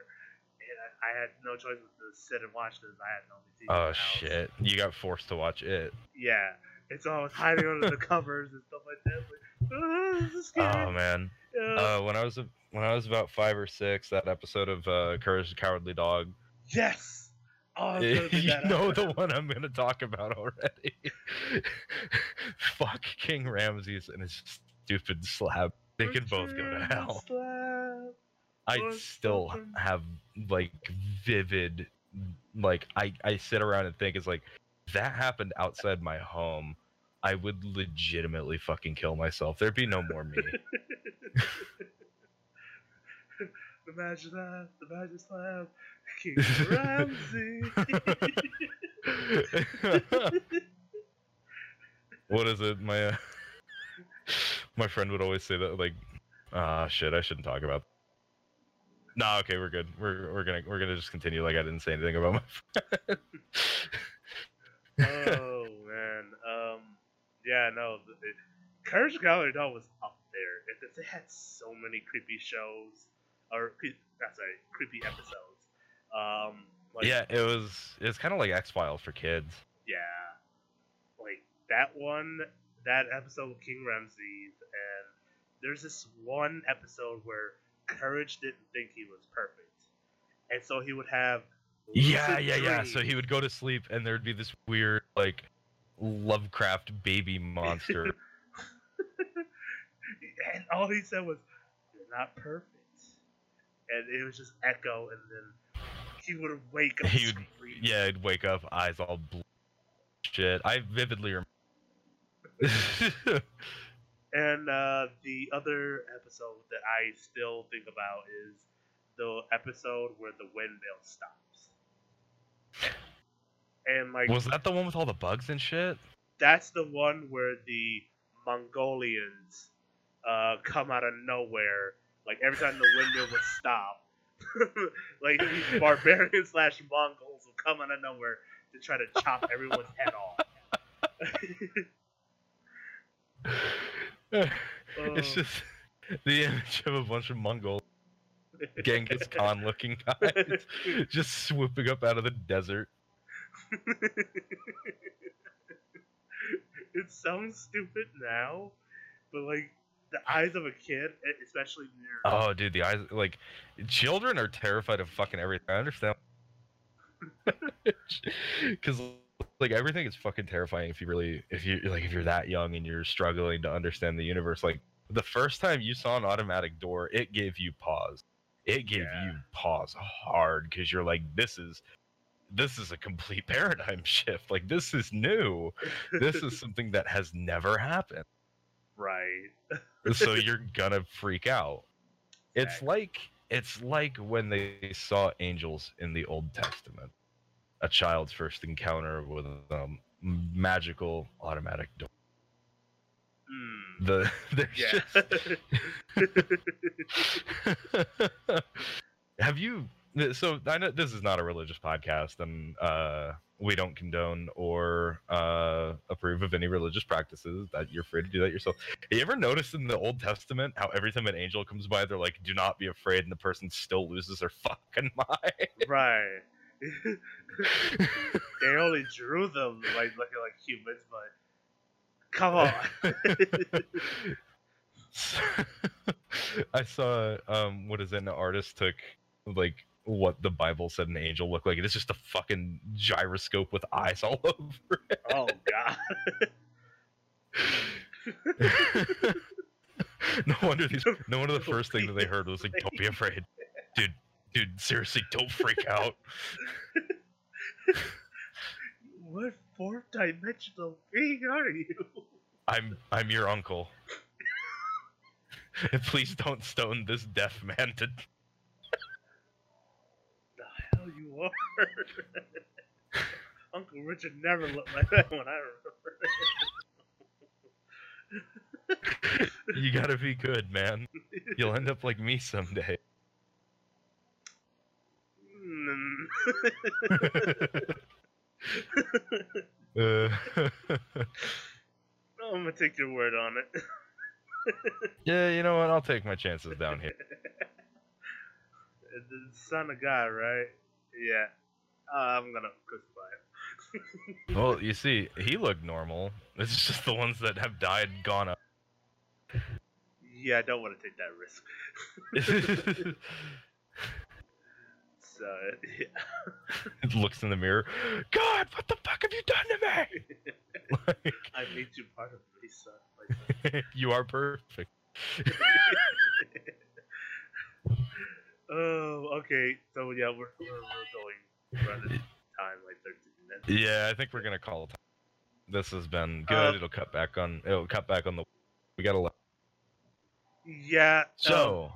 and I, I had no choice but to sit and watch because I had no TV. in Oh shit! You got forced to watch it. Yeah, and so I was hiding under the [laughs] covers and stuff like that. Like, oh, man. Uh, when I was when I was about five or six, that episode of uh, Courage the Cowardly Dog. yes. Oh, I was gonna [laughs] bring you know the one I'm gonna talk about already. [laughs] Fuck King Ramses and his stupid slab. They can both go to hell. I still something. have like vivid, like I I sit around and think it's like that happened outside my home. I would legitimately fucking kill myself. There'd be no more me. Imagine that. Imagine slap. King Ramsey. what is it? My uh, [laughs] my friend would always say that like, ah, shit, I shouldn't talk about. Nah, okay, we're good. We're we're gonna we're gonna just continue like I didn't say anything about my friend. [laughs] oh man. Yeah. No. Courage the Cowardly Dog was up there it had so many creepy shows, or not sorry, creepy episodes. Um. Like, yeah, it was it was kind of like X Files for kids. Yeah. Like that one, that episode with King Ramses, and there's this one episode where Courage didn't think he was perfect, and so he would have. Yeah, yeah, yeah. So he would go to sleep and there'd be this weird like Lovecraft baby monster. [laughs] and all he said was, "You're not perfect," and it was just echo, and then he would wake up. [laughs] He would- screaming. yeah, he'd wake up, eyes all blue. Shit, I vividly remember. [laughs] And uh, the other episode that I still think about is the episode where the windmill stops. And like was that the one with all the bugs and shit? that's the one where the Mongolians uh, come out of nowhere. Like every time the windmill would stop, [laughs] like these [laughs] barbarians slash Mongols will come out of nowhere to try to chop everyone's head off. [laughs] it's just the image of a bunch of Mongol Genghis Khan looking guys just swooping up out of the desert. [laughs] it sounds stupid now, but like the eyes of a kid, especially near. Oh, dude, the eyes like children are terrified of fucking everything. I understand. [laughs] Because like everything is fucking terrifying if you really if you like if you're that young and you're struggling to understand the universe. Like the first time you saw an automatic door, it gave you pause. It gave Yeah. you pause hard because you're like, this is this is a complete [laughs] paradigm shift. Like this is new. This is [laughs] something that has never happened. right. so [laughs] you're gonna freak out. It's like it's like when they saw angels in the Old Testament. A child's first encounter with a um, magical automatic door. Mm, The there's yeah. just have you so I know this is not a religious podcast and uh we don't condone or uh approve of any religious practices that you're free to do that yourself. Have you ever notice in the Old Testament how every time an angel comes by they're like do not be afraid and the person still loses their [laughs] fucking mind. right. [laughs] they only drew them like looking like humans, but come on. [laughs] I saw um what is it an artist took like what the Bible said an angel looked like. It's just a fucking gyroscope with eyes all [laughs] over it. oh god. [laughs] no wonder these no wonder the first thing that they heard was like, Don't be afraid. Dude, dude, seriously, don't freak [laughs] out. what fourth dimensional being are you? I'm I'm your uncle. Please don't stone this deaf man to The [laughs] Uncle Richard never looked like that when I remember. [laughs] you gotta be good, man. You'll end up like me someday. Uh, [laughs] I'm gonna take your word on it. yeah, you know what? I'll take my chances down here. the son of God, right? Yeah. Uh, I'm gonna crucify him. [laughs] Well, you see, he looked normal. It's just the ones that have died gone up. yeah, I don't want to take that risk. [laughs] So yeah. it [laughs] looks in the mirror. God, what the fuck have you done to me? Like, I made you part of me, son. Like, you are perfect. Oh, okay. So yeah, we're we're, we're going this time like 13 minutes. Yeah, I think we're gonna call it. This has been good. Uh, it'll cut back on. It'll cut back on the. We gotta. let- Yeah. um, So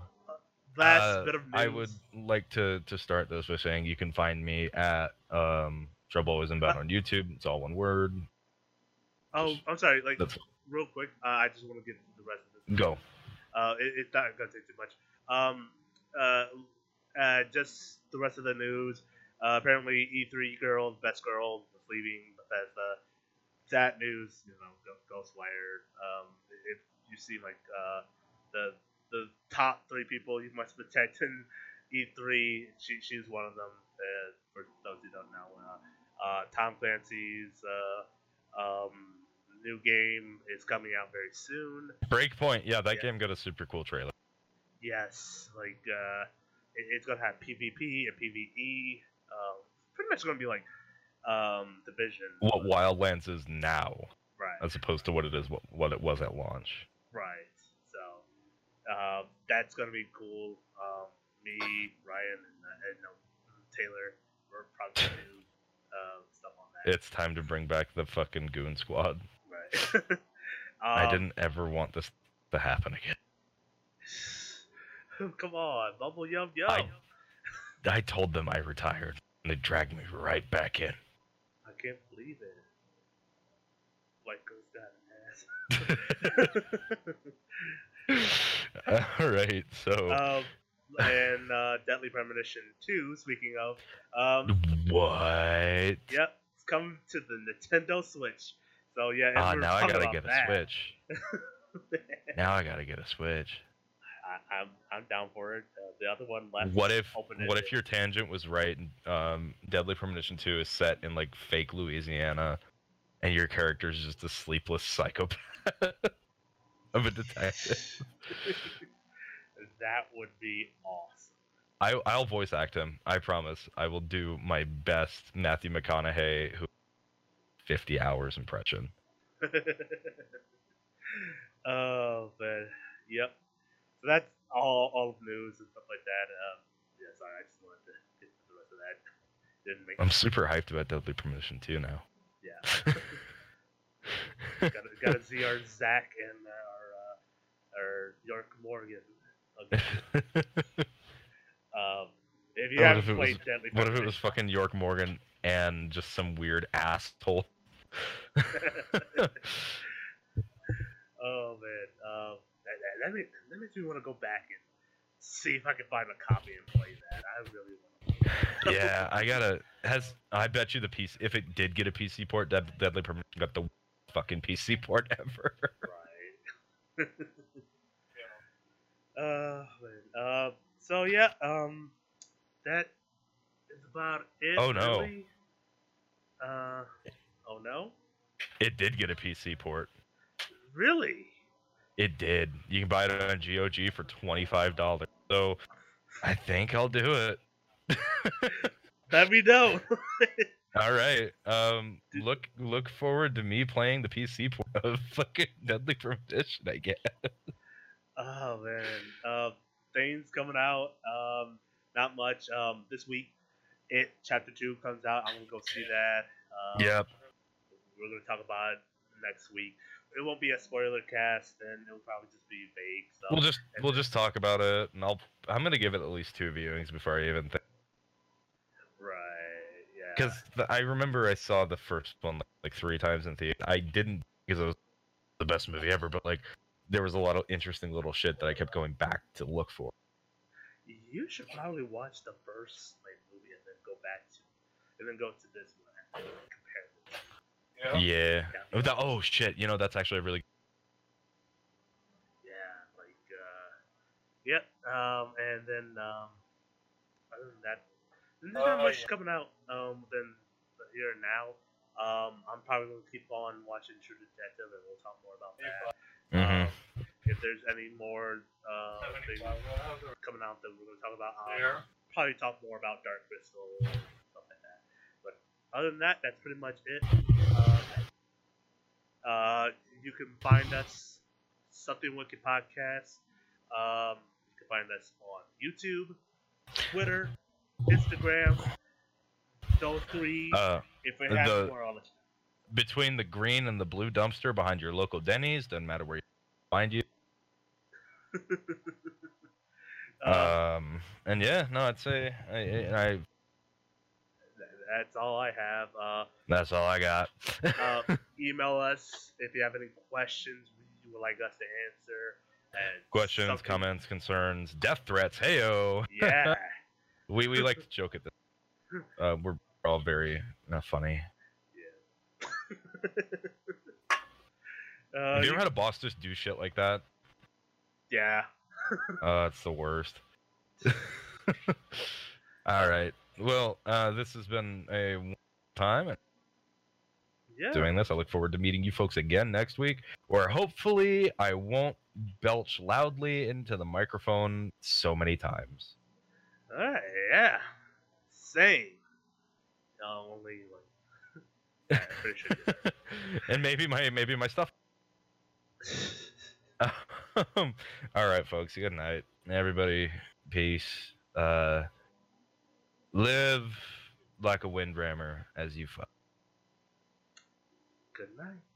last uh, bit of news. I would like to to start this by saying you can find me at um Trouble Always Inbound on YouTube. It's all one word. Oh, I'm sorry. Like real quick, uh, I just want to get the rest of this. go. Uh, it, it's not gonna take too much. Um, uh, uh, just the rest of the news. Uh, apparently, E3 girl, best girl, was leaving Bethesda. That news, you know, Ghostwire. Um, if you see like uh, the the top three people you must protect in E3, she, she's one of them. Uh, for those who don't know, uh, uh, Tom Clancy's uh, um, new game is coming out very soon. Breakpoint. Yeah, that Yeah. game got a super cool trailer. Yes, like uh, it, it's gonna have PvP and PvE. Um, pretty much gonna be like um, Division. What Wildlands is now, Right, as opposed to what it is, what, what it was at launch. right. So um, that's gonna be cool. Um, me, Ryan, and, uh, and Taylor, we're probably gonna do uh, stuff on that. It's time to bring back the fucking Goon Squad. right. I Um, didn't ever want this to happen again. [laughs] Come on, bubble yum yum. I- I told them I retired, and they dragged me right back in. I can't believe it. White goes down ass. [laughs] All right, so um, and uh, Deadly Premonition 2, speaking of, um, What? yep, it's coming to the Nintendo Switch. So yeah, Ah, we're now I gotta get a that. Switch. [laughs] Now I gotta get a Switch. I, I'm I'm down for it. Uh, the other one left. What if what if your tangent was right? and, Um, Deadly Premonition Two is set in like fake Louisiana, and your character is just a sleepless psychopath [laughs] of a detective. [laughs] that would be awesome. I I'll voice act him. I promise. I will do my best Matthew McConaughey who. 50 hours impression. [laughs] oh man, yep. So that's all all of news and stuff like that. Um, yeah, sorry, I just wanted to get to the rest of that. [laughs] Didn't make I'm super hyped about Deadly Premonition 2 now. yeah. got to got to see our Zach and our uh, our York Morgan. again. [laughs] Um, if you haven't it was- played Deadly what if it was fucking York Morgan and just some weird asshole? [laughs] oh man, um, that, that, that, makes, that makes me want to go back and see if I can find a copy and play that. I really want to. [laughs] yeah, I gotta. Has I bet you the PC if it did get a PC port, Dead, Deadly Premonition got the fucking PC port [laughs] ever. Right. [laughs] uh, man. Uh, so yeah, um, that is about it. Oh, no. really. Uh, oh no. It did get a PC port. Really? It did. You can buy it on GOG for twenty five dollars. So I think I'll do it. [laughs] Let me know. [laughs] All right. Um, look look forward to me playing the PC port [laughs] of fucking Deadly Premonition. I guess. oh man. Uh, things coming out. Um, not much. Um, this week, it chapter two comes out. I'm gonna go see that. Um, Yep. We're gonna talk about it next week. It won't be a spoiler cast, and it'll probably just be vague. So We'll just we'll just talk about it, and I'll I'm gonna give it at least two viewings before I even think. right, yeah. Because I remember I saw the first one like, like three times in theater. I didn't because it was the best movie ever, but like there was a lot of interesting little shit that I kept going back to look for. you should probably watch the first like movie and then go back to, and then go to this one and compare them. Yeah. Yeah. Oh, that- oh shit! You know that's actually a really Yeah, like uh, yep. Um, and then um, other than that, there's not Oh, much yeah. coming out. Um, within the here and now. Um, I'm probably gonna keep on watching True Detective, and we'll talk more about that. Mhm. Um, if there's any more uh, things coming out that we're gonna talk about, um, There. probably talk more about Dark Crystal and stuff like that. But other than that, that's pretty much it. Um, uh, you can find us Something Wicked Podcast. Um, you can find us on YouTube, Twitter, Instagram. Those three. uh if we have the- more, I'll let between the green and the blue dumpster behind your local Denny's. Doesn't matter where you find you. Uh, [laughs] Um, and yeah, no, I'd say I, I that's all I have. Uh, that's all I got. uh, [laughs] email us if you have any questions you would like us to answer. Questions, something- comments, concerns, death threats. Heyo. Yeah. [laughs] We we like to joke at this. Uh, we're all very uh, funny. [laughs] uh, Have you ever had a boss just do shit like that? yeah. Uh, it's the worst. all right. Well, uh, this has been a time Yeah. doing this. I look forward to meeting you folks again next week, where hopefully I won't belch loudly into the microphone so many times. Alright, yeah. Same. No, only like. [laughs] yeah, pretty sure. [laughs] and maybe my maybe my stuff. [laughs] Um, all right, folks. Good night, everybody. Peace. Uh, live like a windrammer as you fuck. Good night.